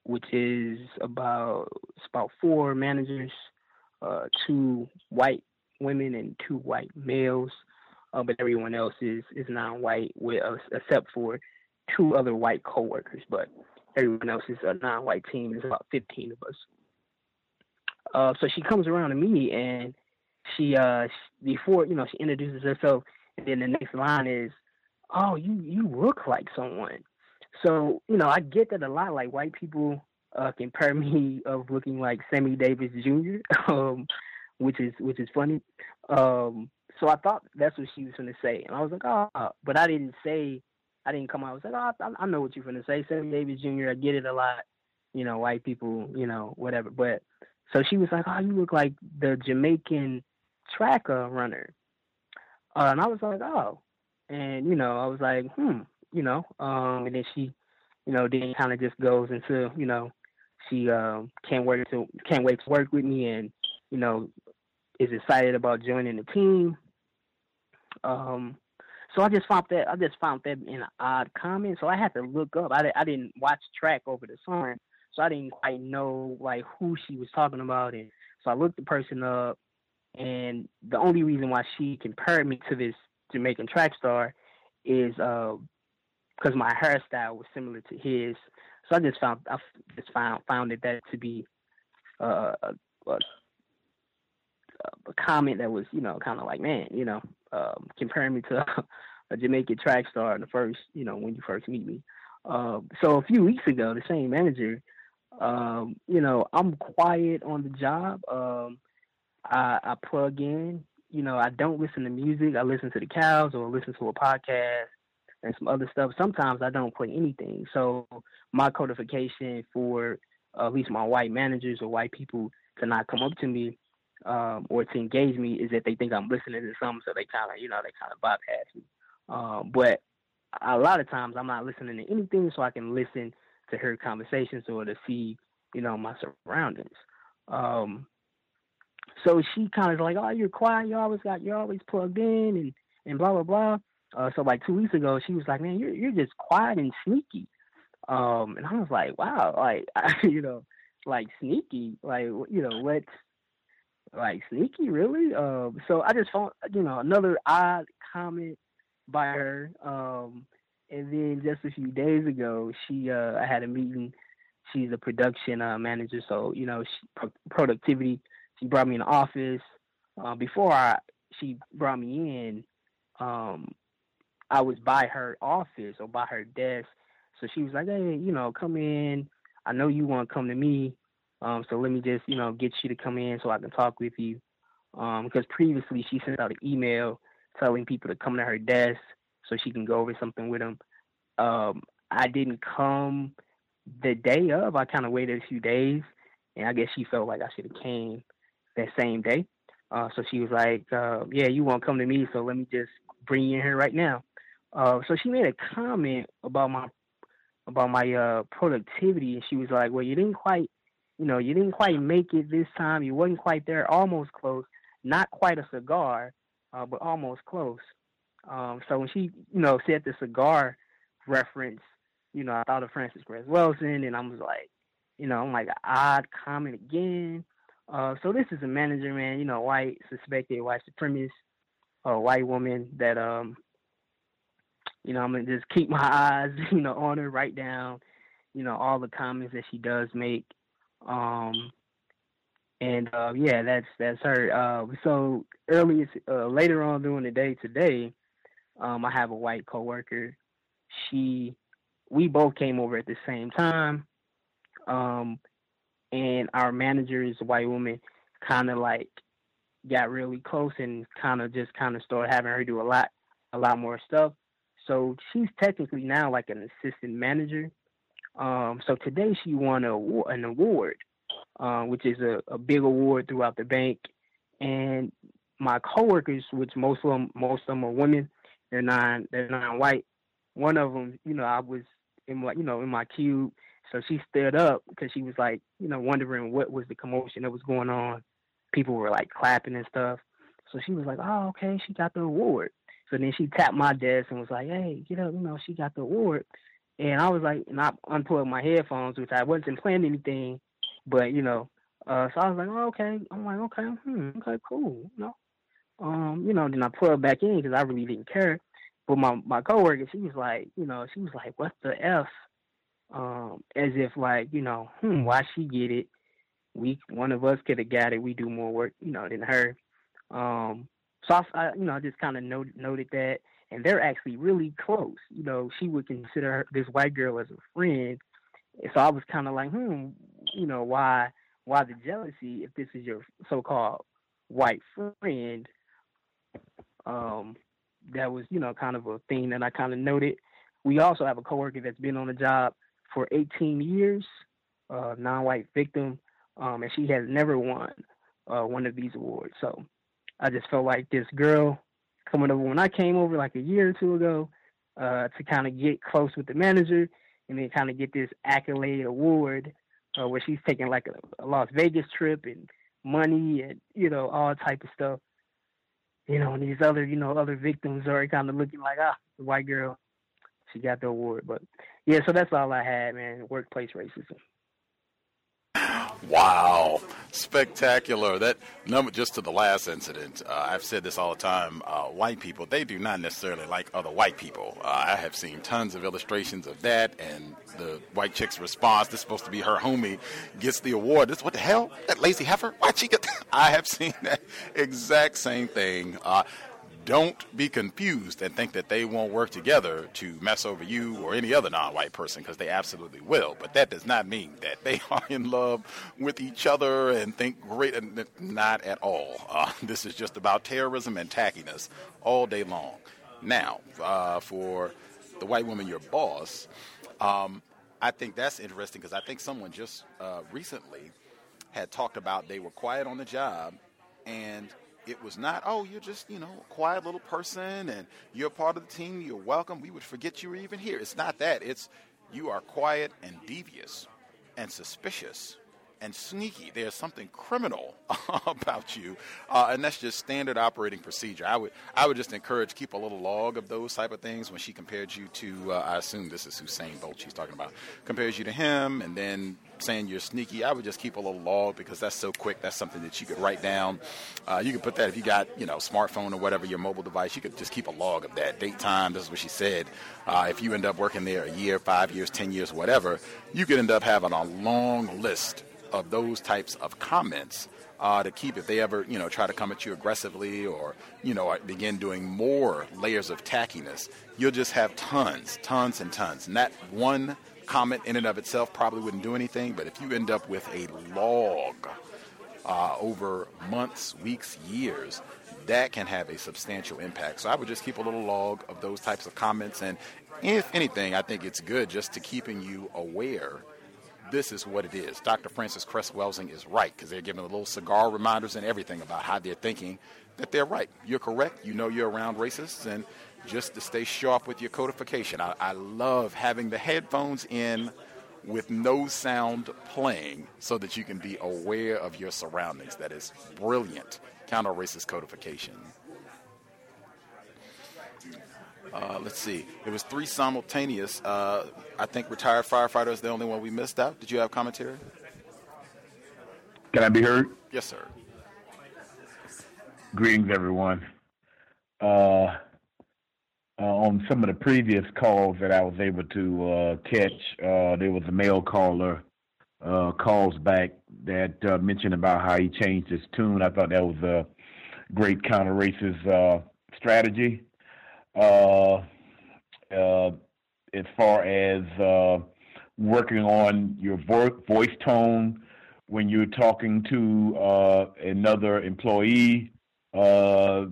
which is about about four managers, uh, two white women and two white males, uh, but everyone else is is non-white, with except for two other white coworkers. But everyone else is a non-white team. There's about 15 of us. Uh, so she comes around to me and she uh before you know she introduces herself and then the next line is, "Oh, you you look like someone." So you know I get that a lot. Like white people uh, compare me of looking like Sammy Davis Jr. um, which is which is funny. Um, so I thought that's what she was going to say, and I was like, "Oh," but I didn't say. I didn't come out. I was like, "Oh, I, I know what you're to say, Sammy Davis Jr." I get it a lot. You know, white people. You know, whatever. But so she was like, "Oh, you look like the Jamaican track uh, runner," uh, and I was like, "Oh," and you know, I was like, "Hmm," you know, um, and then she, you know, then kind of just goes into, you know, she um, can't wait to can't wait to work with me, and you know, is excited about joining the team. Um, so I just found that I just found that in an odd comment. So I had to look up. I, I didn't watch track over the summer, so I didn't quite know like who she was talking about. And so I looked the person up, and the only reason why she compared me to this Jamaican track star is because uh, my hairstyle was similar to his. So I just found I just found found it that to be uh, a, a, a comment that was you know kind of like man you know um, comparing me to a Jamaican track star in the first you know when you first meet me. Um, so a few weeks ago, the same manager, um, you know, I'm quiet on the job. Um, I, I plug in. You know, I don't listen to music. I listen to the cows or listen to a podcast and some other stuff. Sometimes I don't play anything. So my codification for uh, at least my white managers or white people to not come up to me um, or to engage me is that they think I'm listening to something, so they kind of, you know, they kind of bypass me. Um, but a lot of times I'm not listening to anything, so I can listen to hear conversations or to see, you know, my surroundings. Um, so she kind of like, oh, you're quiet. You always got, you're always plugged in, and and blah blah blah. Uh, so like two weeks ago, she was like, man, you're you're just quiet and sneaky. Um, and I was like, wow, like you know, like sneaky, like you know, what, like sneaky, really? Um, so I just found, you know, another odd comment by her. Um, and then just a few days ago, she, uh, I had a meeting. She's a production uh, manager, so you know, she, pro- productivity she brought me in the office. Uh, before I, she brought me in, um, I was by her office or by her desk. So she was like, "Hey, you know, come in. I know you want to come to me, um, so let me just, you know, get you to come in so I can talk with you." Um, because previously she sent out an email telling people to come to her desk so she can go over something with them. Um, I didn't come the day of. I kind of waited a few days, and I guess she felt like I should have came that same day. Uh, so she was like, uh, "Yeah, you won't come to me, so let me just bring you in here right now." Uh, so she made a comment about my about my uh, productivity, and she was like, "Well, you didn't quite, you know, you didn't quite make it this time. You wasn't quite there, almost close. Not quite a cigar, uh, but almost close." Um, so when she, you know, said the cigar reference, you know, I thought of Francis Cress Welsing, and I was like, you know, I'm like odd comment again. Uh, so this is a manager, man. You know, white suspected white supremacist, a white woman that um, you know, I'm gonna just keep my eyes, you know, on her, write down, you know, all the comments that she does make. Um, and uh, yeah, that's that's her. Uh, so early, uh, later on during the day today, um, I have a white coworker. She, we both came over at the same time. Um, and our manager is a white woman, kind of like got really close and kind of just kind of started having her do a lot, a lot more stuff. So she's technically now like an assistant manager. Um, so today she won a, an award, uh, which is a, a big award throughout the bank. And my coworkers, which most of them, most of them are women, they're non, they're non-white. One of them, you know, I was in my you know in my cube. So she stood up because she was like you know wondering what was the commotion that was going on. People were like clapping and stuff. So she was like, "Oh, okay, she got the award." So then she tapped my desk and was like, "Hey, get up, you know, she got the award." And I was like, and I unplugged my headphones, which I wasn't playing anything, but you know, uh, so I was like, oh, okay. I'm like, okay, hmm, okay, cool, you know. Um, you know, then I plugged back in because I really didn't care. But my my coworker, she was like, you know, she was like, what the f? Um, as if like, you know, hmm, why she get it? We one of us could have got it. We do more work, you know, than her. Um, so I, I you know, I just kind of noted noted that, and they're actually really close. You know, she would consider her, this white girl as a friend. So I was kind of like, hmm, you know, why why the jealousy if this is your so-called white friend? Um, that was, you know, kind of a thing that I kind of noted. We also have a coworker that's been on the job for 18 years, uh, non-white victim, um, and she has never won uh, one of these awards. So I just felt like this girl coming over when I came over like a year or two ago uh, to kind of get close with the manager and then kind of get this accolade award uh, where she's taking like a, a Las Vegas trip and money and you know all type of stuff. You know, and these other you know other victims are kind of looking like ah, the white girl, she got the award. But yeah, so that's all I had, man. Workplace racism. Wow, spectacular! That number just to the last incident. Uh, I've said this all the time. Uh, white people they do not necessarily like other white people. Uh, I have seen tons of illustrations of that, and the white chick's response. This is supposed to be her homie gets the award. This what the hell? That lazy heifer? Why'd she get? That? I have seen that exact same thing. Don't be confused and think that they won't work together to mess over you or any other non-white person because they absolutely will. But that does not mean that they are in love with each other and think great. Not at all. Uh, this is just about terrorism and tackiness all day long. Now, uh, for the white woman, your boss, um, I think that's interesting because I think someone just uh, recently had talked about they were quiet on the job and it was not, oh, you're just, you know, a quiet little person and you're part of the team, you're welcome, we would forget you were even here. It's not that. It's you are quiet and devious and suspicious and sneaky. There's something criminal about you, uh, and that's just standard operating procedure. I would I would just encourage keep a little log of those type of things. When she compared you to, uh, I assume this is Usain Bolt she's talking about, compares you to him, and then saying you're sneaky. I would just keep a little log because that's so quick. That's something that you could write down. Uh, you could put that if you got you know smartphone or whatever your mobile device. You could just keep a log of that date time. This is what she said. Uh, if you end up working there a year, five years, ten years, whatever, you could end up having a long list of those types of comments uh, to keep if they ever you know try to come at you aggressively or you know begin doing more layers of tackiness you'll just have tons tons and tons. And that one comment in and of itself probably wouldn't do anything but if you end up with a log uh, over months weeks years that can have a substantial impact. So i would just keep a little log of those types of comments. And if anything i think it's good just to keeping you aware this is what it is. Dr. Francis Cress Welsing is right because they're giving a little cigar reminders and everything about how they're thinking that they're right. You're correct. You know you're around racists, and just to stay sharp with your codification. I, I love having the headphones in with no sound playing so that you can be aware of your surroundings. That is brilliant counter racist codification. Uh, let's see. It was three simultaneous. Uh, I think retired firefighter is the only one we missed out. Did you have commentary? Can I be heard? Yes, sir. Greetings, everyone. Uh, uh, on some of the previous calls that I was able to uh, catch, uh, there was a male caller uh, calls back that uh, mentioned about how he changed his tune. I thought that was a great counter racist uh, strategy. Uh, uh, as far as uh, working on your vo- voice tone when you're talking to uh, another employee. Uh,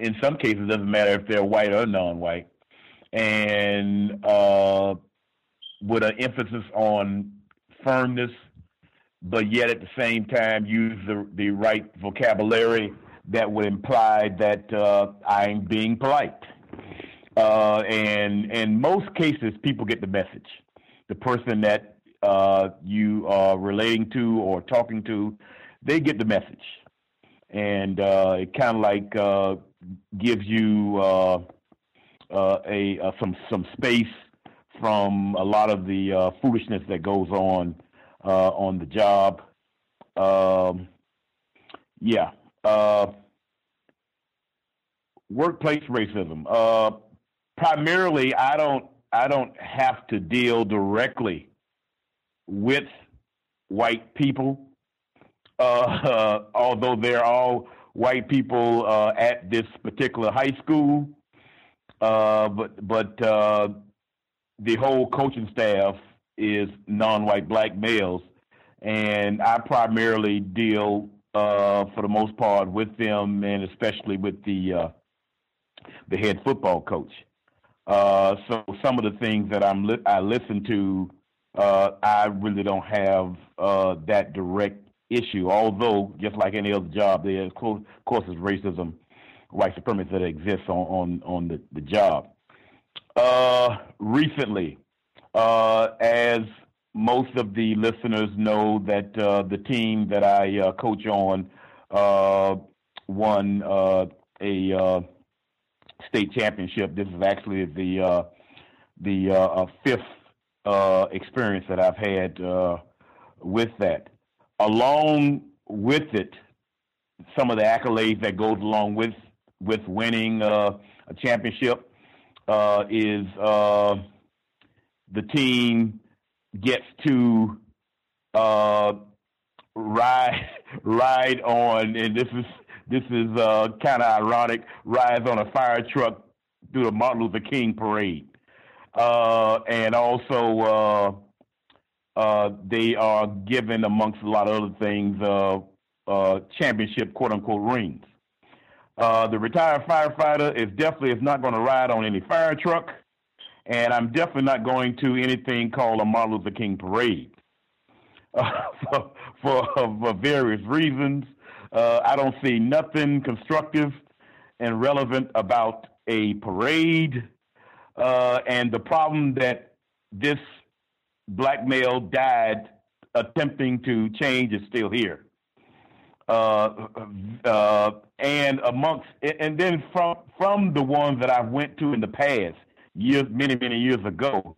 in some cases, it doesn't matter if they're white or non-white, and uh, with an emphasis on firmness, but yet at the same time use the the right vocabulary that would imply that uh, I'm being polite. Uh, and in most cases, people get the message. the person that uh, you are relating to or talking to, they get the message, and uh, it kind of like uh, gives you uh, uh, a uh, some some space from a lot of the foolishness that goes on on the job. Um, yeah. Uh, workplace racism. Uh, primarily, I don't I don't have to deal directly with white people, uh, although they're all white people uh, at this particular high school. Uh, but but uh, the whole coaching staff is non-white black males, and I primarily deal uh, for the most part with them, and especially with the uh, the head football coach. Uh, so some of the things that I'm li- I listen to, uh, I really don't have uh, that direct issue. Although, just like any other job, there of course, of course is racism, white supremacy that exists on on, on the, the job. Uh, recently, uh, as most of the listeners know, that uh, the team that I coach on won a state championship. This is actually the uh, the uh, uh, fifth uh, experience that I've had uh, with that. Along with it, some of the accolades that goes along with with winning uh, a championship is the team gets to ride ride on, and this is this is uh, kind of ironic. Rides on a fire truck through the Martin Luther King parade, uh, and also uh, uh, they are given, amongst a lot of other things, uh, uh, championship quote unquote rings. Uh, the retired firefighter is definitely is not going to ride on any fire truck, and I'm definitely not going to anything called a Martin Luther King parade for, for, for various reasons. Uh, I don't see nothing constructive and relevant about a parade. Uh, and the problem that this black male died attempting to change is still here. Uh, uh, and amongst, and then from from the ones that I went to in the past, years, many many years ago,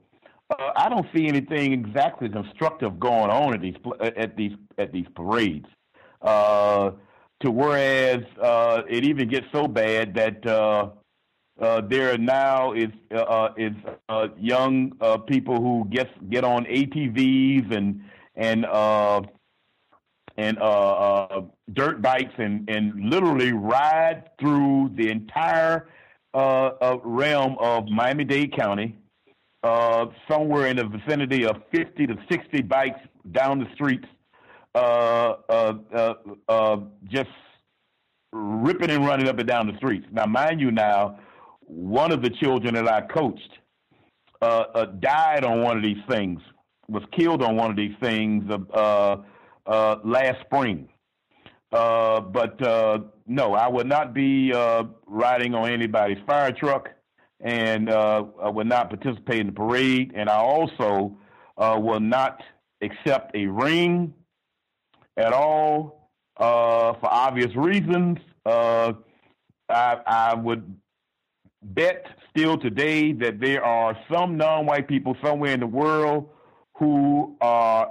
uh, I don't see anything exactly constructive going on at these at these at these parades. Uh, to whereas uh, it even gets so bad that uh, uh, there now is uh, uh, is uh, young people who get get on ATVs and and and dirt bikes and and literally ride through the entire realm of Miami Dade County, somewhere in the vicinity of 50 to 60 bikes down the streets uh, uh, uh, uh, just ripping and running up and down the streets. Now, mind you, now one of the children that I coached uh, uh, died on one of these things, was killed on one of these things uh, uh, last spring. Uh, but uh, no, I would not be uh, riding on anybody's fire truck, and uh, I would not participate in the parade. And I also uh, will not accept a ring at all uh, for obvious reasons. Uh, I, I would bet still today that there are some non-white people somewhere in the world who are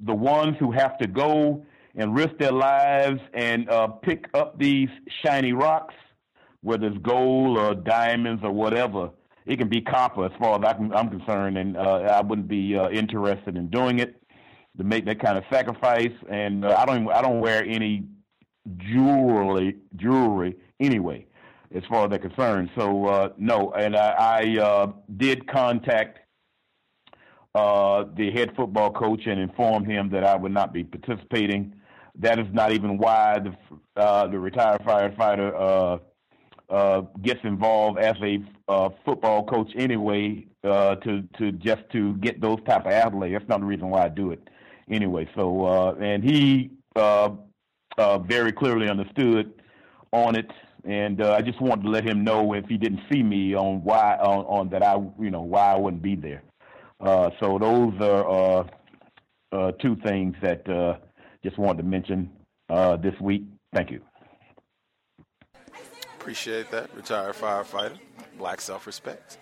the ones who have to go and risk their lives and uh, pick up these shiny rocks, whether it's gold or diamonds or whatever. It can be copper, as far as I'm concerned, and uh, I wouldn't be uh, interested in doing it to make that kind of sacrifice. And uh, I don't I don't wear any jewelry jewelry anyway, as far as they're concerned. So uh, no, and I, I uh, did contact uh, the head football coach and informed him that I would not be participating. That is not even why the uh, the retired firefighter uh, gets involved as a football coach anyway to to just to get those type of accolades. That's not the reason why I do it anyway. So uh, and he uh, uh, very clearly understood on it, and uh, I just wanted to let him know if he didn't see me on why on, on that I you know why I wouldn't be there. Uh, so those are uh, uh, two things that uh, just wanted to mention uh, this week. Thank you. Appreciate that. Retired firefighter, black self respect.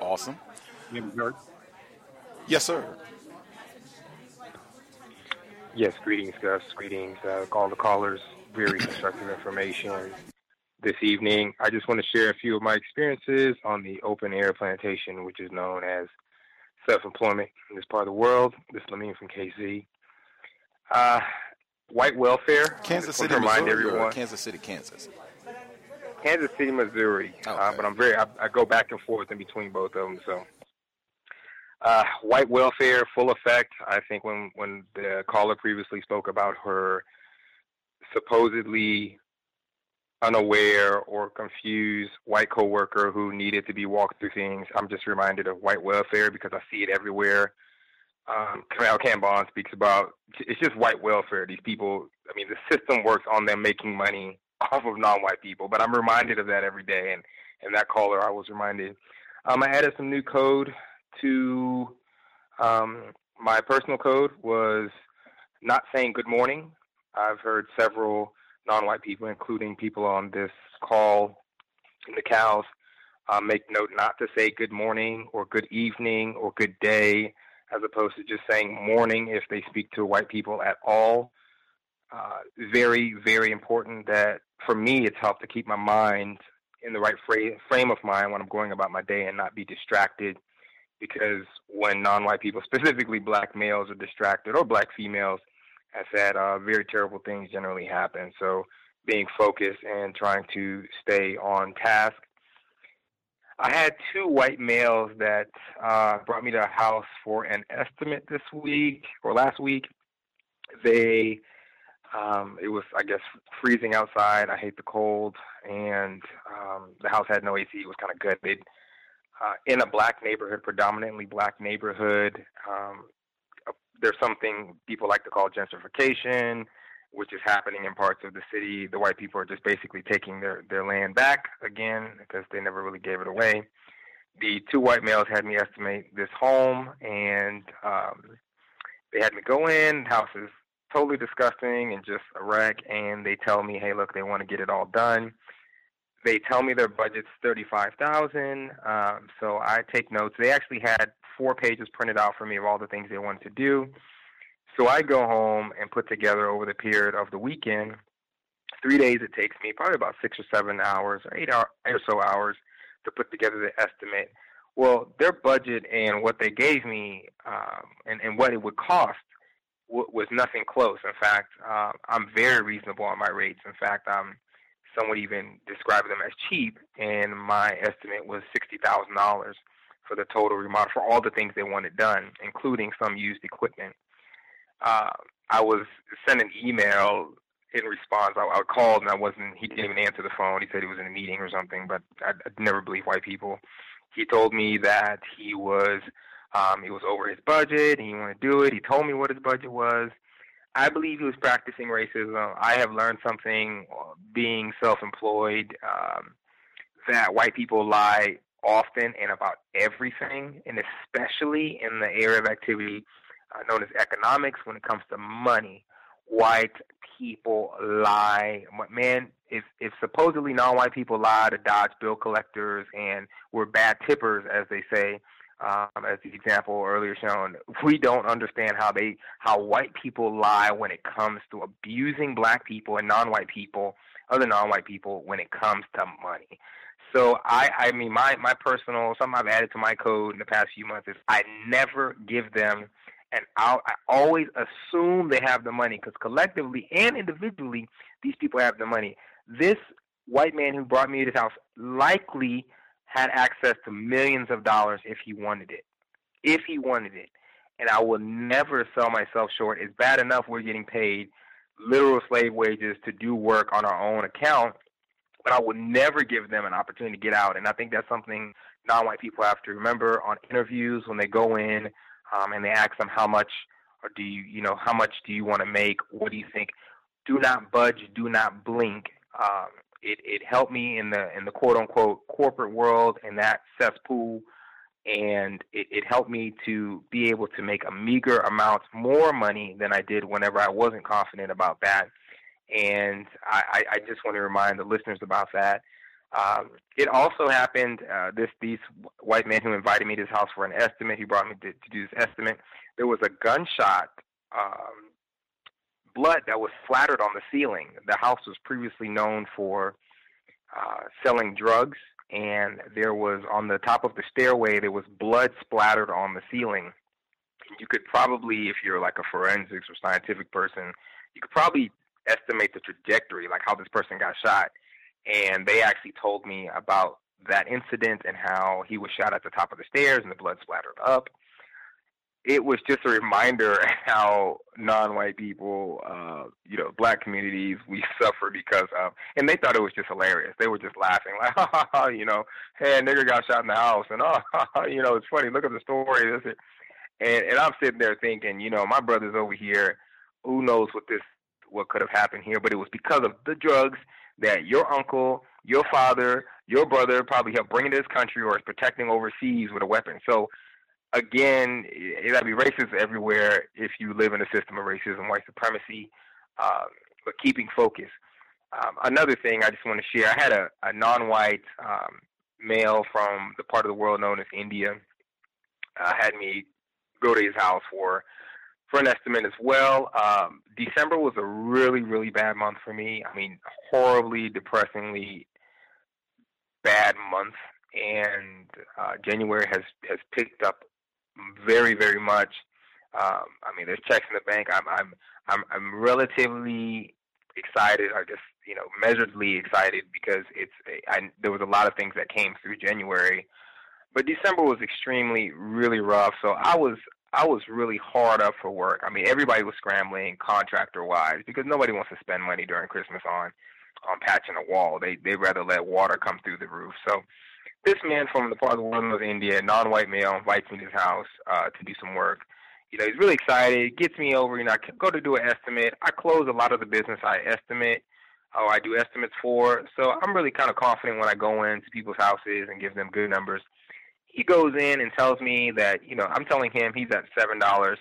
Awesome. Yes, sir. Yes, greetings, Gus. Greetings, uh, all the callers. Very constructive information this evening. I just want to share a few of my experiences on the open air plantation, which is known as self employment in this part of the world. This is Lamine from KC. Uh, white welfare. Kansas I just want City, remind Missouri, everyone. Kansas City, Kansas. Kansas City, Missouri. Uh, but I'm very, I, I go back and forth in between both of them. So, uh, white welfare, full effect. I think when when the caller previously spoke about her supposedly unaware or confused white coworker who needed to be walked through things, I'm just reminded of white welfare because I see it everywhere. Um, Kamau Kambon speaks about it's just white welfare. These people, I mean, the system works on them making money off of non-white people. But I'm reminded of that every day, and and that caller, I was reminded. Um, I added some new code to um, my personal code was not saying good morning. I've heard several non-white people, including people on this call in the COWS, uh, make note not to say good morning or good evening or good day, as opposed to just saying morning if they speak to white people at all. Uh, very, very important that for me, it's helped to keep my mind in the right fra- frame of mind when I'm going about my day and not be distracted. Because when non-white people, specifically black males, are distracted, or black females, I said uh, very terrible things generally happen. So being focused and trying to stay on task. I had two white males that uh, brought me to a house for an estimate this week or last week. They, um, it was I guess freezing outside. I hate the cold, and um, the house had no AC. It was kind of gutted. Uh, in a black neighborhood, predominantly black neighborhood, um, there's something people like to call gentrification, which is happening in parts of the city. The white people are just basically taking their, their land back again because they never really gave it away. The two white males had me estimate this home, and um, they had me go in. The House is totally disgusting and just a wreck. And they tell me, hey, look, they want to get it all done. They tell me their budget's thirty-five thousand. Um, so I take notes. They actually had four pages printed out for me of all the things they wanted to do. So I go home and put together over the period of the weekend, three days it takes me, probably about six or seven hours or eight, hour, or so hours to put together the estimate. Well, their budget and what they gave me um, and, and what it would cost w- was nothing close. In fact, uh, I'm very reasonable on my rates. In fact, I'm some would even describe them as cheap, and my estimate was sixty thousand dollars for the total remodel for all the things they wanted done, including some used equipment. Uh, I was sent an email in response. I, I called and I wasn't. He didn't even answer the phone. He said he was in a meeting or something. But I, I never believe white people. He told me that he was um, he was over his budget. And he wanted to do it. He told me what his budget was. I believe he was practicing racism. I have learned something uh, being self-employed um, that white people lie often and about everything, and especially in the area of activity uh, known as economics when it comes to money. White people lie. Man, if if supposedly non-white people lie to dodge bill collectors and we're bad tippers, as they say, um, as the example earlier shown, we don't understand how they how white people lie when it comes to abusing black people and non-white people, other non-white people, when it comes to money. So I, I mean, my my personal something I've added to my code in the past few months is I never give them, and I always assume they have the money because collectively and individually these people have the money. This white man who brought me to this house likely had access to millions of dollars if he wanted it, if he wanted it, and I will never sell myself short. It's bad enough we're getting paid literal slave wages to do work on our own account but I would never give them an opportunity to get out. And I think that's something non-white people have to remember on interviews when they go in um, and they ask them how much or do you, you know, how much do you want to make? What do you think? Do not budge. Do not blink. Um, it it helped me in the in the quote unquote corporate world in that cesspool and it, it helped me to be able to make a meager amount more money than I did whenever I wasn't confident about that. And I, I just want to remind the listeners about that. Um, it also happened. Uh, this white man who invited me to his house for an estimate. He brought me to, to do this estimate. There was a gunshot um, blood that was splattered on the ceiling. The house was previously known for uh, selling drugs, and there was on the top of the stairway there was blood splattered on the ceiling. You could probably, if you're like a forensics or scientific person, you could probably estimate the trajectory, like how this person got shot. And they actually told me about that incident and how he was shot at the top of the stairs and the blood splattered up it was just a reminder how non-white people, uh, you know, black communities, we suffer because of, and they thought it was just hilarious. They were just laughing, like, ha ha ha, you know, hey, a nigger got shot in the house, and oh, ha, ha, you know, it's funny. Look at the story. This, and and I'm sitting there thinking, you know, my brother's over here. Who knows what this, what could have happened here? But it was because of the drugs that your uncle, your father, your brother probably helped bring into this country or is protecting overseas with a weapon. So again, will be racist everywhere if you live in a system of racism, white supremacy, um, but keeping focus. Um, another thing I just want to share I had a, a non white um, male from the part of the world known as India uh, had me go to his house for for an estimate as well. Um, December was a really, really bad month for me. I mean, horribly, depressingly bad month. And uh, January has has picked up very, very much. Um, I mean, there's checks in the bank. I'm, I'm, I'm, I'm relatively excited, I guess you know, measuredly excited because it's. I, there was a lot of things that came through January, but December was extremely, really rough. So I was, I was really hard up for work. I mean, everybody was scrambling contractor wise because nobody wants to spend money during Christmas on, on patching a wall. They, they rather let water come through the roof. So this man from the part of the world of India, non-white male, invites me to his house uh, to do some work. You know, he's really excited. Gets me over. You know, I go to do an estimate. I close a lot of the business I estimate. Oh, I do estimates for. So I'm really kind of confident when I go into people's houses and give them good numbers. He goes in and tells me that you know I'm telling him he's at seven dollars,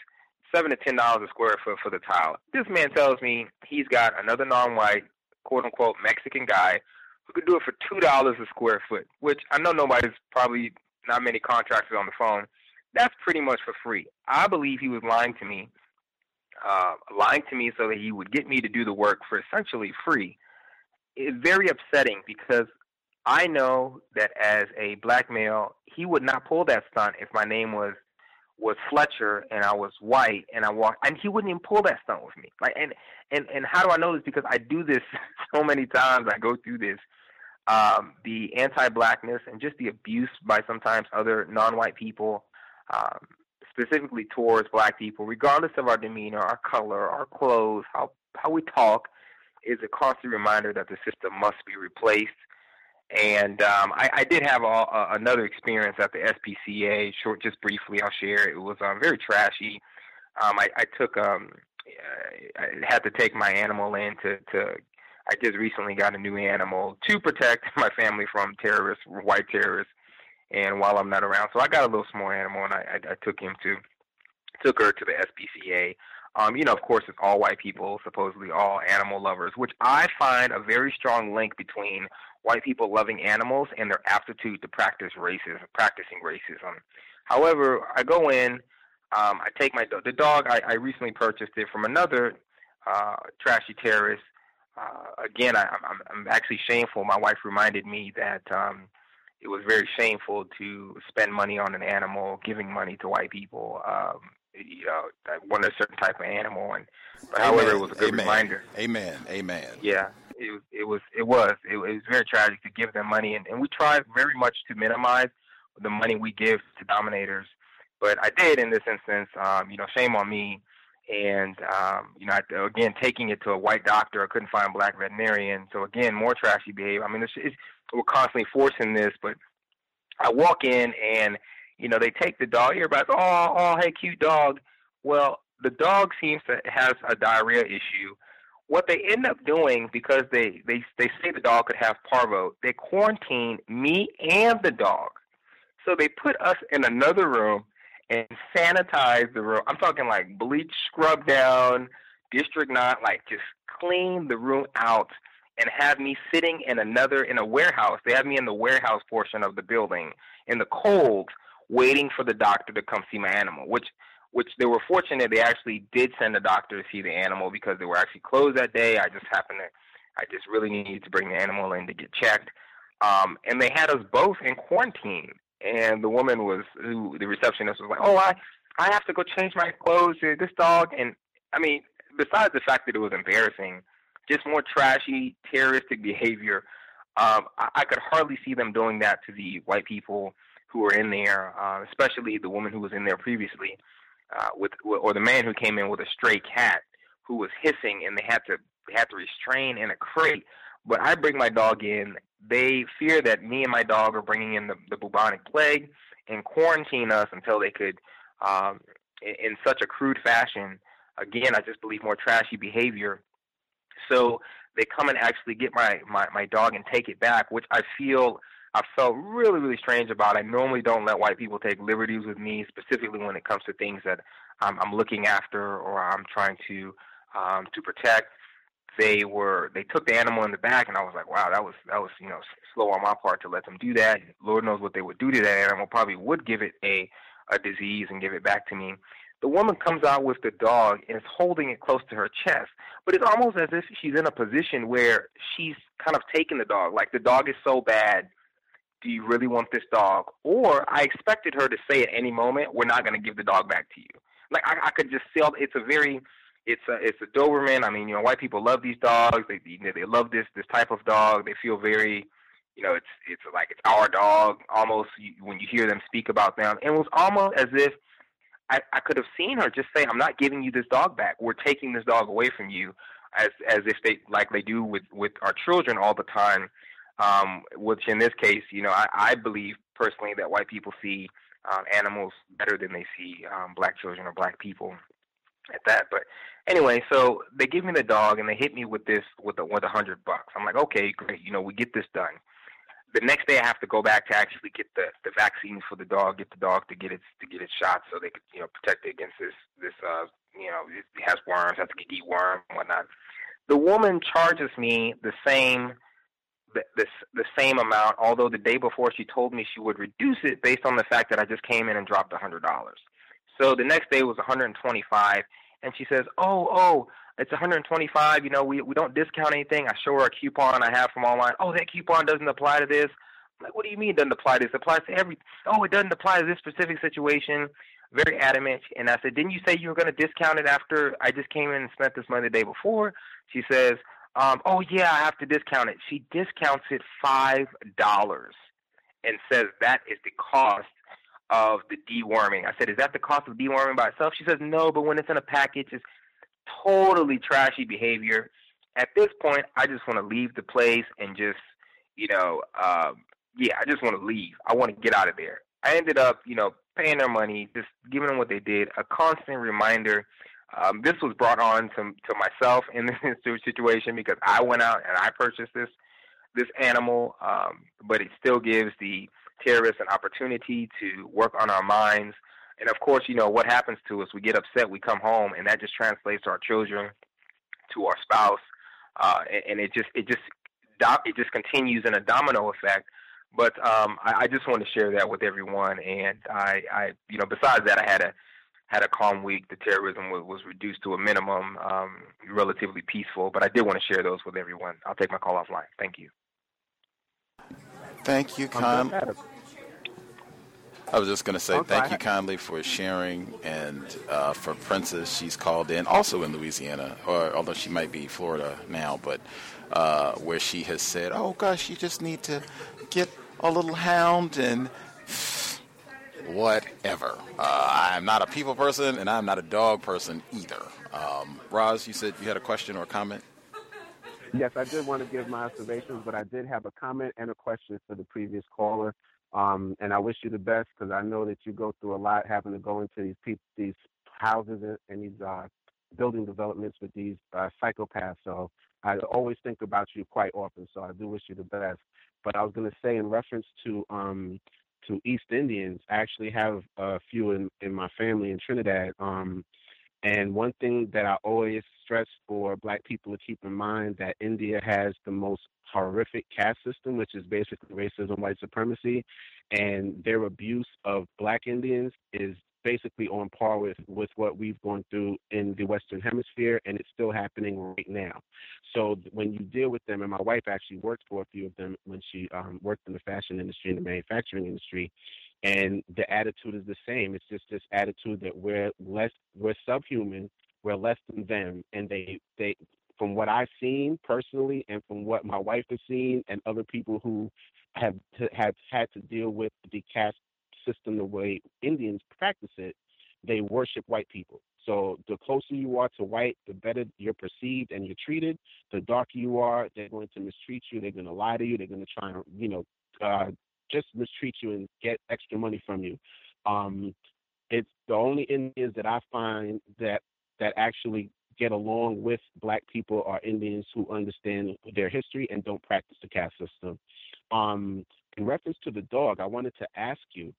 seven to ten dollars a square foot for the tile. This man tells me he's got another non-white, quote unquote Mexican guy we could do it for two dollars a square foot, which I know nobody's probably not many contractors on the phone. That's pretty much for free. I believe he was lying to me, uh, lying to me so that he would get me to do the work for essentially free. It's very upsetting because I know that as a black male, he would not pull that stunt if my name was was Fletcher and I was white and I walked and he wouldn't even pull that stunt with me. Like and and and how do I know this? Because I do this so many times. I go through this um, the anti-blackness and just the abuse by sometimes other non-white people, um, specifically towards black people, regardless of our demeanor, our color, our clothes, how how we talk, is a constant reminder that the system must be replaced. And um, I, I did have a, a, another experience at the SPCA. Short, just briefly, I'll share. It was um, very trashy. Um, I, I took um, I had to take my animal in to to I just recently got a new animal to protect my family from terrorists, white terrorists, and while I'm not around. So I got a little small animal, and I, I, I took him to took her to the SPCA. Um, you know, of course, it's all white people, supposedly all animal lovers, which I find a very strong link between white people loving animals and their aptitude to practice racism, practicing racism. However, I go in, um, I take my dog. The dog I, I recently purchased it from another uh, trashy terrorist uh, again, I, I'm, I'm actually shameful. My wife reminded me that um, it was very shameful to spend money on an animal, giving money to white people. Um, you know, I wanted a certain type of animal, and but however, it was a good Amen. reminder. Amen. Amen. Yeah, it was. It was. It was. It, was very tragic to give them money, and, and we try very much to minimize the money we give to dominators. But I did in this instance. Um, you know, shame on me and um, you know, I, again, taking it to a white doctor, I couldn't find a black veterinarian. So again, more trashy behavior. I mean, it's, it's, we're constantly forcing this, but I walk in and you know they take the dog. Everybody's oh, oh, hey, cute dog. Well, the dog seems to has a diarrhea issue. What they end up doing because they they they say the dog could have parvo, they quarantine me and the dog. So they put us in another room and sanitize the room. I'm talking like bleach, scrub down, District Nine, like just clean the room out and have me sitting in another in a warehouse. They have me in the warehouse portion of the building in the cold, waiting for the doctor to come see my animal. Which, which they were fortunate. They actually did send a doctor to see the animal because they were actually closed that day. I just happened to, I just really needed to bring the animal in to get checked. Um, and they had us both in quarantine. And the woman was, who the receptionist was like, "Oh, I, I have to go change my clothes to this dog." And I mean, besides the fact that it was embarrassing, just more trashy, terroristic behavior. Um, I, I could hardly see them doing that to the white people who were in there, uh, especially the woman who was in there previously, uh, with or the man who came in with a stray cat who was hissing, and they had to had to restrain in a crate. But I bring my dog in. They fear that me and my dog are bringing in the, the bubonic plague and quarantine us until they could, um, in, in such a crude fashion. Again, I just believe more trashy behavior so they come and actually get my, my, my dog and take it back, which I feel I felt really, really strange about. I normally don't let white people take liberties with me, specifically when it comes to things that I'm, I'm looking after or I'm trying to um, to protect. They were they took the animal in the back, and I was like, wow, that was that was you know slow on my part to let them do that. Lord knows what they would do to that animal. Probably would give it a a disease and give it back to me. The woman comes out with the dog and is holding it close to her chest, but it's almost as if she's in a position where she's kind of taking the dog. Like the dog is so bad, do you really want this dog? Or I expected her to say at any moment, "We're not going to give the dog back to you." Like I, I could just feel it's a very it's a it's a Doberman. I mean, you know, white people love these dogs. They they love this this type of dog. They feel very, you know, it's it's like it's our dog. Almost when you hear them speak about them, and it was almost as if I, I could have seen her just say, "I'm not giving you this dog back. We're taking this dog away from you," as as if they like they do with with our children all the time. Um, which in this case, you know, I, I believe personally that white people see um, animals better than they see um, black children or black people at that. But anyway, so they give me the dog and they hit me with this with a with a hundred bucks. I'm like, okay, great. You know, we get this done the next day I have to go back to actually get the the vaccines for the dog, get the dog to get its to get its shot, so they could you know protect it against this this uh you know it has worms, has to get dewormed and whatnot. The woman charges me the same the, the the same amount, although the day before she told me she would reduce it based on the fact that I just came in and dropped a hundred dollars. So the next day was 125, and she says, "Oh, oh, it's 125. You know, we we don't discount anything. I show her a coupon I have from online. Oh, that coupon doesn't apply to this. I'm like, what do you mean it doesn't apply to this? It applies to every. Oh, it doesn't apply to this specific situation. Very adamant. And I said, didn't you say you were going to discount it after I just came in and spent this money the day before? She says, um, oh yeah, I have to discount it. She discounts it five dollars and says that is the cost of the deworming. I said, is that the cost of deworming by itself? She says, no, but when it's in a package, it's totally trashy behavior. At this point, I just want to leave the place and just, you know, um, yeah, I just want to leave. I want to get out of there. I ended up, you know, paying their money, just giving them what they did. A constant reminder. Um, this was brought on to to myself in this situation because I went out and I purchased this this animal, um, but it still gives the terrorists an opportunity to work on our minds and of course, you know what happens to us. We get upset. We come home, and that just translates to our children, to our spouse, uh, and, and it just it just it just continues in a domino effect. But um, I, I just want to share that with everyone. And I, I, you know, besides that, I had a had a calm week. The terrorism was, was reduced to a minimum, um, relatively peaceful. But I did want to share those with everyone. I'll take my call offline. Thank you. Thank you, Con. I was just going to say okay. thank you kindly for sharing, and uh, for Princess, she's called in, also in Louisiana, or although she might be Florida now, but uh, where she has said, "Oh gosh, you just need to get a little hound and whatever." Uh, I'm not a people person, and I'm not a dog person either. Um, Roz, you said you had a question or a comment. Yes, I did want to give my observations, but I did have a comment and a question for the previous caller. Um, and I wish you the best because I know that you go through a lot having to go into these these houses and, and these uh, building developments with these uh, psychopaths. So I always think about you quite often. So I do wish you the best. But I was going to say in reference to um, to East Indians. I actually have a few in in my family in Trinidad. Um, and one thing that I always stress for Black people to keep in mind that India has the most horrific caste system, which is basically racism, white supremacy, and their abuse of Black Indians is basically on par with with what we've gone through in the Western Hemisphere, and it's still happening right now. So when you deal with them, and my wife actually worked for a few of them when she um, worked in the fashion industry and the manufacturing industry, and the attitude is the same. It's just this attitude that we're less, we're subhuman, we're less than them, and they they. From what I've seen personally, and from what my wife has seen, and other people who have to, have had to deal with the caste system the way Indians practice it, they worship white people. So the closer you are to white, the better you're perceived and you're treated. The darker you are, they're going to mistreat you. They're going to lie to you. They're going to try and, you know, uh, just mistreat you and get extra money from you. Um, it's the only Indians that I find that that actually get along with black people are Indians who understand their history and don't practice the caste system. Um, in reference to the dog, I wanted to ask you,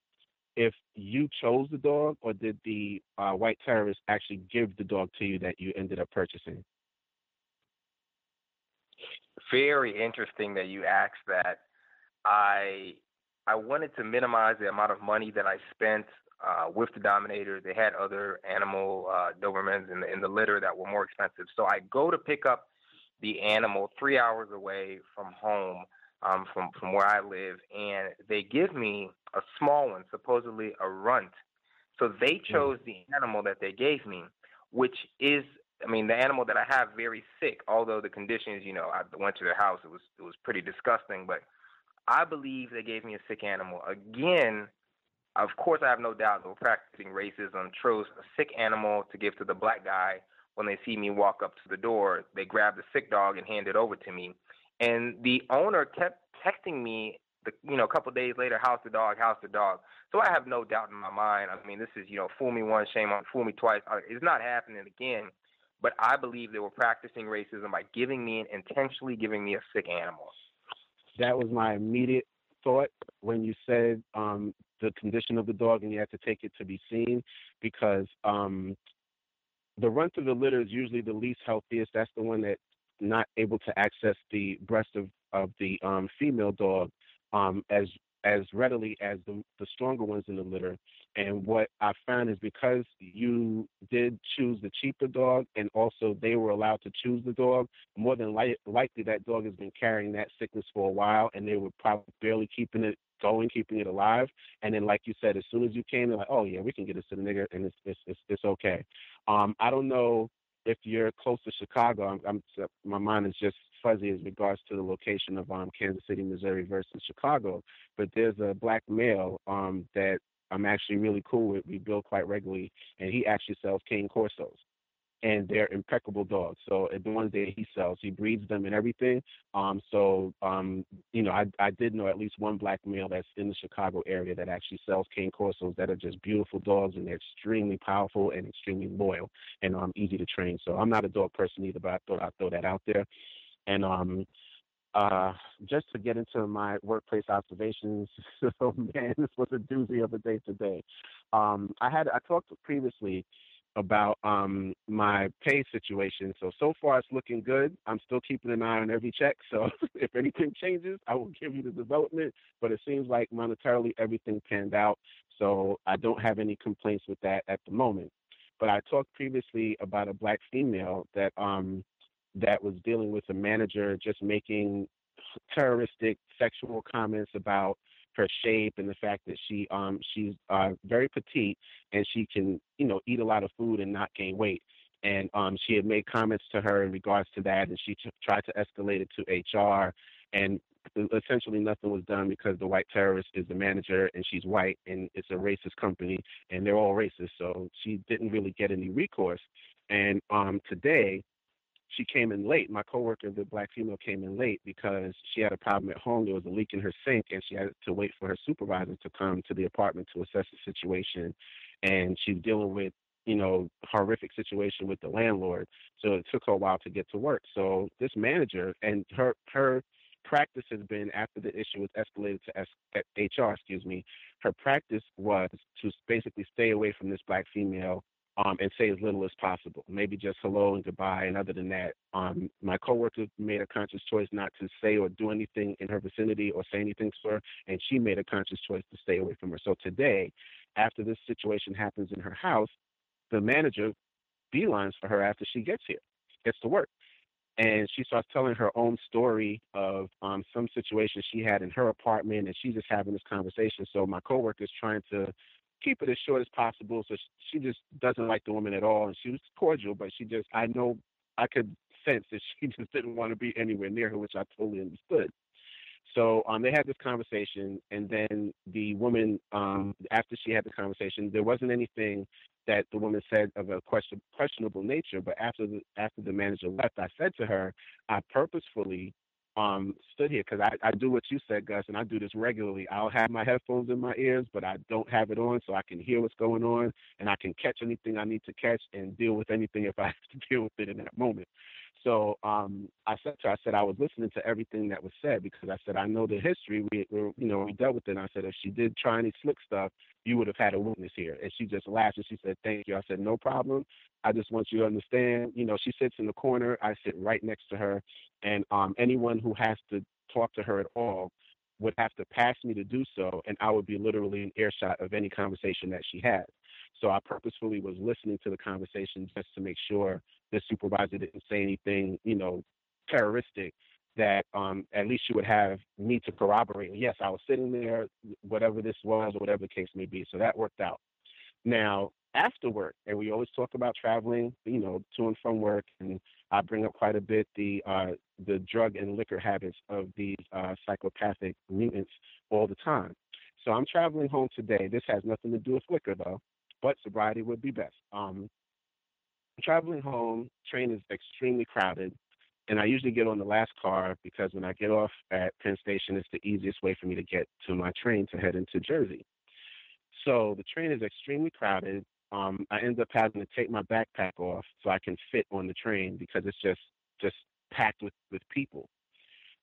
if you chose the dog or did the uh, white terrorists actually give the dog to you that you ended up purchasing? Very interesting that you asked that. I I wanted to minimize the amount of money that I spent uh, with the Dominator. They had other animal uh, Dobermans in the in the litter that were more expensive. So I go to pick up the animal three hours away from home um, from from where I live, and they give me a small one, supposedly a runt. So they hmm. chose the animal that they gave me, which is, I mean, the animal that I have very sick. Although the conditions, you know, I went to their house, it was it was pretty disgusting, but I believe they gave me a sick animal. Again, of course, I have no doubt they were practicing racism. Chose a sick animal to give to the black guy. When they see me walk up to the door, they grab the sick dog and hand it over to me. And the owner kept texting me, the, you know, a couple days later, how's the dog, how's the dog. So I have no doubt in my mind. I mean, this is, you know, fool me once, shame on, fool me twice. It's not happening again. But I believe they were practicing racism by giving me, and intentionally giving me a sick animal. That was my immediate thought when you said um, the condition of the dog and you had to take it to be seen because um, the runt of the litter is usually the least healthiest. That's the one that not able to access the breast of, of the um, female dog um, as as readily as the, the stronger ones in the litter. And what I found is because you did choose the cheaper dog and also they were allowed to choose the dog, more than li- likely that dog has been carrying that sickness for a while and they were probably barely keeping it going, keeping it alive. And then, like you said, as soon as you came, they're like, oh, yeah, we can get this to the nigger and it's, it's, it's, it's okay. Um, I don't know if you're close to Chicago, I'm, I'm, my mind is just fuzzy as regards to the location of um, Kansas City, Missouri versus Chicago. But there's a black male um, that I'm actually really cool with. We build quite regularly, and he actually sells cane corsos and they're impeccable dogs. So the ones that he sells, he breeds them and everything. Um, so um, you know, I I did know at least one black male that's in the Chicago area that actually sells cane corsos that are just beautiful dogs and they're extremely powerful and extremely loyal and um easy to train. So I'm not a dog person either, but I thought I'd throw that out there. And um uh, just to get into my workplace observations. so man, this was a doozy of a day today. Um, I had I talked previously about um my pay situation. So so far it's looking good. I'm still keeping an eye on every check. So if anything changes, I will give you the development. But it seems like monetarily everything panned out. So I don't have any complaints with that at the moment. But I talked previously about a black female that um that was dealing with a manager just making terroristic sexual comments about her shape and the fact that she um she's uh very petite and she can you know eat a lot of food and not gain weight. And um she had made comments to her in regards to that and she t- tried to escalate it to HR and essentially nothing was done because the white terrorist is the manager and she's white and it's a racist company and they're all racist. So she didn't really get any recourse. And um today she came in late. My coworker, the black female, came in late because she had a problem at home. There was a leak in her sink, and she had to wait for her supervisor to come to the apartment to assess the situation. And she's dealing with, you know, horrific situation with the landlord. So it took her a while to get to work. So this manager and her her practice has been after the issue was escalated to HR, excuse me, her practice was to basically stay away from this black female um, and say as little as possible. Maybe just hello and goodbye. And other than that, um, my coworker made a conscious choice not to say or do anything in her vicinity or say anything to her, and she made a conscious choice to stay away from her. So today, after this situation happens in her house, the manager beelines for her after she gets here, gets to work. And she starts telling her own story of um, some situation she had in her apartment, and she's just having this conversation. So my coworker is trying to keep it as short as possible. So she just doesn't like the woman at all, and she was cordial, but she just I know I could sense that she just didn't want to be anywhere near her, which I totally understood. So um, they had this conversation, and then the woman, um, after she had the conversation, there wasn't anything that the woman said of a question, questionable nature. But after the after the manager left, I said to her, I purposefully um, stood here because I, I do what you said, Gus, and I do this regularly. I'll have my headphones in my ears, but I don't have it on so I can hear what's going on and I can catch anything I need to catch and deal with anything if I have to deal with it in that moment. So um, I said to her, I said I was listening to everything that was said because I said I know the history. We, we you know, we dealt with it. And I said if she did try any slick stuff, you would have had a witness here. And she just laughed and she said, "Thank you." I said, "No problem. I just want you to understand. You know, she sits in the corner. I sit right next to her, and um, anyone who has to talk to her at all would have to pass me to do so, and I would be literally in earshot of any conversation that she has. So I purposefully was listening to the conversation just to make sure the supervisor didn't say anything, you know, terroristic that um, at least she would have me to corroborate. Yes, I was sitting there, whatever this was, or whatever the case may be. So that worked out. Now, after work, and we always talk about traveling, you know, to and from work, and I bring up quite a bit the uh, the drug and liquor habits of these uh, psychopathic mutants all the time. So I'm traveling home today. This has nothing to do with liquor though, but sobriety would be best. Um, traveling home, train is extremely crowded, and I usually get on the last car because when I get off at Penn Station, it's the easiest way for me to get to my train to head into Jersey. So the train is extremely crowded. Um, I end up having to take my backpack off so I can fit on the train because it's just just packed with with people.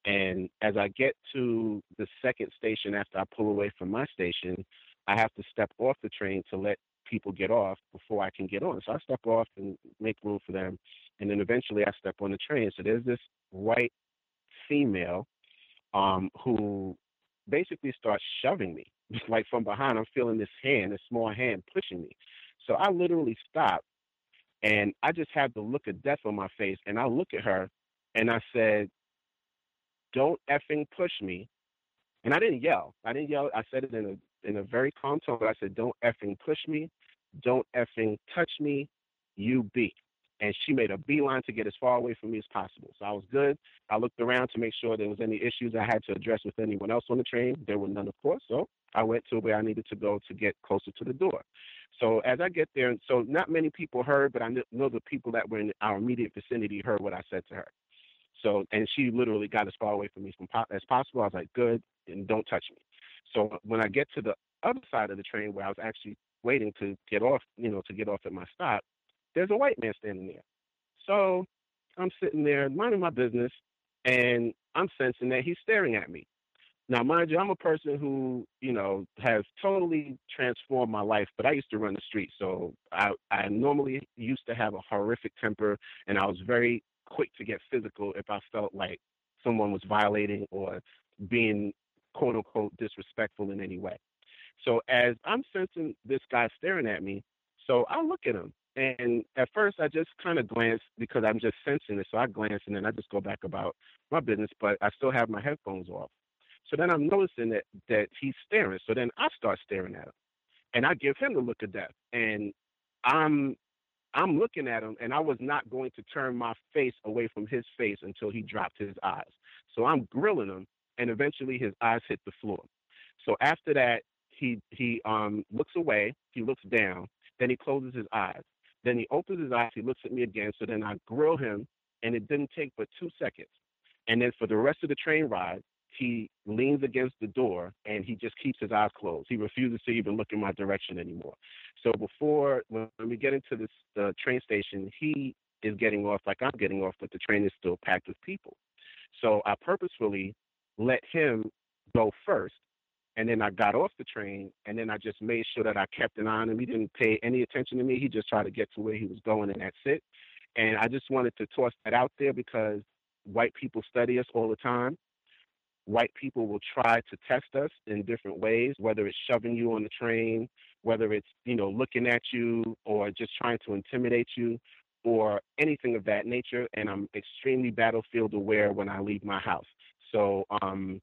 And as I get to the second station after I pull away from my station, I have to step off the train to let people get off before I can get on. So I step off and make room for them. And then eventually I step on the train. So there's this white female um, who basically starts shoving me. like from behind, I'm feeling this hand, this small hand pushing me. So I literally stop and I just have the look of death on my face. And I look at her and I said, Don't effing push me. And I didn't yell. I didn't yell. I said it in a in a very calm tone, I said, Don't effing push me. Don't effing touch me. You be. And she made a beeline to get as far away from me as possible. So I was good. I looked around to make sure there was any issues I had to address with anyone else on the train. There were none, of course. So I went to where I needed to go to get closer to the door. So as I get there, so not many people heard, but I know the people that were in our immediate vicinity heard what I said to her. So, and she literally got as far away from me as possible. I was like, good, and don't touch me. So when I get to the other side of the train where I was actually waiting to get off, you know, to get off at my stop, there's a white man standing there. So I'm sitting there minding my business, and I'm sensing that he's staring at me. Now, mind you, I'm a person who, you know, has totally transformed my life, but I used to run the street. So I, I normally used to have a horrific temper, and I was very quick to get physical if I felt like someone was violating or being quote unquote disrespectful in any way. So as I'm sensing this guy staring at me, so I look at him. And at first I just kind of glance because I'm just sensing it. So I glance and then I just go back about my business, but I still have my headphones off. So then I'm noticing that that he's staring. So then I start staring at him. And I give him the look of death. And I'm I'm looking at him and I was not going to turn my face away from his face until he dropped his eyes. So I'm grilling him and eventually his eyes hit the floor. So after that, he he um looks away, he looks down, then he closes his eyes. Then he opens his eyes, he looks at me again. So then I grill him, and it didn't take but two seconds. And then for the rest of the train ride, he leans against the door and he just keeps his eyes closed. He refuses to even look in my direction anymore. So before when we get into this train station, he is getting off like I'm getting off, but the train is still packed with people. So I purposefully let him go first. And then I got off the train, and then I just made sure that I kept an eye on him. He didn't pay any attention to me. He just tried to get to where he was going, and that's it. And I just wanted to toss that out there because white people study us all the time. White people will try to test us in different ways, whether it's shoving you on the train, whether it's, you know, looking at you or just trying to intimidate you or anything of that nature. And I'm extremely battlefield aware when I leave my house. So, um,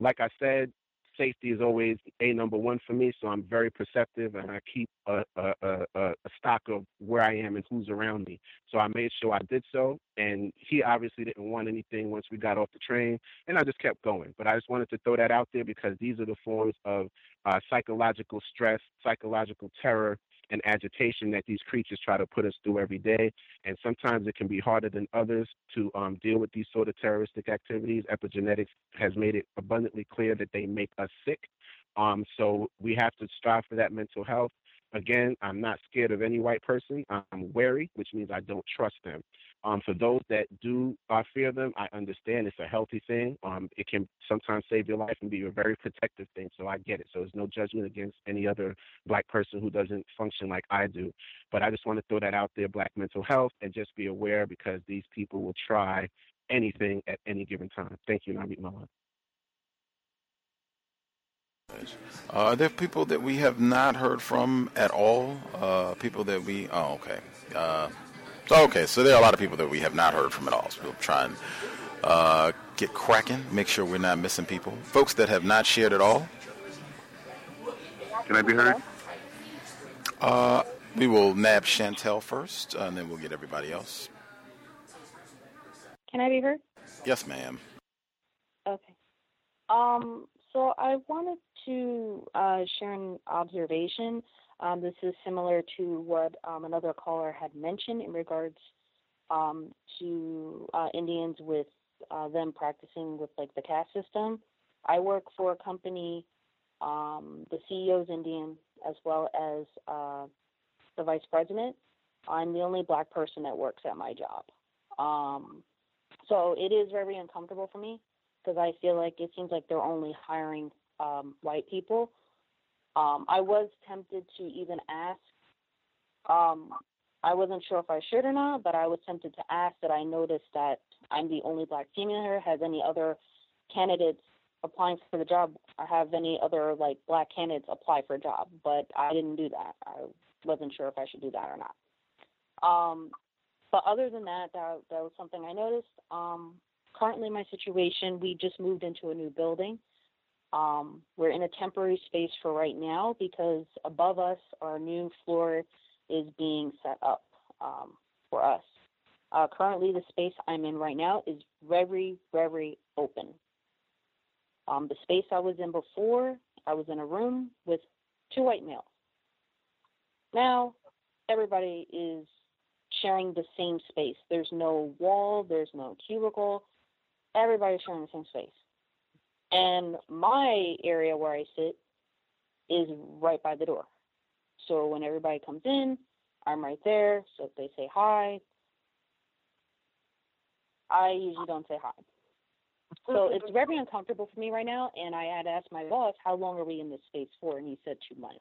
like I said, safety is always a number one for me. So I'm very perceptive and I keep a, a, a, a stock of where I am and who's around me. So I made sure I did so. And he obviously didn't want anything once we got off the train. And I just kept going. But I just wanted to throw that out there because these are the forms of uh, psychological stress, psychological terror, and agitation that these creatures try to put us through every day. And sometimes it can be harder than others to um, deal with these sort of terroristic activities. Epigenetics has made it abundantly clear that they make us sick. Um, so we have to strive for that mental health. Again, I'm not scared of any white person. I'm wary, which means I don't trust them. Um, for those that do uh, fear them, I understand it's a healthy thing. Um, it can sometimes save your life and be a very protective thing. So I get it. So there's no judgment against any other black person who doesn't function like I do. But I just want to throw that out there, black mental health, and just be aware because these people will try anything at any given time. Thank you, Nabi Mullah. Uh, are there people that we have not heard from at all? Uh, people that we, oh, okay. Uh, okay, so there are a lot of people that we have not heard from at all. So we'll try and uh, get cracking, make sure we're not missing people. Folks that have not shared at all. Can I be heard? Uh, we will nab Chantel first, and then we'll get everybody else. Can I be heard? Yes, ma'am. Okay. Um, so I wanted to uh, share an observation. Um, this is similar to what um, another caller had mentioned in regards um, to uh, Indians with uh, them practicing with like the caste system. I work for a company. Um, the CEO is Indian, as well as uh, the vice president. I'm the only black person that works at my job. Um, so it is very uncomfortable for me because I feel like it seems like they're only hiring um, white people. Um, I was tempted to even ask. Um, I wasn't sure if I should or not, but I was tempted to ask that I noticed that I'm the only black female here. Has any other candidates applying for the job or have any other like black candidates apply for a job? But I didn't do that. I wasn't sure if I should do that or not. Um, but other than that, that that was something I noticed. Um, currently, my situation, we just moved into a new building. Um, we're in a temporary space for right now because above us, our new floor is being set up um, for us. Uh, currently, the space I'm in right now is very, very open. Um, the space I was in before, I was in a room with two white males. Now, everybody is sharing the same space. There's no wall, there's no cubicle. Everybody's sharing the same space. And my area where I sit is right by the door. So when everybody comes in, I'm right there. So if they say hi, I usually don't say hi. So it's very uncomfortable for me right now. And I had asked my boss, how long are we in this space for? And he said two months.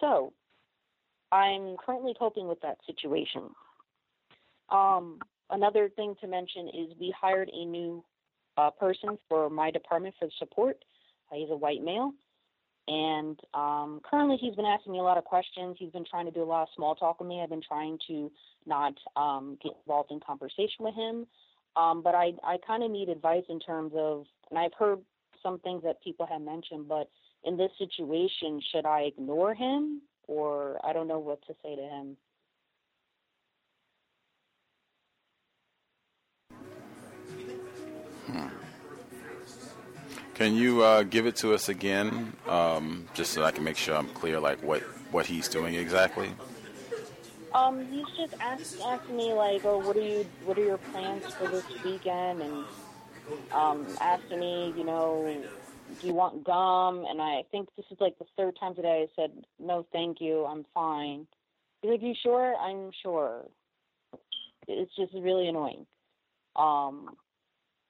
So I'm currently coping with that situation. Um, another thing to mention is we hired a new uh, person for my department for support. Uh, he's a white male. And um, currently, he's been asking me a lot of questions. He's been trying to do a lot of small talk with me. I've been trying to not um, get involved in conversation with him. Um, but I, I kind of need advice in terms of, and I've heard some things that people have mentioned, but in this situation, should I ignore him or I don't know what to say to him? Can you uh, give it to us again, um, just so I can make sure I'm clear, like what what he's doing exactly? Um, he's just asked asking me like, oh, what are you, what are your plans for this weekend, and um, asking me, you know, do you want gum? And I think this is like the third time today I said, no, thank you, I'm fine. He's like, you sure? I'm sure. It's just really annoying. Um,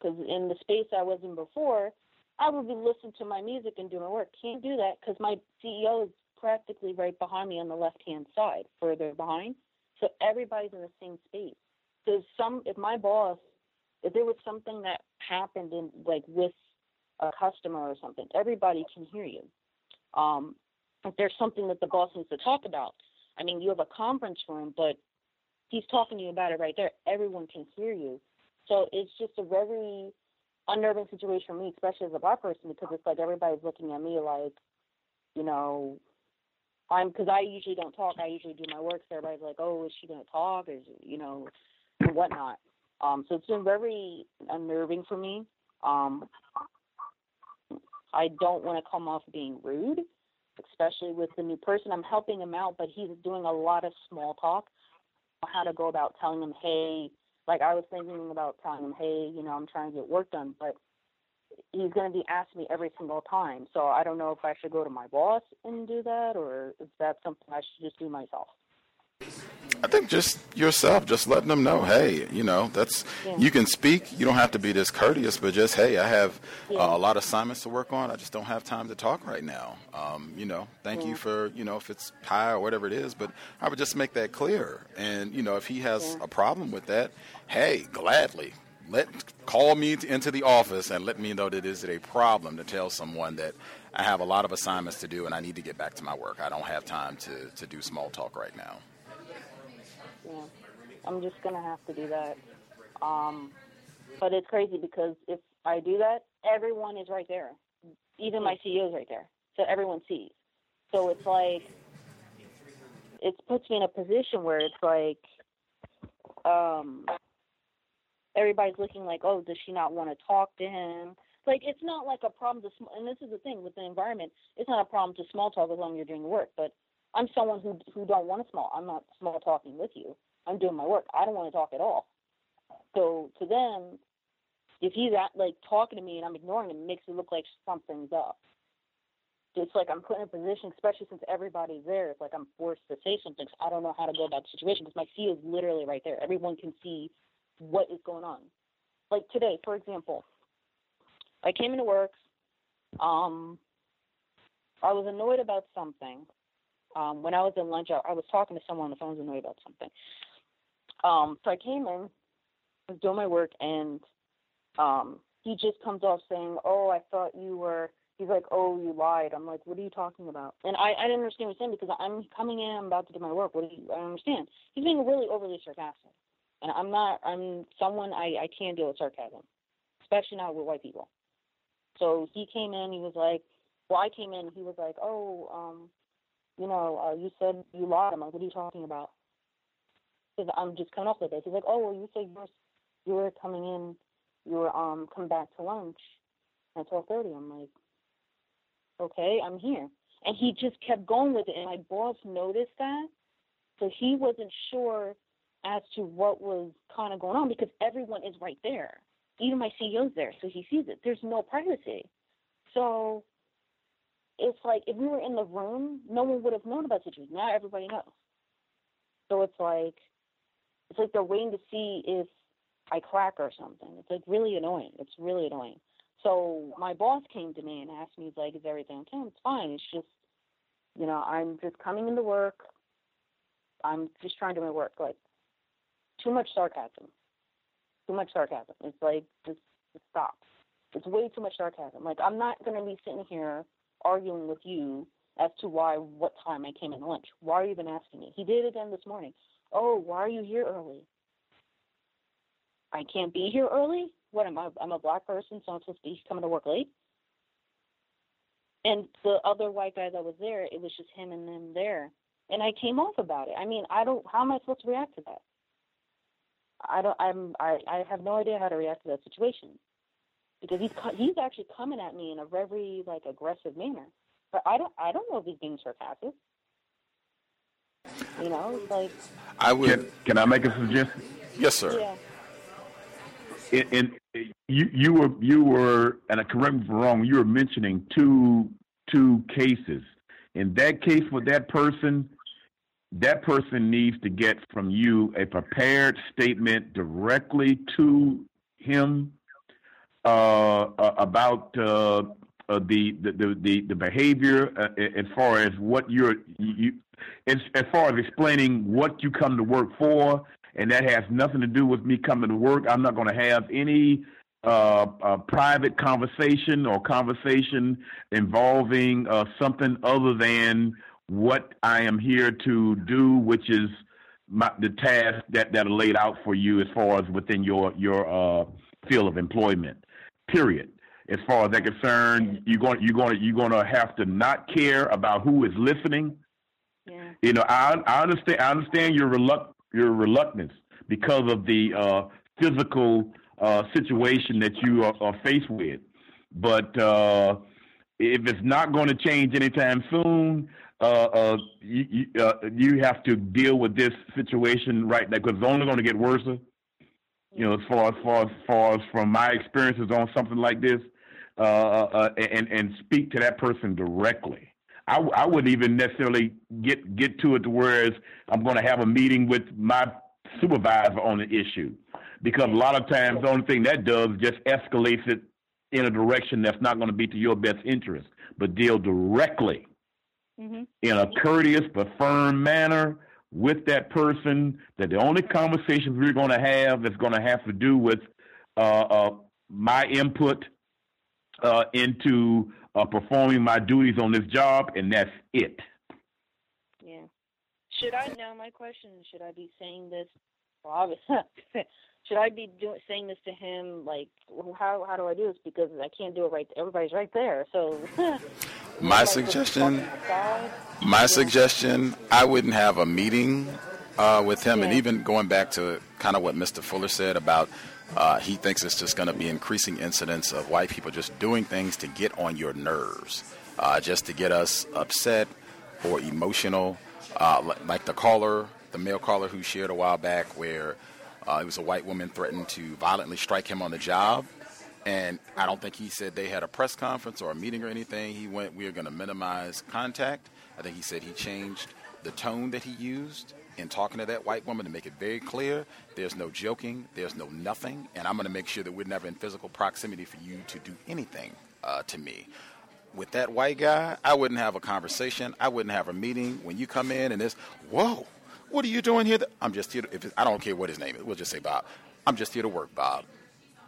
Because in the space I was in before, I would be listening to my music and doing work. Can't do that because my CEO is practically right behind me on the left hand side, further behind. So everybody's in the same space. So some, if my boss, if there was something that happened in like with a customer or something, everybody can hear you. Um, if there's something that the boss needs to talk about, I mean, you have a conference room, but he's talking to you about it right there. Everyone can hear you. So it's just a very unnerving situation for me, especially as a black person, because it's like everybody's looking at me like, you know, I'm because I usually don't talk. I usually do my work. So everybody's like, "Oh, is she going to talk?" Or you know, and whatnot. Um, so it's been very unnerving for me. Um, I don't want to come off being rude, especially with the new person. I'm helping him out, but he's doing a lot of small talk. How to go about telling him, "Hey," like I was thinking about telling him, "Hey, you know, I'm trying to get work done," but he's going to be asking me every single time. So I don't know if I should go to my boss and do that, or is that something I should just do myself? I think just yourself, just letting them know, hey, you know, that's Yeah. you can speak. You don't have to be this courteous, but just hey, I have Yeah. uh, a lot of assignments to work on. I just don't have time to talk right now. Um, you know, thank Yeah. you for you know if it's high or whatever it is, but I would just make that clear. And you know, if he has a problem with that, hey, gladly let call me t- into the office and let me know that is it a problem to tell someone that I have a lot of assignments to do and I need to get back to my work. I don't have time to to do small talk right now. Yeah, I'm just gonna have to do that. Um, but it's crazy because if I do that, everyone is right there. Even my CEO is right there, so everyone sees. So it's like it puts me in a position where it's like um, everybody's looking like, oh, does she not want to talk to him? Like it's not like a problem to, sm- and this is the thing with the environment. It's not a problem to small talk as long as you're doing the work. But I'm someone who who don't want to small. I'm not small talking with you. I'm doing my work. I don't want to talk at all. So to them, if he's at, like talking to me and I'm ignoring him, it makes it look like something's up. It's like I'm put in a position, especially since everybody's there. It's like I'm forced to say something. 'cause I don't know how to go about the situation because my CEO is literally right there. Everyone can see what is going on. Like today, for example, I came into work. Um, I was annoyed about something. Um, when I was in lunch, I, I was talking to someone on the phone. Was annoyed about something. Um, so I came in, was doing my work, and um, he just comes off saying, "Oh, I thought you were." He's like, "Oh, you lied." I'm like, "What are you talking about?" And I, I didn't understand what he's saying because I'm coming in, I'm about to do my work. What do you? I don't understand. He's being really overly sarcastic, and I'm not. I'm someone I I can't deal with sarcasm, especially not with white people. So he came in. He was like, "Well, I came in." He was like, "Oh, um, you know, uh, you said you lied." I'm like, "What are you talking about?" Because I'm just coming off with this. He's like, "Oh, well, you said you were you were coming in, you were um coming back to lunch at 12:30." I'm like, "Okay, I'm here." And he just kept going with it, and my boss noticed that, so he wasn't sure as to what was kind of going on because everyone is right there. Even my CEO's there, so he sees it. There's no privacy. So it's like if we were in the room, no one would have known about the situation. Now everybody knows. So it's like it's like they're waiting to see if I crack or something. It's like really annoying. It's really annoying. So my boss came to me and asked me, he's like, is everything okay? It's fine. It's just, you know, I'm just coming into work. I'm just trying to do my work. Like, too much sarcasm. Too much sarcasm. It's like, just, just stop. It's way too much sarcasm. Like, I'm not to be sitting here arguing with you as to why, what time I came in lunch. Why are you even asking me? He did it again this morning. Oh, why are you here early? I can't be here early? What am I? I'm a black person, so I'm supposed to be coming to work late? And the other white guy that was there, it was just him and them there. And I came off about it. I mean, I don't. How am I supposed to react to that? I don't. I'm. I. I have no idea how to react to that situation because he's he's actually coming at me in a very like aggressive manner. But I don't. I don't know if he's being sarcastic. You know, like I would. Can, can I make a suggestion? Yes, sir. yeah. in, in you you were you were and I correct me if I'm wrong. You were mentioning two two cases. In that case, with that person, that person needs to get from you a prepared statement directly to him about uh, uh, the, the the the behavior uh, as far as what you're you as, as far as explaining what you come to work for, and that has nothing to do with me coming to work. I'm not going to have any uh, uh, private conversation or conversation involving uh, something other than what I am here to do, which is my, the task that that are laid out for you as far as within your your uh, field of employment. Period. As far as they're concerned, you're going you're going you're going to have to not care about who is listening. Yeah. You know, I I understand I understand your reluct your reluctance because of the uh, physical uh, situation that you are, are faced with, but uh, if it's not going to change anytime soon, uh, uh, you you, uh, you have to deal with this situation right now because it's only going to get worse. You know, as far as far as far as from my experiences on something like this, uh, uh, and and speak to that person directly. I, I wouldn't even necessarily get get to it to whereas I'm going to have a meeting with my supervisor on the issue, because a lot of times the only thing that does just escalates it in a direction that's not going to be to your best interest. But deal directly Mm-hmm. in a courteous but firm manner with that person. That the only conversations we're going to have is going to have to do with uh, uh, my input uh, into uh, performing my duties on this job, and that's it. Yeah. Should I now? My question: Should I be saying this? Well, obviously, should I be doing saying this to him? Like, how how do I do this? Because I can't do it right. Everybody's right there. So. My suggestion, my suggestion, I wouldn't have a meeting uh, with him, and even going back to kind of what Mr. Fuller said about uh, he thinks it's just going to be increasing incidents of white people just doing things to get on your nerves, uh, just to get us upset or emotional, uh, like the caller, the male caller who shared a while back where uh, it was a white woman threatened to violently strike him on the job. And I don't think he said they had a press conference or a meeting or anything. He went, we are going to minimize contact. I think he said he changed the tone that he used in talking to that white woman to make it very clear there's no joking, there's no nothing, and I'm going to make sure that we're never in physical proximity for you to do anything uh, to me. With that white guy, I wouldn't have a conversation. I wouldn't have a meeting. When you come in and it's, whoa, what are you doing here? I'm just here. To, if I don't care what his name is, we'll just say Bob. I'm just here to work, Bob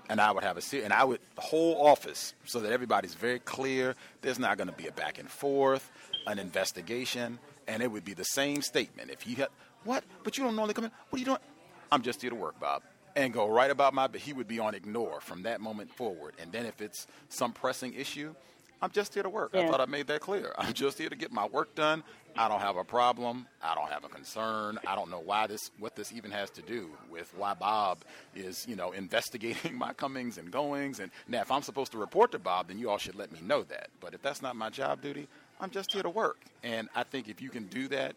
and I would have a se- and I would the whole office so that everybody's very clear. There's not going to be a back and forth, an investigation, and it would be the same statement. If he had what, but you don't normally come in. What are you doing? I'm just here to work, Bob, and go right about my. But he would be on ignore from that moment forward. And then if it's some pressing issue, I'm just here to work. I thought I made that clear. I'm just here to get my work done. I don't have a problem. I don't have a concern. I don't know why this, what this even has to do with why Bob is, you know, investigating my comings and goings. And now, if I'm supposed to report to Bob, then you all should let me know that. But if that's not my job duty, I'm just here to work. And I think if you can do that,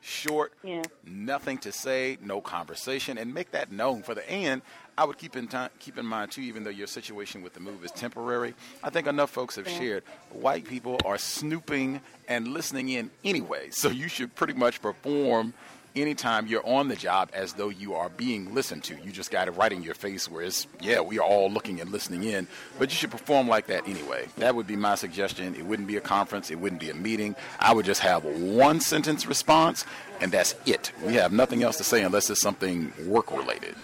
short, Yeah. nothing to say, no conversation, and make that known for the end. I would keep in time, keep in mind too, even though your situation with the move is temporary. I think enough folks have Yeah. shared. White people are snooping and listening in anyway, so you should pretty much perform anytime you're on the job as though you are being listened to. You just got it right in your face, where it's yeah, we are all looking and listening in, but you should perform like that anyway. That would be my suggestion. It wouldn't be a conference, it wouldn't be a meeting. I would just have one sentence response, and that's it. We have nothing else to say unless it's something work related.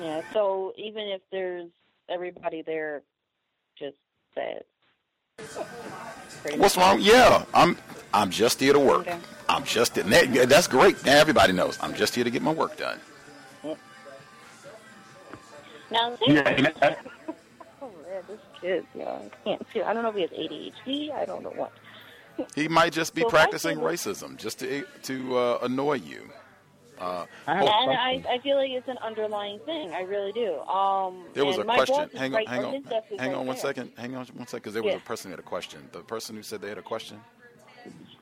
Yeah. So even if there's everybody there, just. Pretty What's wrong? Yeah, I'm I'm just here to work. Okay. I'm just and that, that's great. Now everybody knows I'm just here to get my work done. Now, Yeah, and I- oh man, this kid, you know, I can't see. I don't know if he has ADHD. I don't know what. He might just be So practicing racism just to to uh, annoy you. Uh, And I, I feel like it's an underlying thing. I really do. Um, There was a question. Hang on, right, hang on, his desk hang right on one there. second. Hang on one second, because there was Yeah. a person who had a question. The person who said they had a question.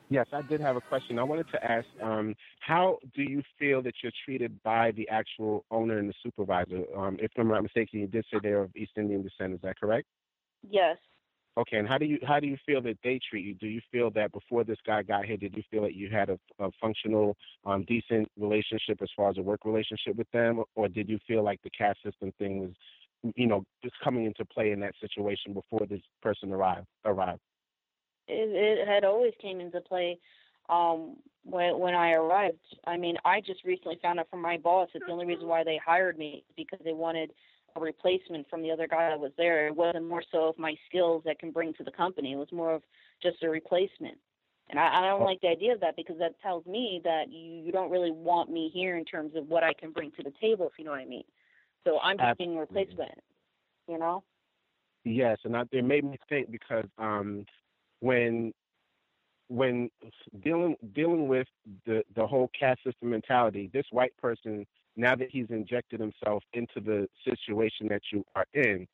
Yes, I did have a question. I wanted to ask, um, how do you feel that you're treated by the actual owner and the supervisor? Um, if I'm not mistaken, you did say they're of East Indian descent. Is that correct? Yes. Okay, and how do you how do you feel that they treat you? Do you feel that before this guy got here, did you feel that you had a, a functional, um, decent relationship as far as a work relationship with them, or did you feel like the caste system thing was you know, just coming into play in that situation before this person arrived arrived? It, it had always came into play um, when when I arrived. I mean, I just recently found out from my boss that the only reason why they hired me is because they wanted a replacement from the other guy that was there. It wasn't more so of my skills that can bring to the company. It was more of just a replacement. And I, I don't like the idea of that because that tells me that you, you don't really want me here in terms of what I can bring to the table, if you know what I mean. So I'm just being replaced by it, you know? Yes, and I, it made me think because um, when when dealing dealing with the the whole caste system mentality, this white person now that he's injected himself into the situation that you are in,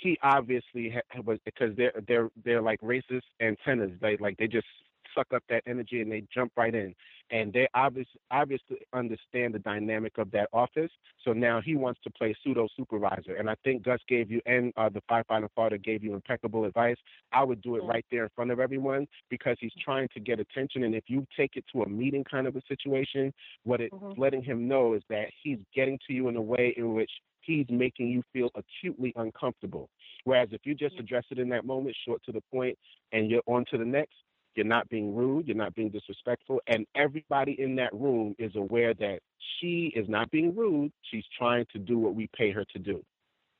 he obviously ha- was because they're they're they're like racist antennas. They like they just suck up that energy and they jump right in. And they obviously obviously understand the dynamic of that office. So now he wants to play pseudo supervisor. And I think Gus gave you and uh, the firefighter father gave you impeccable advice. I would do it right there in front of everyone because he's trying to get attention. And if you take it to a meeting kind of a situation, what it's letting him know is that he's getting to you in a way in which he's making you feel acutely uncomfortable. Whereas if you just address it in that moment, short to the point, and you're on to the next, you're not being rude, you're not being disrespectful, and everybody in that room is aware that she is not being rude. She's trying to do what we pay her to do.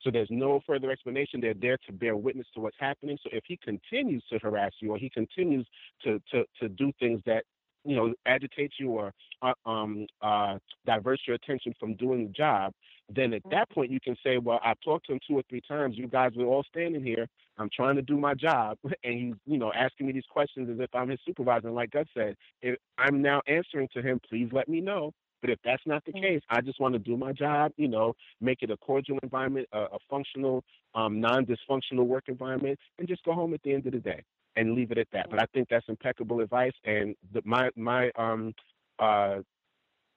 So there's no further explanation. They're there to bear witness to what's happening. So if he continues to harass you or he continues to to to do things that you know agitate you or uh, um uh divert your attention from doing the job, then at that point you can say, well, I've talked to him two or three times. You guys were all standing here. I'm trying to do my job, and he's you know asking me these questions as if I'm his supervisor. And like Gus said, if I'm now answering to him, please let me know. But if that's not the case, I just want to do my job, you know, make it a cordial environment, a, a functional, um, non-dysfunctional work environment, and just go home at the end of the day and leave it at that. But I think that's impeccable advice. And the, my my um uh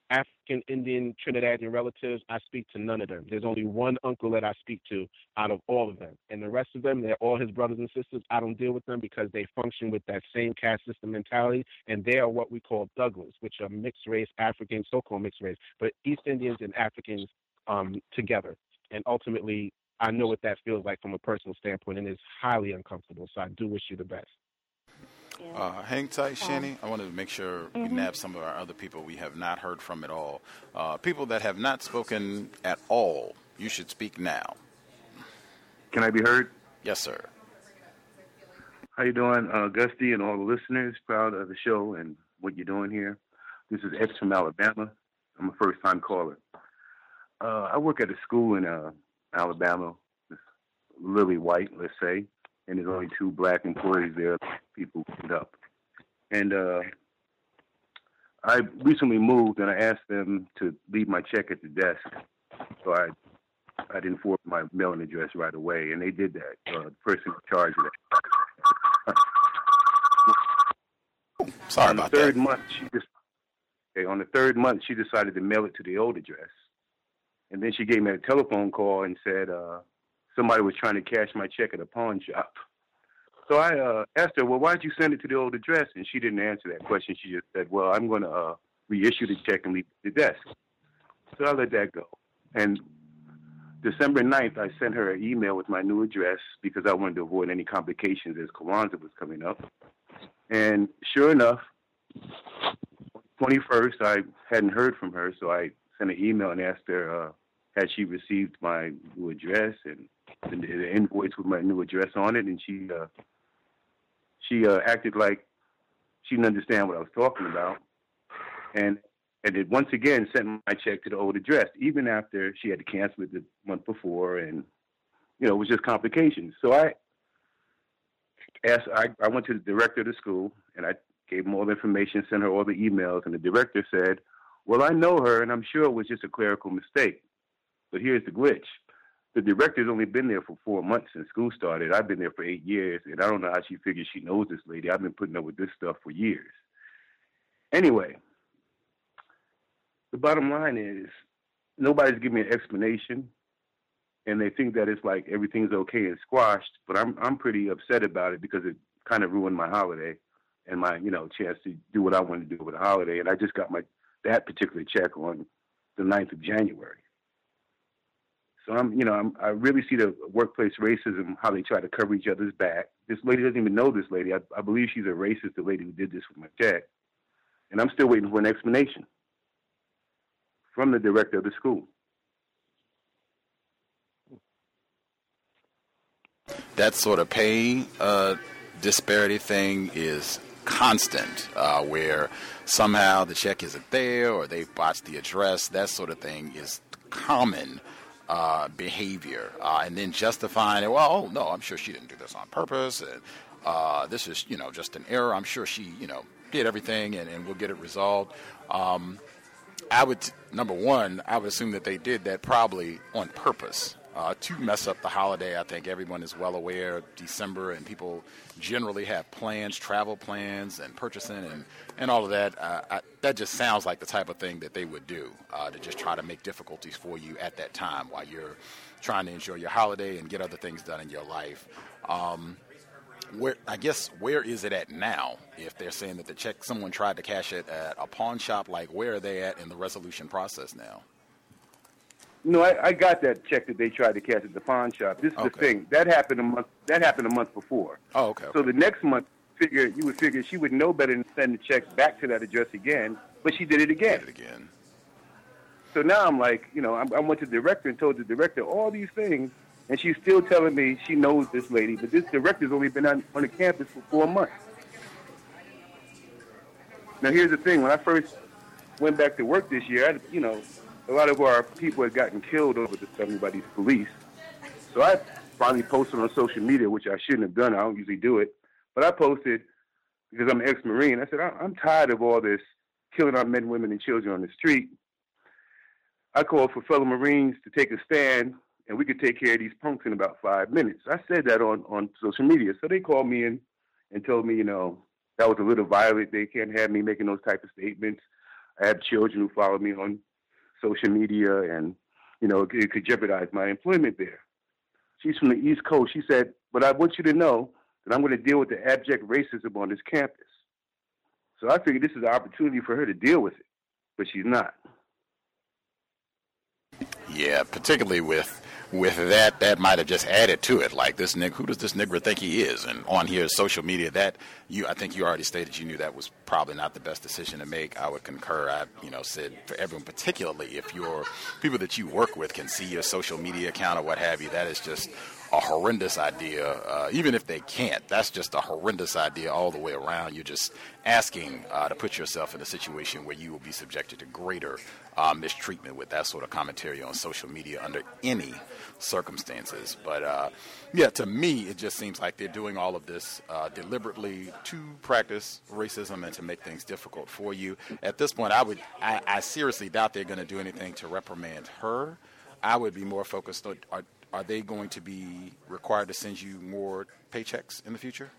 African, Indian, Trinidadian relatives, I speak to none of them. There's only one uncle that I speak to out of all of them. And the rest of them, they're all his brothers and sisters. I don't deal with them because they function with that same caste system mentality. And they are what we call Douglas, which are mixed race African, so called mixed race, but East Indians and Africans um, together. And ultimately, I know what that feels like from a personal standpoint, and it's highly uncomfortable. So I do wish you the best. Uh, hang tight, Shanny. I wanted to make sure we Mm-hmm. nab some of our other people we have not heard from at all. Uh, people that have not spoken at all, you should speak now. Can I be heard? Yes, sir. How you doing, uh, Gus T, and all the listeners? Proud of the show and what you're doing here. This is X from Alabama. I'm a first-time caller. Uh, I work at a school in uh, Alabama. It's lily white, let's say, and there's only two black employees there. People put up, and uh, I recently moved, and I asked them to leave my check at the desk. So I I didn't forward my mailing address right away, and they did that. Uh, the person in charge of that. Sorry on about the third month, she just okay, on the third month she decided to mail it to the old address, and then she gave me a telephone call and said uh, somebody was trying to cash my check at a pawn shop. So I uh, asked her, well, why'd you send it to the old address? And she didn't answer that question. She just said, well, I'm going to uh, reissue the check and leave the desk. So I let that go. And December 9th, I sent her an email with my new address because I wanted to avoid any complications as Kwanzaa was coming up. And sure enough, 21st, I hadn't heard from her, so I sent an email and asked her uh, had she received my new address and the, the invoice with my new address on it, and she uh, she uh, acted like she didn't understand what I was talking about, and and it once again sent my check to the old address, even after she had to cancel it the month before, and you know it was just complications. So I asked, I, I went to the director of the school, and I gave him all the information, sent her all the emails, and the director said, "Well, I know her, and I'm sure it was just a clerical mistake, but here's the glitch." The director's only been there for four months since school started. I've been there for eight years, and I don't know how she figures she knows this lady. I've been putting up with this stuff for years. Anyway, the bottom line is nobody's giving me an explanation, and they think that it's like everything's okay and squashed. But I'm I'm pretty upset about it because it kind of ruined my holiday and my you know chance to do what I wanted to do with a holiday. And I just got my that particular check on the 9th of January. So I'm, you know, I'm, I really see the workplace racism, how they try to cover each other's back. This lady doesn't even know this lady. I, I believe she's a racist, the lady who did this with my check. And I'm still waiting for an explanation from the director of the school. That sort of pay uh, disparity thing is constant, uh, where somehow the check isn't there or they botched the address. That sort of thing is common uh, behavior, uh, and then justifying it. Well, oh no, I'm sure she didn't do this on purpose, and uh, this is you know just an error. I'm sure she you know did everything, and, and we'll get it resolved. Um, I would number one, I would assume that they did that probably on purpose uh, to mess up the holiday. I think everyone is well aware December, and people generally have plans, travel plans, and purchasing, and, and all of that. Uh, I, that just sounds like the type of thing that they would do uh, to just try to make difficulties for you at that time while you're trying to enjoy your holiday and get other things done in your life. Um, where I guess where is it at now? If they're saying that the check someone tried to cash it at a pawn shop, like where are they at in the resolution process now? No, I, I got that check that they tried to cash at the pawn shop. This is the thing that happened a month. That happened a month before. Oh, okay. So the next month, figure you would figure she would know better than send the check back to that address again, but she did it again. Did it again. So now I'm like, you know, I'm, I went to the director and told the director all these things, and she's still telling me she knows this lady, but this director's only been on, on the campus for four months. Now here's the thing: when I first went back to work this year, I, you know, a lot of our people had gotten killed over the summer by these police. So I finally posted on social media, which I shouldn't have done. I don't usually do it, but I posted because I'm an ex-marine. I said I'm tired of all this killing our men, women, and children on the street. I called for fellow Marines to take a stand, and we could take care of these punks in about five minutes. I said that on on social media. So they called me in and told me, you know, that was a little violent. They can't have me making those type of statements. I have children who follow me on social media, and you know, it, could jeopardize my employment there. She's from the East Coast. She said, "But I want you to know that I'm going to deal with the abject racism on this campus." So I figured this is an opportunity for her to deal with it, but she's not. Yeah, particularly with with that, that might have just added to it. Like this nigga, who does this nigger think he is? And on here, social media, that you, I think you already stated you knew that was probably not the best decision to make. I would concur. I, you know, said for everyone, particularly if your people that you work with can see your social media account or what have you, that is just a horrendous idea. Uh, even if they can't, that's just a horrendous idea all the way around. You're just asking uh, to put yourself in a situation where you will be subjected to greater uh, mistreatment with that sort of commentary on social media under any circumstances. But uh, yeah, to me, it just seems like they're doing all of this uh, deliberately to practice racism and to make things difficult for you. At this point, I would, I, I seriously doubt they're going to do anything to reprimand her. I would be more focused on. Are, they going to be required to send you more paychecks in the future?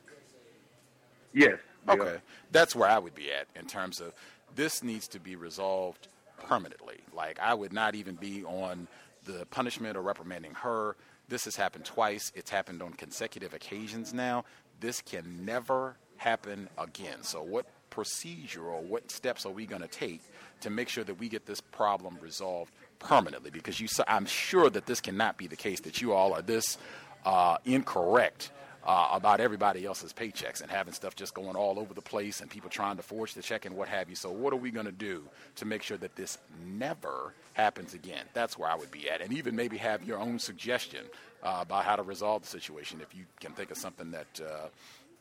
Yes. Okay. That's where I would be at in terms of this needs to be resolved permanently. Like, I would not even be on the punishment or reprimanding her. This has happened twice, it's happened on consecutive occasions now. This can never happen again. So, what procedure or what steps are we going to take to make sure that we get this problem resolved permanently? Because you, I'm sure that this cannot be the case that you all are this uh, incorrect uh, about everybody else's paychecks and having stuff just going all over the place and people trying to forge the check and what have you. So, what are we going to do to make sure that this never happens again? That's where I would be at. And even maybe have your own suggestion uh, about how to resolve the situation if you can think of something that, uh,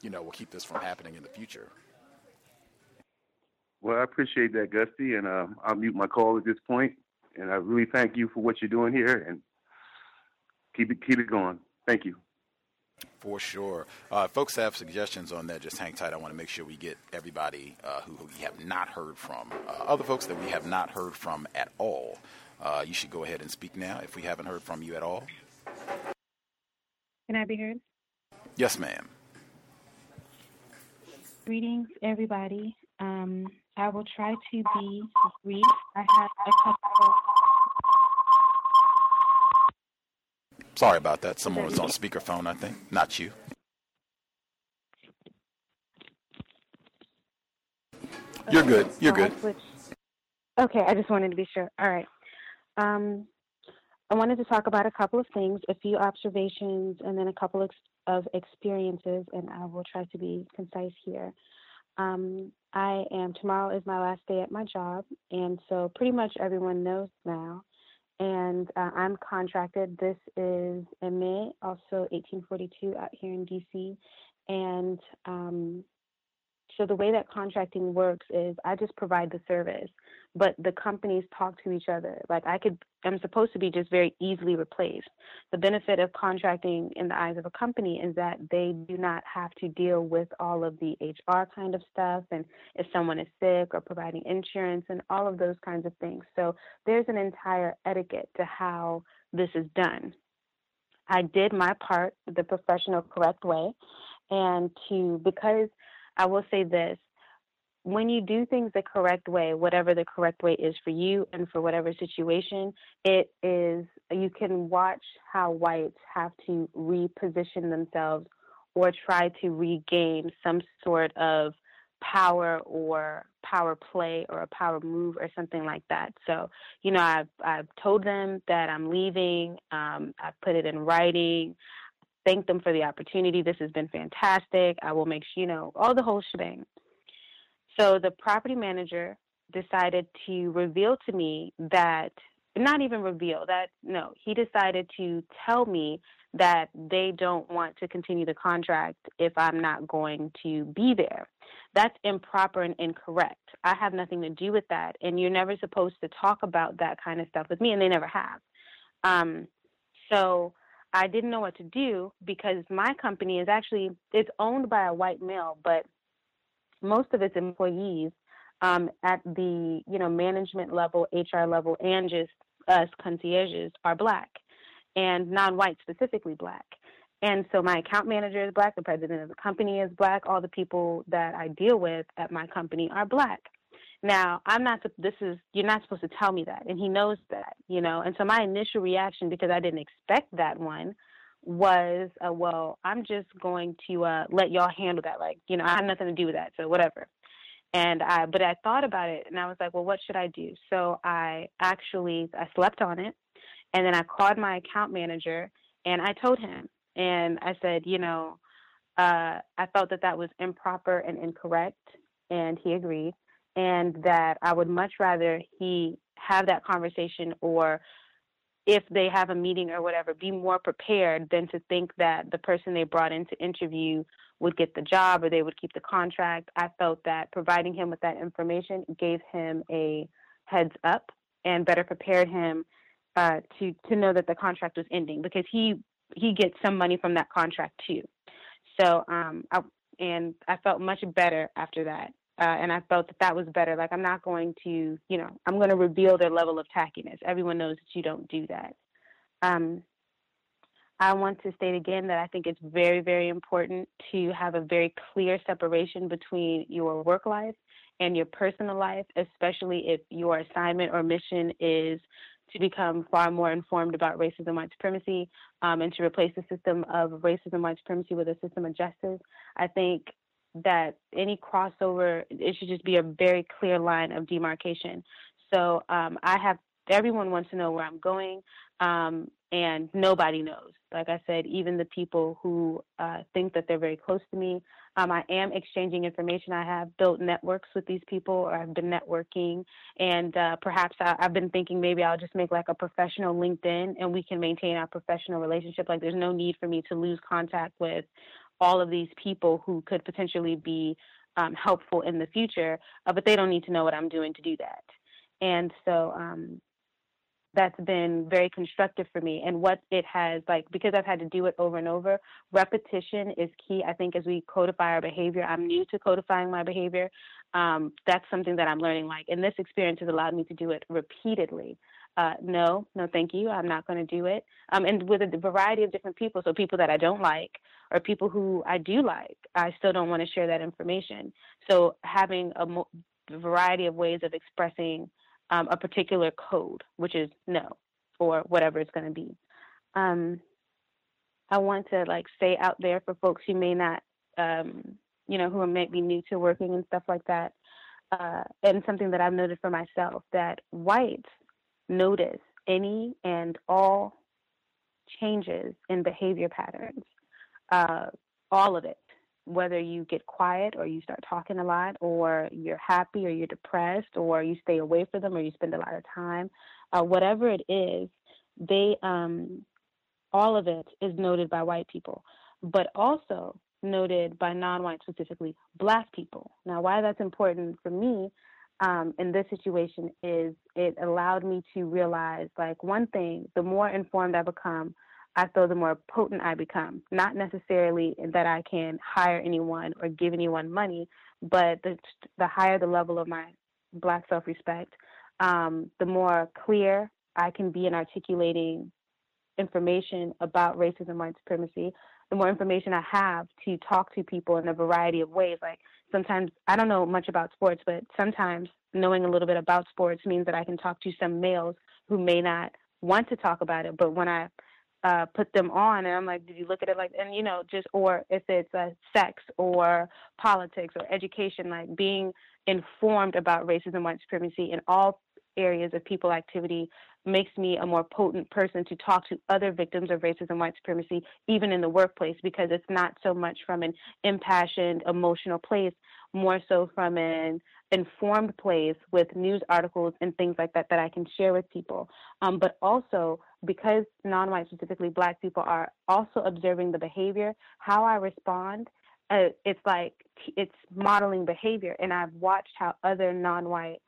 you know, will keep this from happening in the future. Well, I appreciate that, Gus T, and uh, I'll mute my call at this point. And I really thank you for what you're doing here, and keep it keep it going. Thank you. For sure. Uh, folks have suggestions on that. Just hang tight. I want to make sure we get everybody uh, who, who, we have not heard from. Uh, other folks that we have not heard from at all. Uh, you should go ahead and speak now if we haven't heard from you at all. Can I be heard? Yes, ma'am. Greetings, everybody. Um, I will try to be brief. I have a couple. Sorry about that. Someone was on speakerphone, I think. Not you. You're good. You're good. Okay, I just wanted to be sure. All right. Um, I wanted to talk about a couple of things, a few observations, and then a couple of, of experiences, and I will try to be concise here. Um, I am, tomorrow is my last day at my job, and so pretty much everyone knows now. And uh, I'm contracted. This is MA, also 1842 out here in DC. And um, so the way that contracting works is I just provide the service, but the companies talk to each other. Like I could, I'm supposed to be just very easily replaced. The benefit of contracting in the eyes of a company is that they do not have to deal with all of the HR kind of stuff and if someone is sick or providing insurance and all of those kinds of things. So there's an entire etiquette to how this is done. I did my part the professional, correct way, and to because I will say this when you do things the correct way, whatever the correct way is for you and for whatever situation, it is, you can watch how whites have to reposition themselves or try to regain some sort of power or power play or a power move or something like that. So, you know, I've I've told them that I'm leaving. Um, I've put it in writing thank them for the opportunity. This has been fantastic. I will make sure, you know, all the whole shebang. So the property manager decided to reveal to me that, not even reveal that, no, he decided to tell me that they don't want to continue the contract if I'm not going to be there. That's improper and incorrect. I have nothing to do with that. And you're never supposed to talk about that kind of stuff with me, and they never have. Um, so I didn't know what to do because my company is actually it's owned by a white male, but most of its employees um, at the you know management level, HR level, and just us concierges are black, and non-white specifically black. And so my account manager is black, the president of the company is black, all the people that I deal with at my company are black. Now, I'm not, this is, you're not supposed to tell me that. And he knows that, you know. And so my initial reaction, because I didn't expect that one, was, uh, well, I'm just going to uh, let y'all handle that. Like, you know, I have nothing to do with that. So whatever. And I, but I thought about it and I was like, well, what should I do? So I actually, I slept on it. And then I called my account manager and I told him, and I said, you know, uh, I felt that that was improper and incorrect. And he agreed and that I would much rather he have that conversation or if they have a meeting or whatever, be more prepared than to think that the person they brought in to interview would get the job or they would keep the contract. I felt that providing him with that information gave him a heads up and better prepared him uh, to to know that the contract was ending because he he gets some money from that contract too. So um, I, and I felt much better after that uh, and I felt that that was better. Like I'm not going to, you know, I'm going to reveal their level of tackiness. Everyone knows that you don't do that. Um, I want to state again that I think it's very, very important to have a very clear separation between your work life and your personal life, especially if your assignment or mission is to become far more informed about racism, white supremacy, um, and to replace the system of racism, white supremacy with a system of justice. I think that any crossover, it should just be a very clear line of demarcation. So um, I have everyone wants to know where I'm going, um, and nobody knows. Like I said, even the people who uh, think that they're very close to me, um, I am exchanging information. I have built networks with these people, or I've been networking, and uh, perhaps I, I've been thinking maybe I'll just make like a professional LinkedIn, and we can maintain our professional relationship. Like there's no need for me to lose contact with all of these people who could potentially be um, helpful in the future, uh, but they don't need to know what I'm doing to do that. And so um, that's been very constructive for me. And what it has, like, because I've had to do it over and over, repetition is key. I think as we codify our behavior, I'm new to codifying my behavior. Um, that's something that I'm learning. Like, and this experience has allowed me to do it repeatedly uh, no, no, thank you. I'm not going to do it. Um, and with a variety of different people, so people that I don't like or people who I do like, I still don't want to share that information. So having a mo- variety of ways of expressing um, a particular code, which is no, or whatever it's going to be. Um, I want to like say out there for folks who may not, um, you know, who might be new to working and stuff like that, uh, and something that I've noted for myself that whites notice any and all changes in behavior patterns, uh, all of it, whether you get quiet or you start talking a lot, or you're happy or you're depressed, or you stay away from them or you spend a lot of time, uh, whatever it is, they um, all of it is noted by white people, but also noted by non-white, specifically black people. Now, why that's important for me um, in this situation is it allowed me to realize, like, one thing: the more informed I become, I feel the more potent I become. Not necessarily that I can hire anyone or give anyone money, but the the higher the level of my black self-respect, um, the more clear I can be in articulating information about racism, white supremacy, the more information I have to talk to people in a variety of ways. Like sometimes I don't know much about sports, but sometimes knowing a little bit about sports means that I can talk to some males who may not want to talk about it. But when I uh, put them on, and I'm like, did you look at it like, and you know, just or if it's uh, sex or politics or education, like being informed about racism, white supremacy and all areas of people activity makes me a more potent person to talk to other victims of racism, white supremacy, even in the workplace, because it's not so much from an impassioned, emotional place, more so from an informed place with news articles and things like that that I can share with people. Um, but also because non-white, specifically Black people, are also observing the behavior, how I respond. Uh, it's like it's modeling behavior, and I've watched how other non-white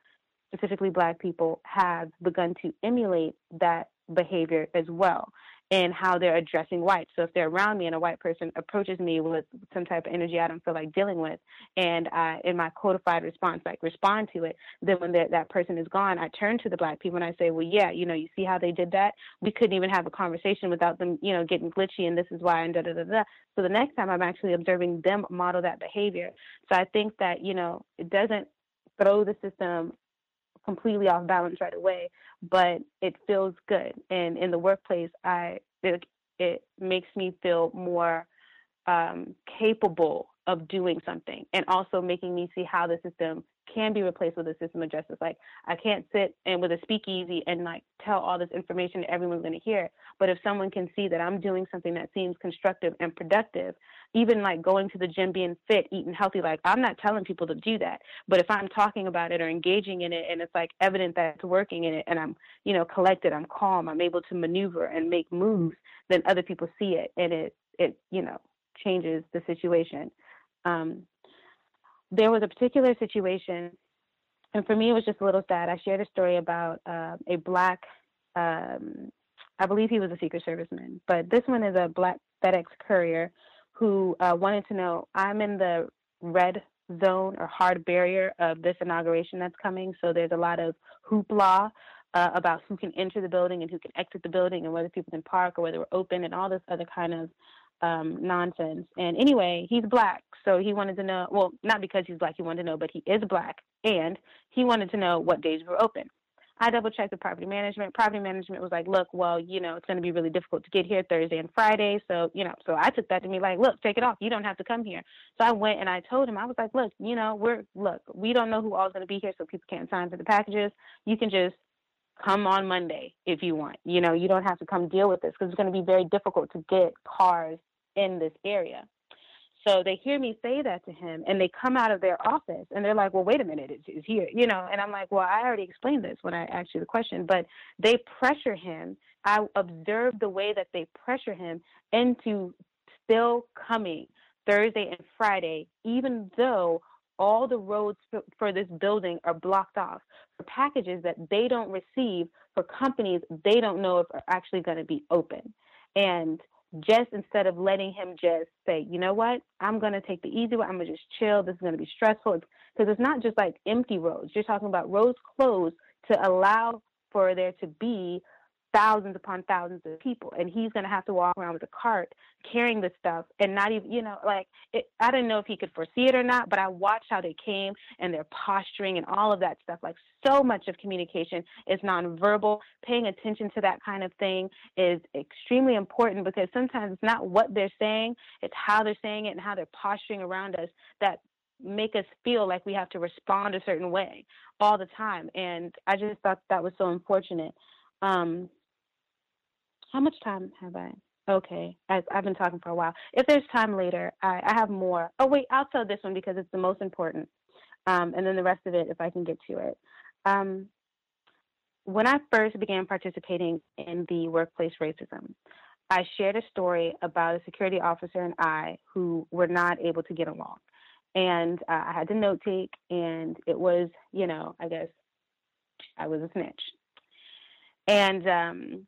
specifically black people, have begun to emulate that behavior as well and how they're addressing whites. So if they're around me and a white person approaches me with some type of energy I don't feel like dealing with, and I, in my codified response, like respond to it, then when that person is gone, I turn to the black people and I say, well, yeah, you know, you see how they did that? We couldn't even have a conversation without them, you know, getting glitchy, and this is why, and da da da da. So the next time I'm actually observing them model that behavior. So I think that, you know, it doesn't throw the system completely off balance right away, but it feels good. And in the workplace, I it, it makes me feel more um, capable of doing something, and also making me see how the system can be replaced with a system of justice. Like I can't sit and with a speakeasy and like tell all this information everyone's going to hear. But if someone can see that I'm doing something that seems constructive and productive, even like going to the gym, being fit, eating healthy, like I'm not telling people to do that. But if I'm talking about it or engaging in it and it's like evident that it's working in it and I'm, you know, collected, I'm calm, I'm able to maneuver and make moves, then other people see it and it it, you know, changes the situation. Um, there was a particular situation, and for me, it was just a little sad. I shared a story about uh, a black, um, I believe he was a Secret Serviceman, but this one is a black FedEx courier who uh, wanted to know I'm in the red zone or hard barrier of this inauguration that's coming, so there's a lot of hoopla. Uh, about who can enter the building and who can exit the building and whether people can park or whether we're open and all this other kind of um, nonsense. And anyway, he's black, so he wanted to know. Well, not because he's black, he wanted to know, but he is black, and he wanted to know what days were open. I double checked the property management. Property management was like, look, well, you know, it's going to be really difficult to get here Thursday and Friday. So, you know, so I took that to me like, look, take it off. You don't have to come here. So I went and I told him, I was like, look, you know, we're, look, we don't know who all's going to be here. So people can't sign for the packages. You can just come on Monday if you want. You know, you don't have to come deal with this because it's going to be very difficult to get cars in this area. So they hear me say that to him and they come out of their office and they're like, well, wait a minute, it's, it's here, you know? And I'm like, well, I already explained this when I asked you the question, but they pressure him. I observe the way that they pressure him into still coming Thursday and Friday, even though all the roads for, this building are blocked off for packages that they don't receive for companies they don't know if are actually going to be open. And just instead of letting him just say, you know what, I'm going to take the easy way. I'm going to just chill. This is going to be stressful. Because it's, it's not just like empty roads. You're talking about roads closed to allow for there to be thousands upon thousands of people and he's going to have to walk around with a cart carrying the stuff and not even you know like it, i didn't know if he could foresee it or not but i watched how they came and their posturing and all of that stuff like so much of communication is nonverbal. Paying attention to that kind of thing is extremely important because sometimes it's not what they're saying it's how they're saying it and how they're posturing around us that make us feel like we have to respond a certain way all the time and i just thought that was so unfortunate. Um, how much time have I? Okay, I, I've been talking for a while. If there's time later, I, I have more. Oh wait, I'll tell this one because it's the most important, um, and then the rest of it if I can get to it. Um, when I first began participating in the workplace racism, I shared a story about a security officer and I who were not able to get along. And uh, I had to note take, and it was, you know, I guess I was a snitch. And um,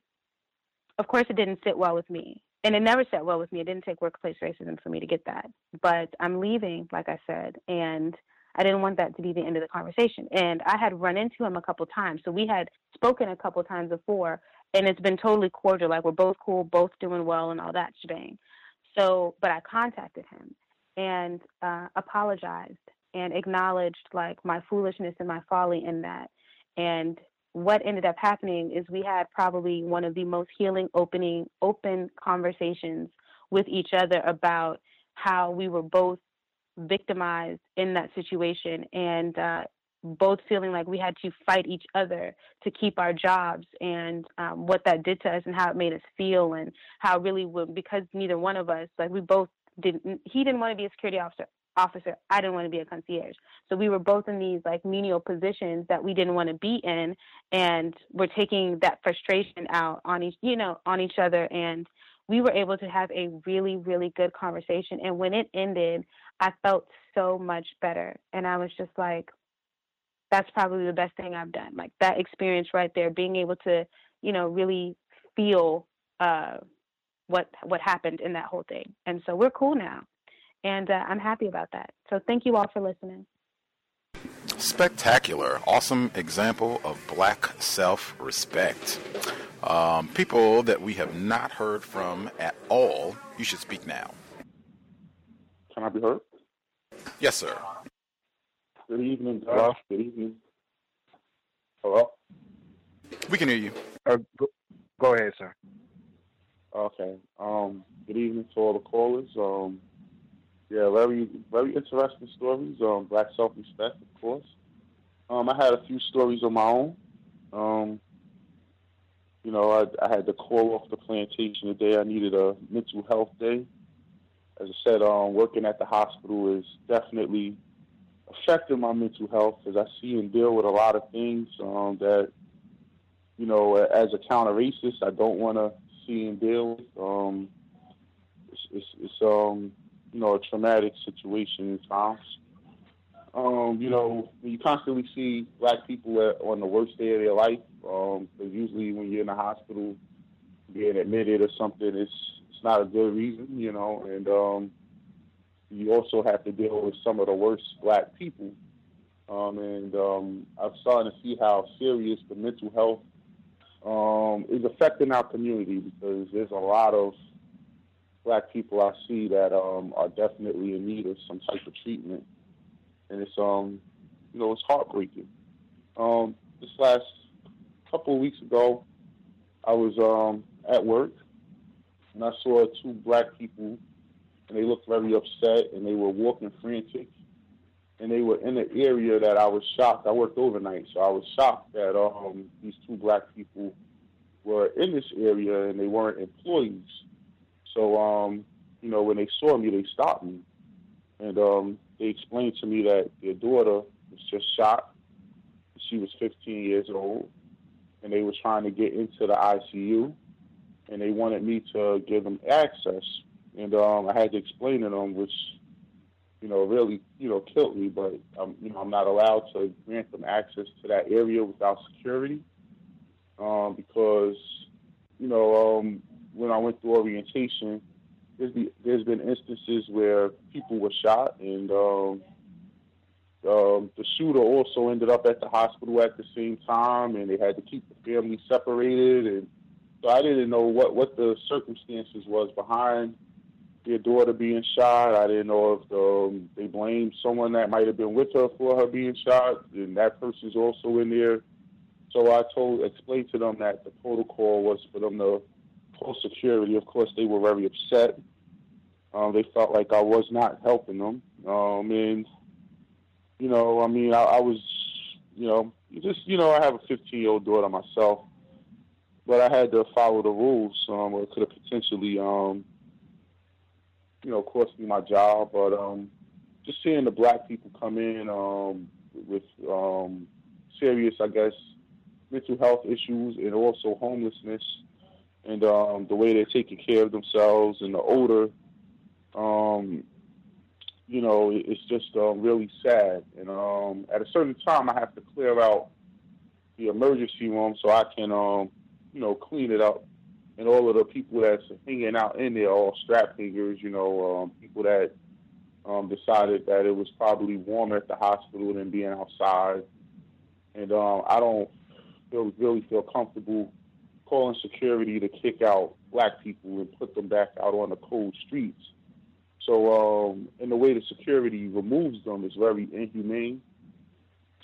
of course, it didn't sit well with me. And it never sat well with me. It didn't take workplace racism for me to get that. But I'm leaving, like I said, and I didn't want that to be the end of the conversation. And I had run into him a couple times. So we had spoken a couple times before, and it's been totally cordial. Like we're both cool, both doing well, and all that shebang. So, but I contacted him and uh, apologized and acknowledged like my foolishness and my folly in that. And what ended up happening is we had probably one of the most healing, opening, open conversations with each other about how we were both victimized in that situation and uh, both feeling like we had to fight each other to keep our jobs and um, what that did to us and how it made us feel and how really because neither one of us like we both didn't he didn't want to be a security officer officer i didn't want to be a concierge. So we were both in these like menial positions that we didn't want to be in and we're taking that frustration out on each you know on each other and we were able to have a really really good conversation. And when it ended i felt so much better and i was just like that's probably the best thing i've done. Like that experience right there being able to you know really feel uh what what happened in that whole thing. And so we're cool now and uh, i'm happy about that so thank you all for listening Spectacular. Awesome example of black self respect. Um, people that we have not heard from at all, you should speak now. Can I be heard? Yes, sir. Good evening, Josh. Good evening. Hello? We can hear you. Uh, go, go ahead, sir. Okay. Um, good evening to all the callers. Um, yeah, very very interesting stories. Um, black self respect, of course. Um, I had a few stories of my own. Um, you know, I, I had to call off the plantation the day I needed a mental health day. As I said, um, working at the hospital is definitely affecting my mental health as I see and deal with a lot of things um, that, you know, as a counter racist, I don't want to see and deal with. Um, it's, it's, it's um, you know, a traumatic situation at times. Um, you know, you constantly see black people on the worst day of their life. Um, usually when you're in the hospital, being admitted or something, it's it's not a good reason, you know. And um, you also have to deal with some of the worst black people. Um, and um, I'm starting to see how serious the mental health um, is affecting our community because there's a lot of black people I see that um, are definitely in need of some type of treatment, and it's um, you know, it's heartbreaking. Um, this last couple of weeks ago, I was um at work, and I saw two black people, and they looked very upset, and they were walking frantic, and they were in an area that I was shocked. I worked overnight, so I was shocked that um these two black people were in this area and they weren't employees so, um, you know, when they saw me, they stopped me, and um, they explained to me that their daughter was just shot. She was 15 years old, and they were trying to get into the ICU, and they wanted me to give them access. And um, I had to explain to them, which, you know, really, you know, killed me. But um, you know, I'm not allowed to grant them access to that area without security, um, because, you know, um, when I went through orientation, there's, be, there's been instances where people were shot, and um, um, the shooter also ended up at the hospital at the same time, and they had to keep the family separated. And so I didn't know what what the circumstances was behind their daughter being shot. I didn't know if um, they blamed someone that might have been with her for her being shot, and that person's also in there. So I told, explained to them that the protocol was for them to post security. Of course, they were very upset. Um, they felt like I was not helping them. Um, and, you know, I mean, I, I was, you know, just, you know, I have a 15 year old daughter myself. but I had to follow the rules, um, or it could have potentially, um, you know, cost me my job. But um, just seeing the black people come in um, with um, serious, I guess, mental health issues and also homelessness, and um, the way they're taking care of themselves and the odor, um, you know, it's just um, really sad. And um, at a certain time, I have to clear out the emergency room so I can, um, you know, clean it up. And all of the people that's hanging out in there, all strap hangers, you know, um, people that um, decided that it was probably warmer at the hospital than being outside. And um, I don't feel, really feel comfortable calling security to kick out black people and put them back out on the cold streets. So, um, in the way the security removes them is very inhumane.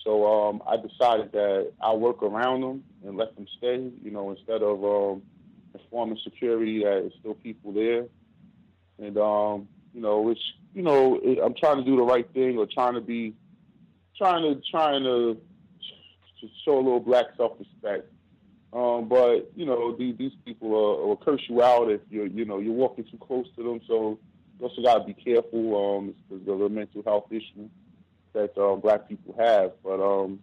So um, I decided that I'll work around them and let them stay, you know, instead of um, informing security that there's still people there. And, um, you know, which, you know, it, I'm trying to do the right thing or trying to be, trying to, trying to, to show a little black self-respect. Um, but, you know, these, these people will curse you out if you're, you know, you're walking too close to them. So you also got to be careful um, because of the mental health issue that uh, black people have. But um,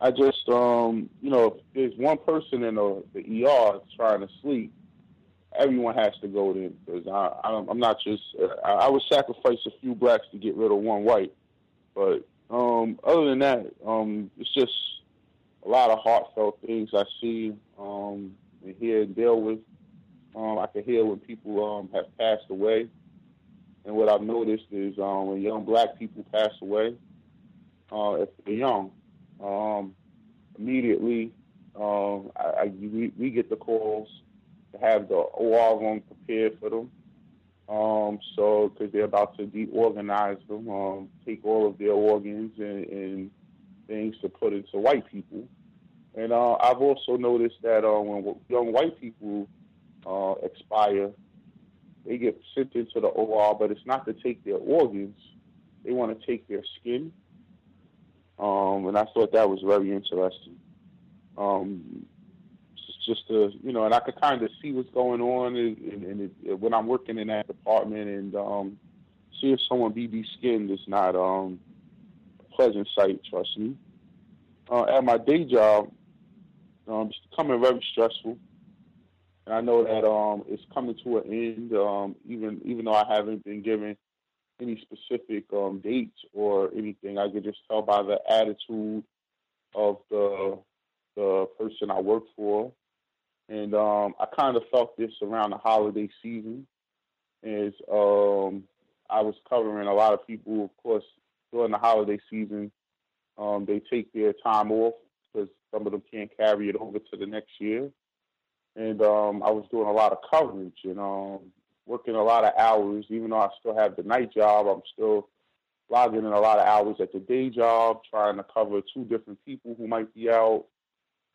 I just, um, you know, if there's one person in the, the ER trying to sleep, everyone has to go there because I, I, I'm not just. I, I would sacrifice a few blacks to get rid of one white, but um, other than that, um, it's just a lot of heartfelt things I see um, and hear and deal with. Um, I can hear when people um, have passed away. And what I've noticed is um, when young black people pass away, uh, if they're young, um, immediately um, I, I, we, we get the calls to have the OR room prepared for them. Um, so, because they're about to deorganize them, um, take all of their organs and, and things to put into white people. And uh, I've also noticed that uh, when young white people uh, expire, they get sent into the OR, but it's not to take their organs. They want to take their skin. Um, and I thought that was very interesting. Um, just to, you know, and I could kind of see what's going on and, and, and it, when I'm working in that department and um, see if someone BB skinned is not um, a pleasant sight, trust me. Uh, at my day job, um, it's becoming very stressful. And I know that um, it's coming to an end, um, even even though I haven't been given any specific um, dates or anything. I could just tell by the attitude of the the person I work for, and um, I kind of felt this around the holiday season. Is um, I was covering a lot of people, of course, during the holiday season. Um, they take their time off because some of them can't carry it over to the next year and um, I was doing a lot of coverage and um, working a lot of hours. Even though I still have the night job, I'm still logging in a lot of hours at the day job, trying to cover two different people who might be out.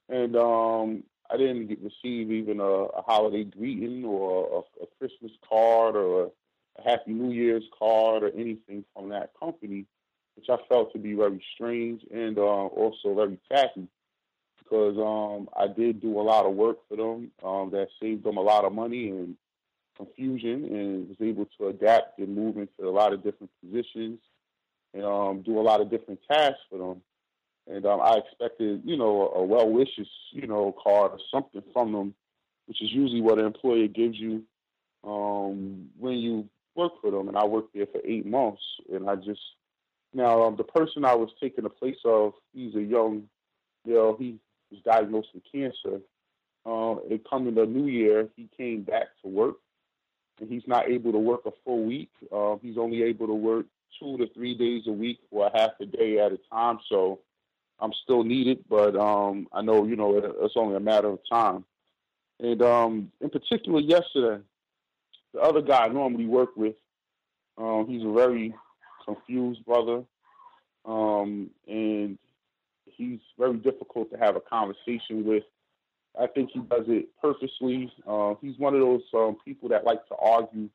And um, I didn't get, receive even a, a holiday greeting or a, a Christmas card or a Happy New Year's card or anything from that company, which I felt to be very strange and uh, also very tacky because um, I did do a lot of work for them um, that saved them a lot of money and confusion and was able to adapt and move into a lot of different positions and um, do a lot of different tasks for them. And um, I expected, you know, a well wishes, you know, card or something from them, which is usually what an employer gives you um, when you work for them. And I worked there for eight months, and I just now um, the person I was taking the place of, he's a young, you know, he was diagnosed with cancer. Uh, it coming the new year, he came back to work, and he's not able to work a full week. Uh, he's only able to work two to three days a week or a half a day at a time. So I'm still needed, but um, I know you know it, it's only a matter of time. And um, in particular, yesterday, the other guy I normally work with, um, he's a very confused brother, um, and he's very difficult to have a conversation with. I think he does it purposely. Uh, he's one of those um, people that like to argue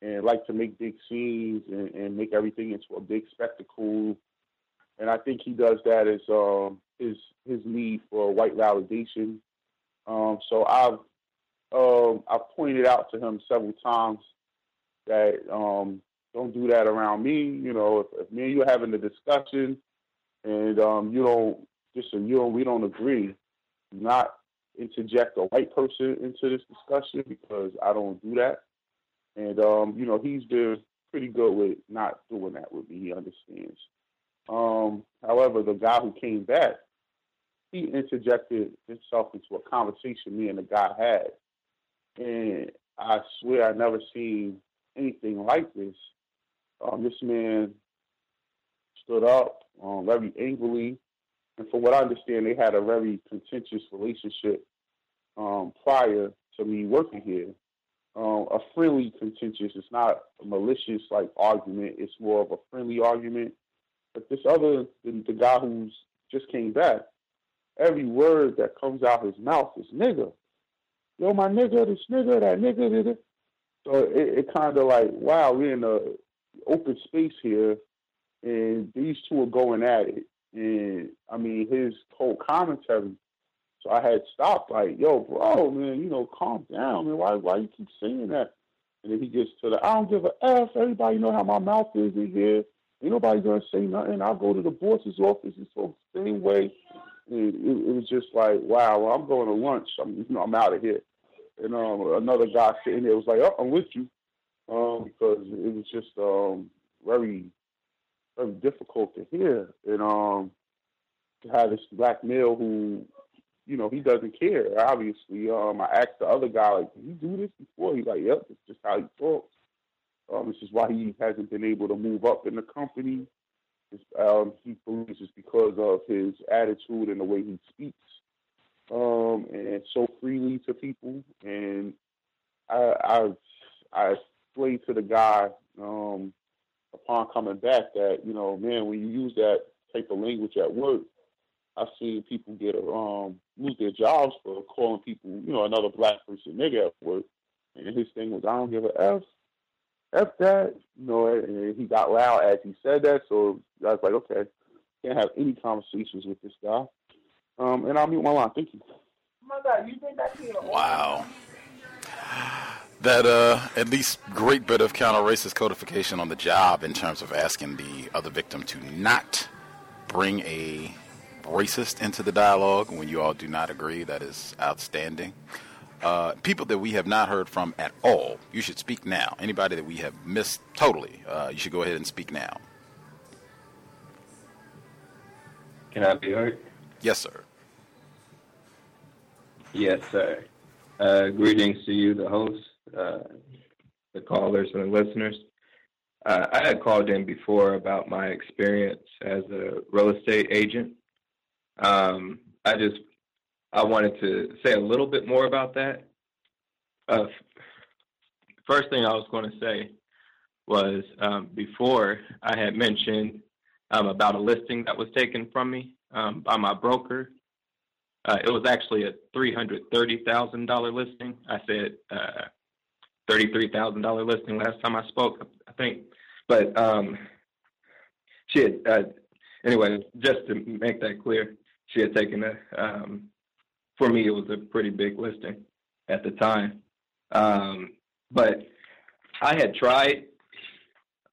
and like to make big scenes and, and make everything into a big spectacle. And I think he does that as um, his his need for white validation. Um, so I've um, I've pointed out to him several times that um, don't do that around me. You know, if, if me and you having a discussion and um, you don't just so you don't we don't agree, not interject a white person into this discussion because I don't do that. And um, you know, he's been pretty good with not doing that with me. He understands. Um, however, the guy who came back, he interjected himself into a conversation me and the guy had. And I swear I never seen anything like this. Um, this man stood up um, very angrily, and from what I understand, they had a very contentious relationship um, prior to me working here. Um, a friendly contentious. It's not a malicious like argument. It's more of a friendly argument. But this other, the, the guy who's just came back, every word that comes out his mouth is nigga. Yo, my nigga, this nigga, that nigga, nigga. So it, it kind of like, wow, we're in a open space here, and these two are going at it. And I mean, his whole commentary. So I had stopped, like, yo, bro, man, you know, calm down, man. Why, why you keep saying that? And then he gets to the, I don't give a f. Everybody know how my mouth is in here. Ain't nobody gonna say nothing. I'll go to the boss's office and the same way. And it, it was just like, wow, well, I'm going to lunch. I'm, you know, I'm out of here. And um, another guy sitting there was like, oh, I'm with you, um, because it was just um, very, very difficult to hear. And um, to have this black male who, you know, he doesn't care. Obviously, um, I asked the other guy, like, did you do this before? He's like, yep, it's just how he talks. Um, this is why he hasn't been able to move up in the company. Um, he believes it's because of his attitude and the way he speaks, um, and so freely to people. And I, I, I explained to the guy um, upon coming back that you know, man, when you use that type of language at work, I've seen people get um lose their jobs for calling people, you know, another black person nigga at work. And his thing was, I don't give a f. F that, you know, and he got loud as he said that. So I was like, okay, can't have any conversations with this guy. Um, and I'll mute my line. Thank you. my God, you did that here. Wow. That uh, at least great bit of counter racist codification on the job in terms of asking the other victim to not bring a racist into the dialogue when you all do not agree. That is outstanding. Uh, people that we have not heard from at all, you should speak now. Anybody that we have missed totally, uh, you should go ahead and speak now. Can I be heard? Yes, sir. Yes, sir. Uh, greetings to you, the host, the callers, and the listeners. Uh, I had called in before about my experience as a real estate agent. Um, I just I wanted to say a little bit more about that. Uh, first thing I was going to say was um, before I had mentioned um, about a listing that was taken from me um, by my broker. Uh, it was actually a $330,000 listing. I said uh, $33,000 listing last time I spoke, I think. But um, she had, uh, anyway, just to make that clear, she had taken a, um, for me, it was a pretty big listing at the time. Um, but I had tried,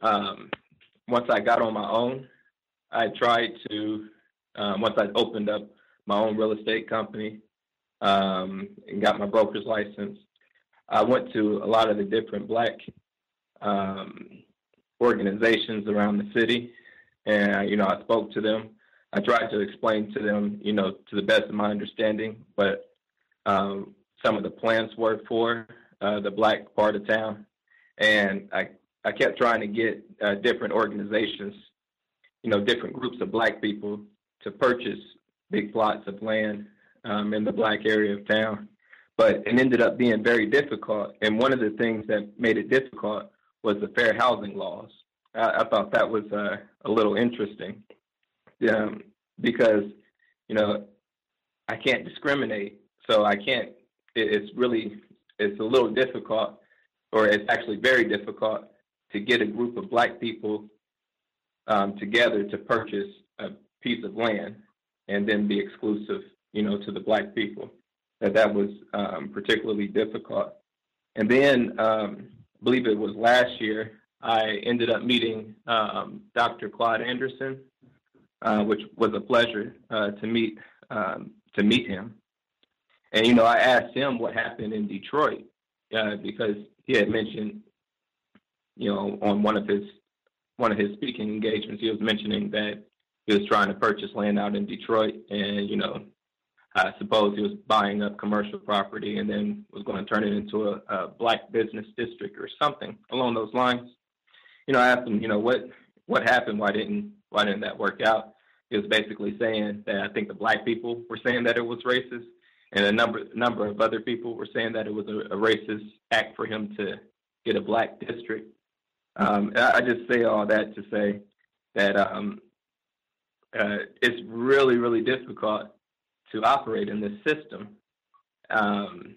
um, once I got on my own, I tried to, um, once I opened up my own real estate company um, and got my broker's license, I went to a lot of the different black um, organizations around the city. And, you know, I spoke to them I tried to explain to them, you know, to the best of my understanding, but um, some of the plans were for uh, the black part of town, and I I kept trying to get uh, different organizations, you know, different groups of black people to purchase big plots of land um, in the black area of town, but it ended up being very difficult. And one of the things that made it difficult was the fair housing laws. I, I thought that was uh, a little interesting um, because you know I can't discriminate, so I can't. It, it's really it's a little difficult, or it's actually very difficult to get a group of black people um, together to purchase a piece of land and then be exclusive, you know, to the black people. That that was um, particularly difficult. And then, um, I believe it was last year, I ended up meeting um, Dr. Claude Anderson, uh, which was a pleasure uh, to meet um, to meet him. And you know, I asked him what happened in Detroit uh, because he had mentioned, you know, on one of his one of his speaking engagements, he was mentioning that he was trying to purchase land out in Detroit, and you know, I suppose he was buying up commercial property and then was going to turn it into a, a black business district or something along those lines. You know, I asked him, you know, what what happened? Why didn't why didn't that work out? He was basically saying that I think the black people were saying that it was racist, and a number number of other people were saying that it was a, a racist act for him to get a black district. Um, I, just say all that to say that um, uh, it's really really difficult to operate in this system. Um,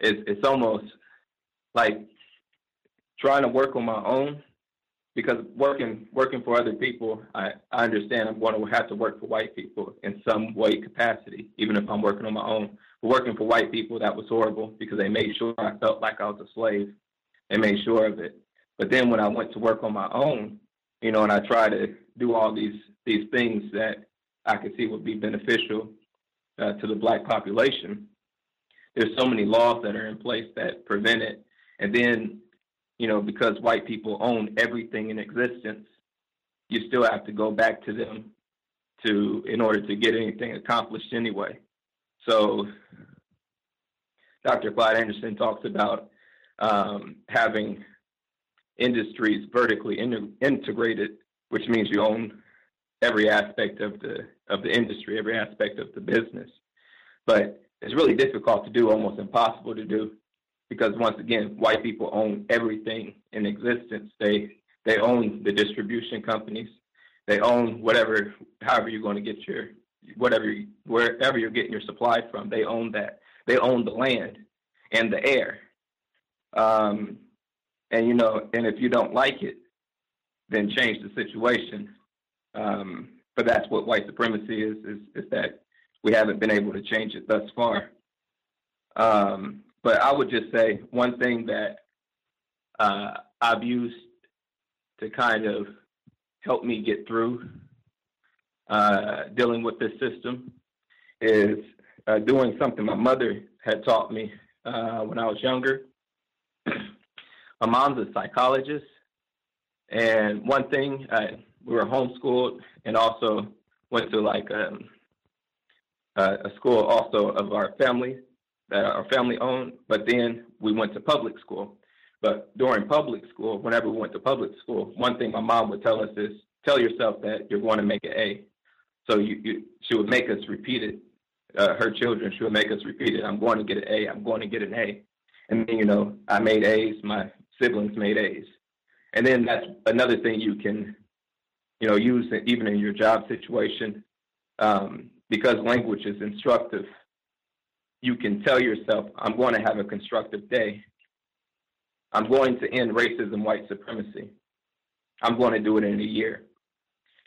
it's, it's almost like trying to work on my own because working working for other people, I, I understand I'm going to have to work for white people in some way capacity, even if I'm working on my own. But working for white people, that was horrible because they made sure I felt like I was a slave. They made sure of it. But then when I went to work on my own, you know, and I tried to do all these these things that I could see would be beneficial uh, to the black population, there's so many laws that are in place that prevent it. And then, you know, because white people own everything in existence, you still have to go back to them to in order to get anything accomplished anyway. So Dr. Claude Anderson talks about um, having industries vertically in, integrated, which means you own every aspect of the of the industry, every aspect of the business. But it's really difficult to do, almost impossible to do, because once again, white people own everything in existence. They they own the distribution companies. They own whatever, however you're going to get your whatever wherever you're getting your supply from. They own that. They own the land and the air. Um, and you know, and if you don't like it, then change the situation. Um, but that's what white supremacy is, is, is that we haven't been able to change it thus far. Um, but I would just say one thing that uh, I've used to kind of help me get through uh, dealing with this system is uh, doing something my mother had taught me uh, when I was younger. my mom's a psychologist, and one thing uh, we were homeschooled and also went to like um, a school also of our family that our family owned, but then we went to public school. But during public school, whenever we went to public school, one thing my mom would tell us is tell yourself that you're going to make an A. So you, you she would make us repeat it. Uh, her children, she would make us repeat it. I'm going to get an A. I'm going to get an A. And then, you know, I made A's. My siblings made A's. And then that's another thing you can you know, use it even in your job situation. Um, because language is instructive, you can tell yourself, I'm going to have a constructive day. I'm going to end racism, white supremacy. I'm going to do it in a year.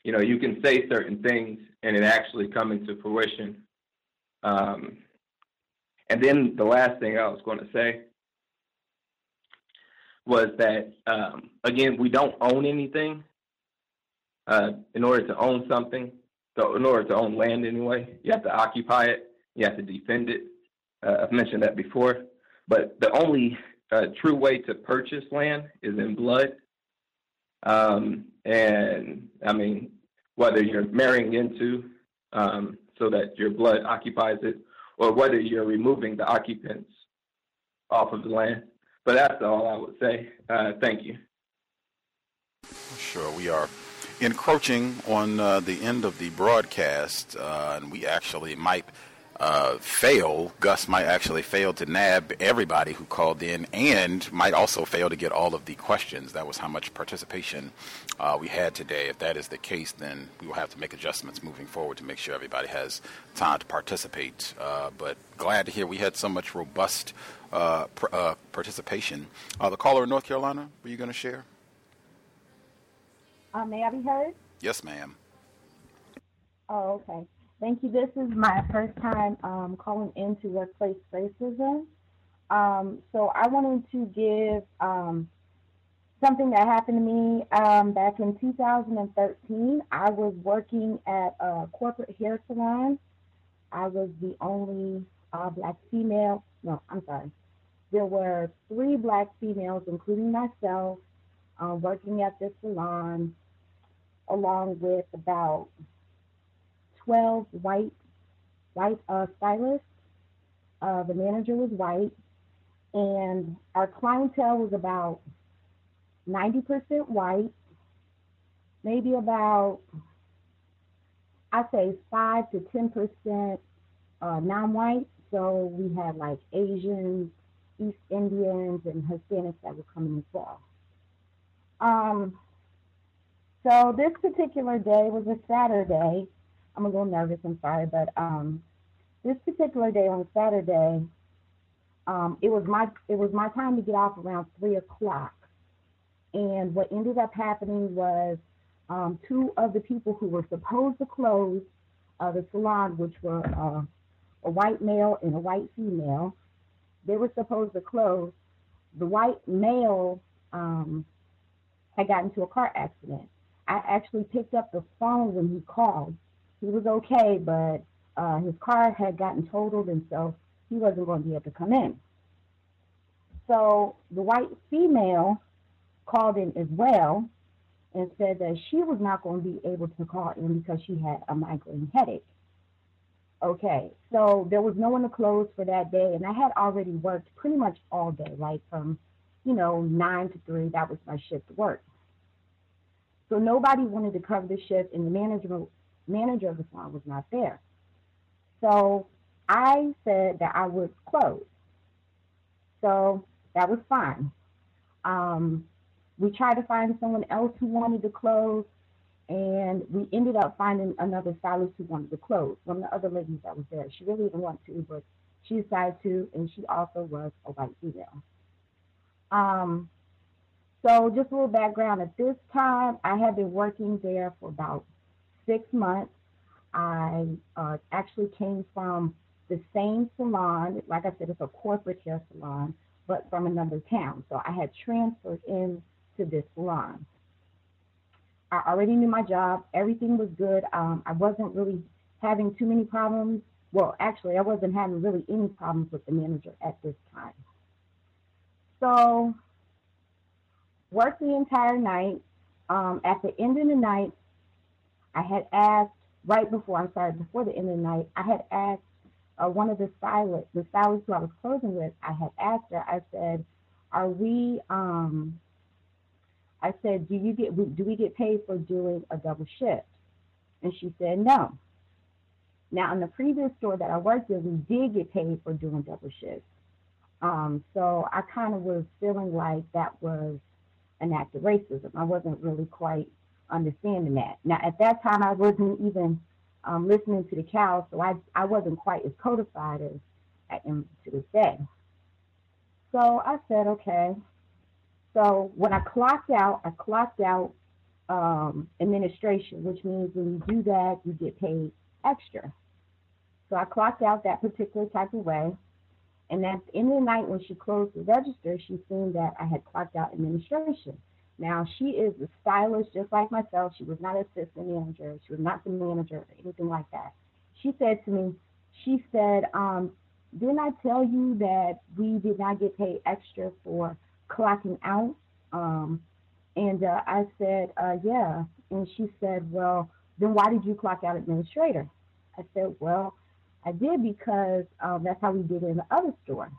You know, you can say certain things and it actually come into fruition. Um, and then the last thing I was going to say was that, um, again, we don't own anything uh, in order to own something, so in order to own land anyway, you have to occupy it, you have to defend it. Uh, I've mentioned that before, but the only uh, true way to purchase land is in blood. Um, and I mean, whether you're marrying into um, so that your blood occupies it, or whether you're removing the occupants off of the land. But that's all I would say. Uh, thank you. Sure, we are encroaching on uh, the end of the broadcast, uh, and we actually might uh, fail. Gus might actually fail to nab everybody who called in, and might also fail to get all of the questions. That was how much participation uh, we had today. If that is the case, then we will have to make adjustments moving forward to make sure everybody has time to participate. Uh, but glad to hear we had so much robust uh, pr- participation. the caller in North Carolina, were you going to share? Uh, may I be heard? Yes, ma'am. Oh, okay. Thank you. This is my first time um, calling into workplace racism. Um, so I wanted to give um, something that happened to me um, back in 2013. I was working at a corporate hair salon. I was the only uh, black female. No, I'm sorry. There were three black females, including myself, uh, working at this salon, along with about 12 white white uh, stylists. Uh, the manager was white, and our clientele was about 90% white, maybe about I say five to 10% uh, non-white. So we had like Asians, East Indians, and Hispanics that were coming as well. Um, so this particular day was a Saturday. I'm a little nervous, I'm sorry, but um, this particular day on Saturday, um, it was my it was my time to get off around three o'clock. And what ended up happening was um, two of the people who were supposed to close uh, the salon, which were uh, a white male and a white female, they were supposed to close. The white male um, had gotten into a car accident. I actually picked up the phone when he called. He was okay, but uh, his car had gotten totaled, and so he wasn't going to be able to come in. So the white female called in as well and said that she was not going to be able to call in because she had a migraine headache. Okay, so there was no one to close for that day, and I had already worked pretty much all day, like from, you know, nine to three. That was my shift work. So nobody wanted to cover the shift, and the manager manager of the salon was not there. So I said that I would close. So that was fine. Um, we tried to find someone else who wanted to close, and we ended up finding another stylist who wanted to close. One of the other ladies that was there, she really didn't want to, but she decided to, and she also was a white female. Um, so just a little background. At this time, I had been working there for about six months. I uh, actually came from the same salon. Like I said, it's a corporate hair salon, but from another town. So I had transferred in to this salon. I already knew my job. Everything was good. Um, I wasn't really having too many problems. Well, actually, I wasn't having really any problems with the manager at this time. So, worked the entire night. Um, at the end of the night, I had asked, right before, I'm sorry, before the end of the night, I had asked uh, one of the stylists, the stylist who I was closing with, I had asked her, I said, are we, um, I said, do you get, do we get paid for doing a double shift? And she said, no. Now, in the previous store that I worked in, we did get paid for doing double shifts. Um, so I kind of was feeling like that was an act of racism. I wasn't really quite understanding that. Now, at that time, I wasn't even um, listening to the COWS, so I, I wasn't quite as codified as I am to this day. So I said, okay, so when I clocked out, I clocked out um, administration, which means when you do that, you get paid extra. So I clocked out that particular type of way. And at the end of the night, when she closed the register, she seen that I had clocked out administration. Now, she is a stylist just like myself. She was not an assistant manager. She was not the manager or anything like that. She said to me, she said, um, didn't I tell you that we did not get paid extra for clocking out? Um, and uh, I said, uh, yeah. And she said, well, then why did you clock out administrator? I said, well, I did because um, that's how we did it in the other store.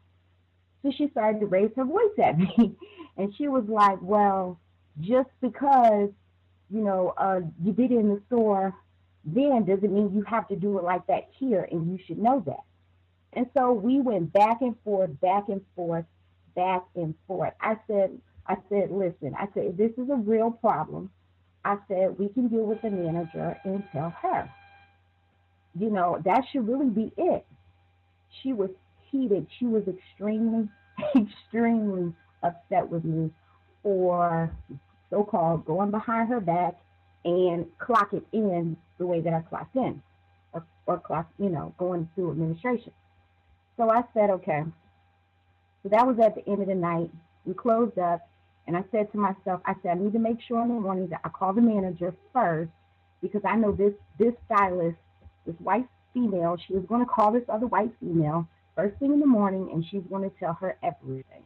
So she started to raise her voice at me. and she was like, well, just because, you know, uh, you did it in the store then doesn't mean you have to do it like that here, and you should know that. And so we went back and forth, back and forth, back and forth. I said, I said, listen, I said, this is a real problem. I said, we can deal with the manager and tell her. You know, that should really be it. She was heated. She was extremely, extremely upset with me for so called going behind her back and clock it in the way that I clocked in. or, or class, you know, going through administration. So I said, okay. So that was at the end of the night. We closed up, and I said to myself, I said, I need to make sure in the morning that I call the manager first because I know this this stylist, this white female, she was going to call this other white female first thing in the morning, and she's going to tell her everything.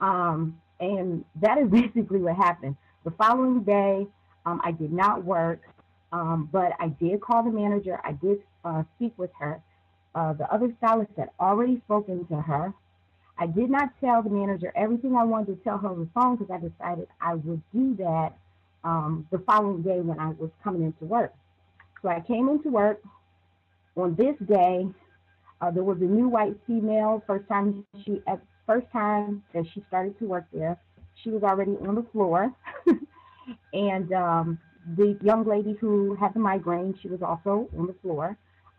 Um, and that is basically what happened. The following day, um, I did not work, um, but I did call the manager. I did uh, speak with her. Uh, the other stylist had already spoken to her. I did not tell the manager everything I wanted to tell her on the phone because I decided I would do that um, the following day when I was coming into work. So I came into work on this day. Uh, there was a new white female. First time she, at first time that she started to work there, she was already on the floor, and um, the young lady who had the migraine, she was also on the floor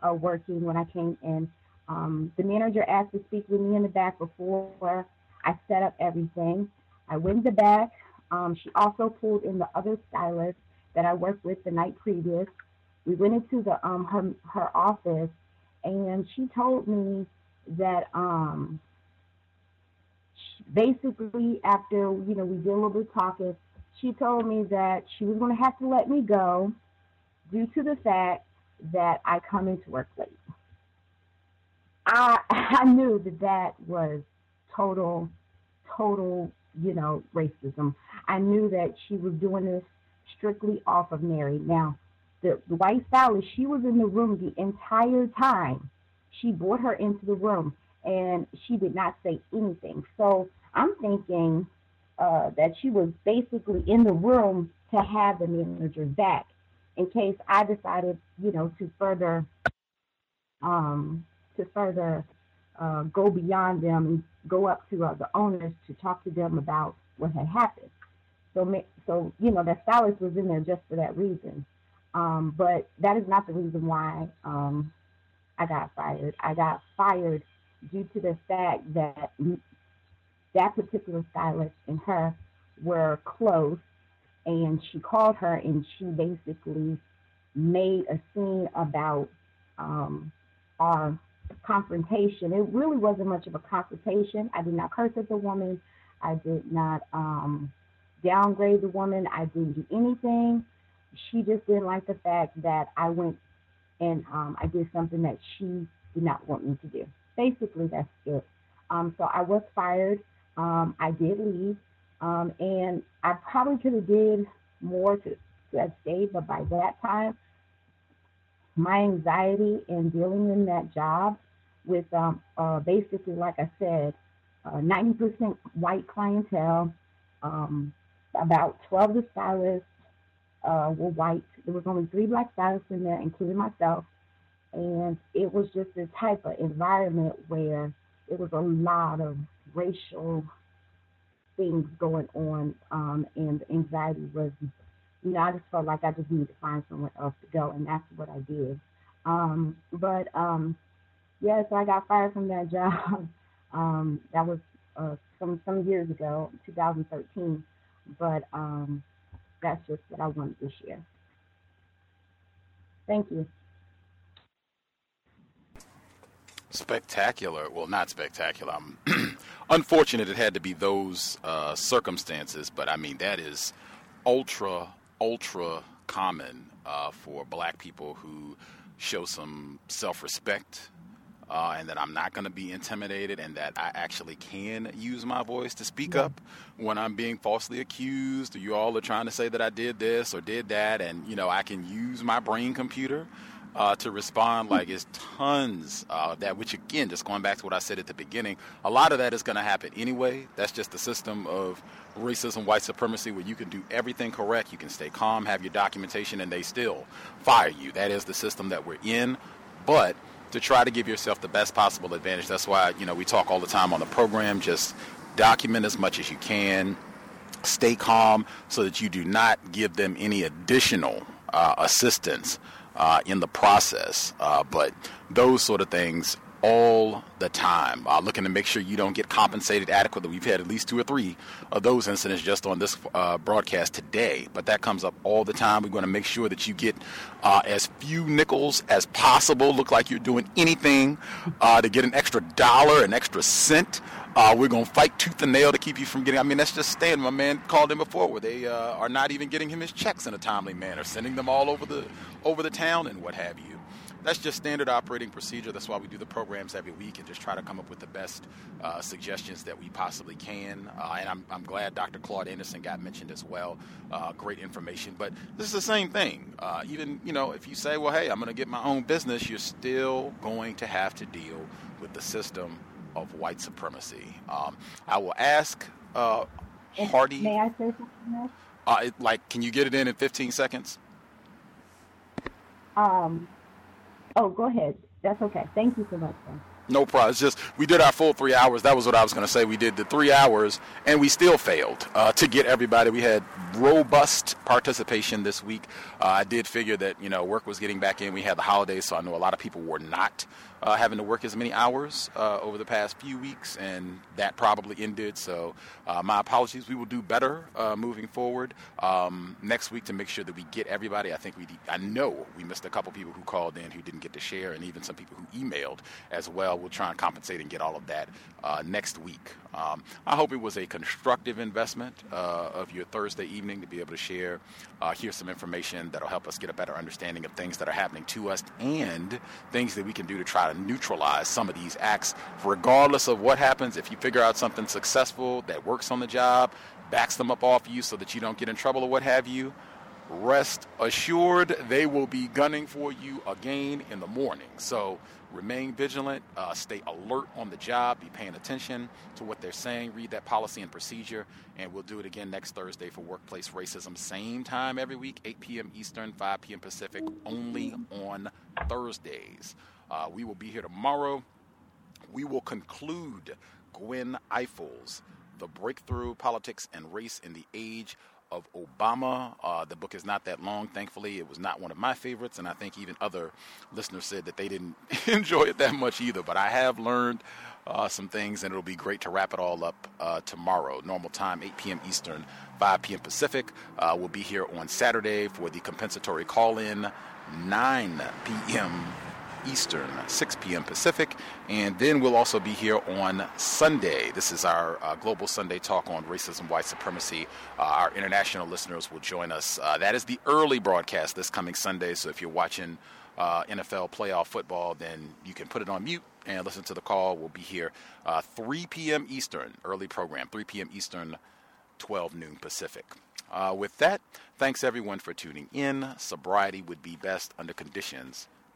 uh, working when I came in. Um, the manager asked to speak with me in the back before I set up everything. I went in the back. Um, she also pulled in the other stylist that I worked with the night previous. We went into the um, her her office, and she told me that um, basically after you know we did a little bit of talking, she told me that she was going to have to let me go due to the fact that I come into work late. I I knew that that was total, total, you know, racism. I knew that she was doing this strictly off of Mary. Now, the, the white she was in the room the entire time. She brought her into the room and she did not say anything. So I'm thinking uh, that she was basically in the room to have the manager back in case I decided, you know, to further um, to further uh, go beyond them and go up to uh, the owners to talk to them about what had happened. So, so you know, that stylist was in there just for that reason. Um, but that is not the reason why um, I got fired. I got fired due to the fact that that particular stylist and her were close, and she called her and she basically made a scene about um, our confrontation. It really wasn't much of a confrontation. I did not curse at the woman. I did not um, downgrade the woman. I didn't do anything. She just didn't like the fact that I went and um, I did something that she did not want me to do. Basically, that's it. Um, so I was fired. Um, I did leave, um, and I probably could have did more to, to have stayed, but by that time, my anxiety in dealing in that job with um, uh, basically, like I said, uh, 90% white clientele, um, about 12 of the stylists uh, were white. There was only three black stylists in there, including myself. And it was just this type of environment where it was a lot of racial things going on, um, and anxiety was you know, I just felt like I just needed to find somewhere else to go, and that's what I did. Um, but um, yeah, so I got fired from that job. Um, that was uh, some some years ago, 2013. But um, that's just what I wanted to share. Thank you. Spectacular. Well, not spectacular. Um, unfortunate it had to be those uh, circumstances, but I mean, that is ultra ultra common uh, for black people who show some self respect. Uh, and that I'm not going to be intimidated, and that I actually can use my voice to speak yeah. up when I'm being falsely accused. You all are trying to say that I did this or did that, and you know I can use my brain computer uh, to respond. Like it's tons uh, of that, which again, just going back to what I said at the beginning, a lot of that is going to happen anyway. That's just the system of racism, white supremacy, where you can do everything correct, you can stay calm, have your documentation, and they still fire you. That is the system that we're in. But to try to give yourself the best possible advantage, that's why you know we talk all the time on the program. Just document as much as you can. Stay calm so that you do not give them any additional uh, assistance uh, in the process. Uh, but those sort of things all the time, uh, looking to make sure you don't get compensated adequately. We've had at least two or three of those incidents just on this uh, broadcast today, but that comes up all the time. We're going to make sure that you get uh, as few nickels as possible. Look like you're doing anything uh, to get an extra dollar, an extra cent. Uh, we're going to fight tooth and nail to keep you from getting. I mean, that's just standard. My man called in before, where they uh, are not even getting him his checks in a timely manner, sending them all over the over the town and what have you that's just standard operating procedure. That's why we do the programs every week and just try to come up with the best uh, suggestions that we possibly can. Uh, and I'm, I'm glad Dr. Claude Anderson got mentioned as well. Uh, great information. But this is the same thing. Uh, even, you know, if you say, well, hey, I'm going to get my own business, you're still going to have to deal with the system of white supremacy. Um, I will ask uh, Hardy. May I say something else? Uh, it, like, can you get it in in 15 seconds? Um, oh, go ahead. That's okay. Thank you so much. Then. No problem. It's just we did our full three hours. That was what I was going to say. We did the three hours, and we still failed uh, to get everybody. We had robust participation this week. Uh, I did figure that you know work was getting back in. We had the holidays, so I know a lot of people were not uh, having to work as many hours uh, over the past few weeks, and that probably ended. So uh, my apologies. We will do better uh, moving forward um, next week to make sure that we get everybody. I think we. I know we missed a couple people who called in who didn't get to share, and even some people who emailed as well. We'll try and compensate and get all of that uh, next week. Um, I hope it was a constructive investment uh, of your Thursday evening to be able to share, hear some information that'll help us get a better understanding of things that are happening to us and things that we can do to try to neutralize some of these acts, regardless of what happens. If you figure out something successful that works on the job, backs them up off you so that you don't get in trouble or what have you, rest assured they will be gunning for you again in the morning. So remain vigilant, uh, stay alert on the job, be paying attention to what they're saying, read that policy and procedure, and we'll do it again next Thursday for workplace racism. Same time every week, 8 p.m. Eastern, 5 p.m. Pacific, only on Thursdays. Uh, we will be here tomorrow. We will conclude Gwen Ifill's The Breakthrough Politics and Race in the Age of Obama. Uh, the book is not that long, thankfully. It was not one of my favorites, and I think even other listeners said that they didn't enjoy it that much either. But I have learned uh, some things, and it'll be great to wrap it all up uh, tomorrow. Normal time, 8 p.m. Eastern, 5 p.m. Pacific. Uh, we'll be here on Saturday for the compensatory call in, 9 p.m. Eastern, 6 p.m. Pacific. And then we'll also be here on Sunday. This is our uh, Global Sunday Talk on Racism, White Supremacy. Uh, our international listeners will join us. Uh, that is the early broadcast this coming Sunday. So if you're watching uh, NFL playoff football, then you can put it on mute and listen to the call. We'll be here uh, 3 p.m. Eastern, early program, 3 p.m. Eastern, 12 noon Pacific. Uh, with that, thanks everyone for tuning in. Sobriety would be best under conditions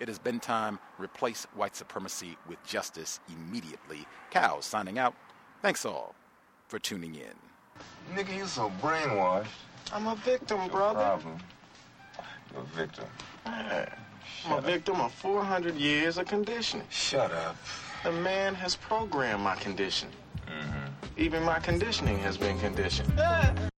It has been time. Replace white supremacy with justice immediately. Cows signing out. Thanks all for tuning in. Nigga, you so brainwashed. I'm a victim, brother. Problem. You're a victim. Man, I'm a victim of 400 years of conditioning. Shut up. The man has programmed my conditioning. Mm-hmm. Even my conditioning has been conditioned.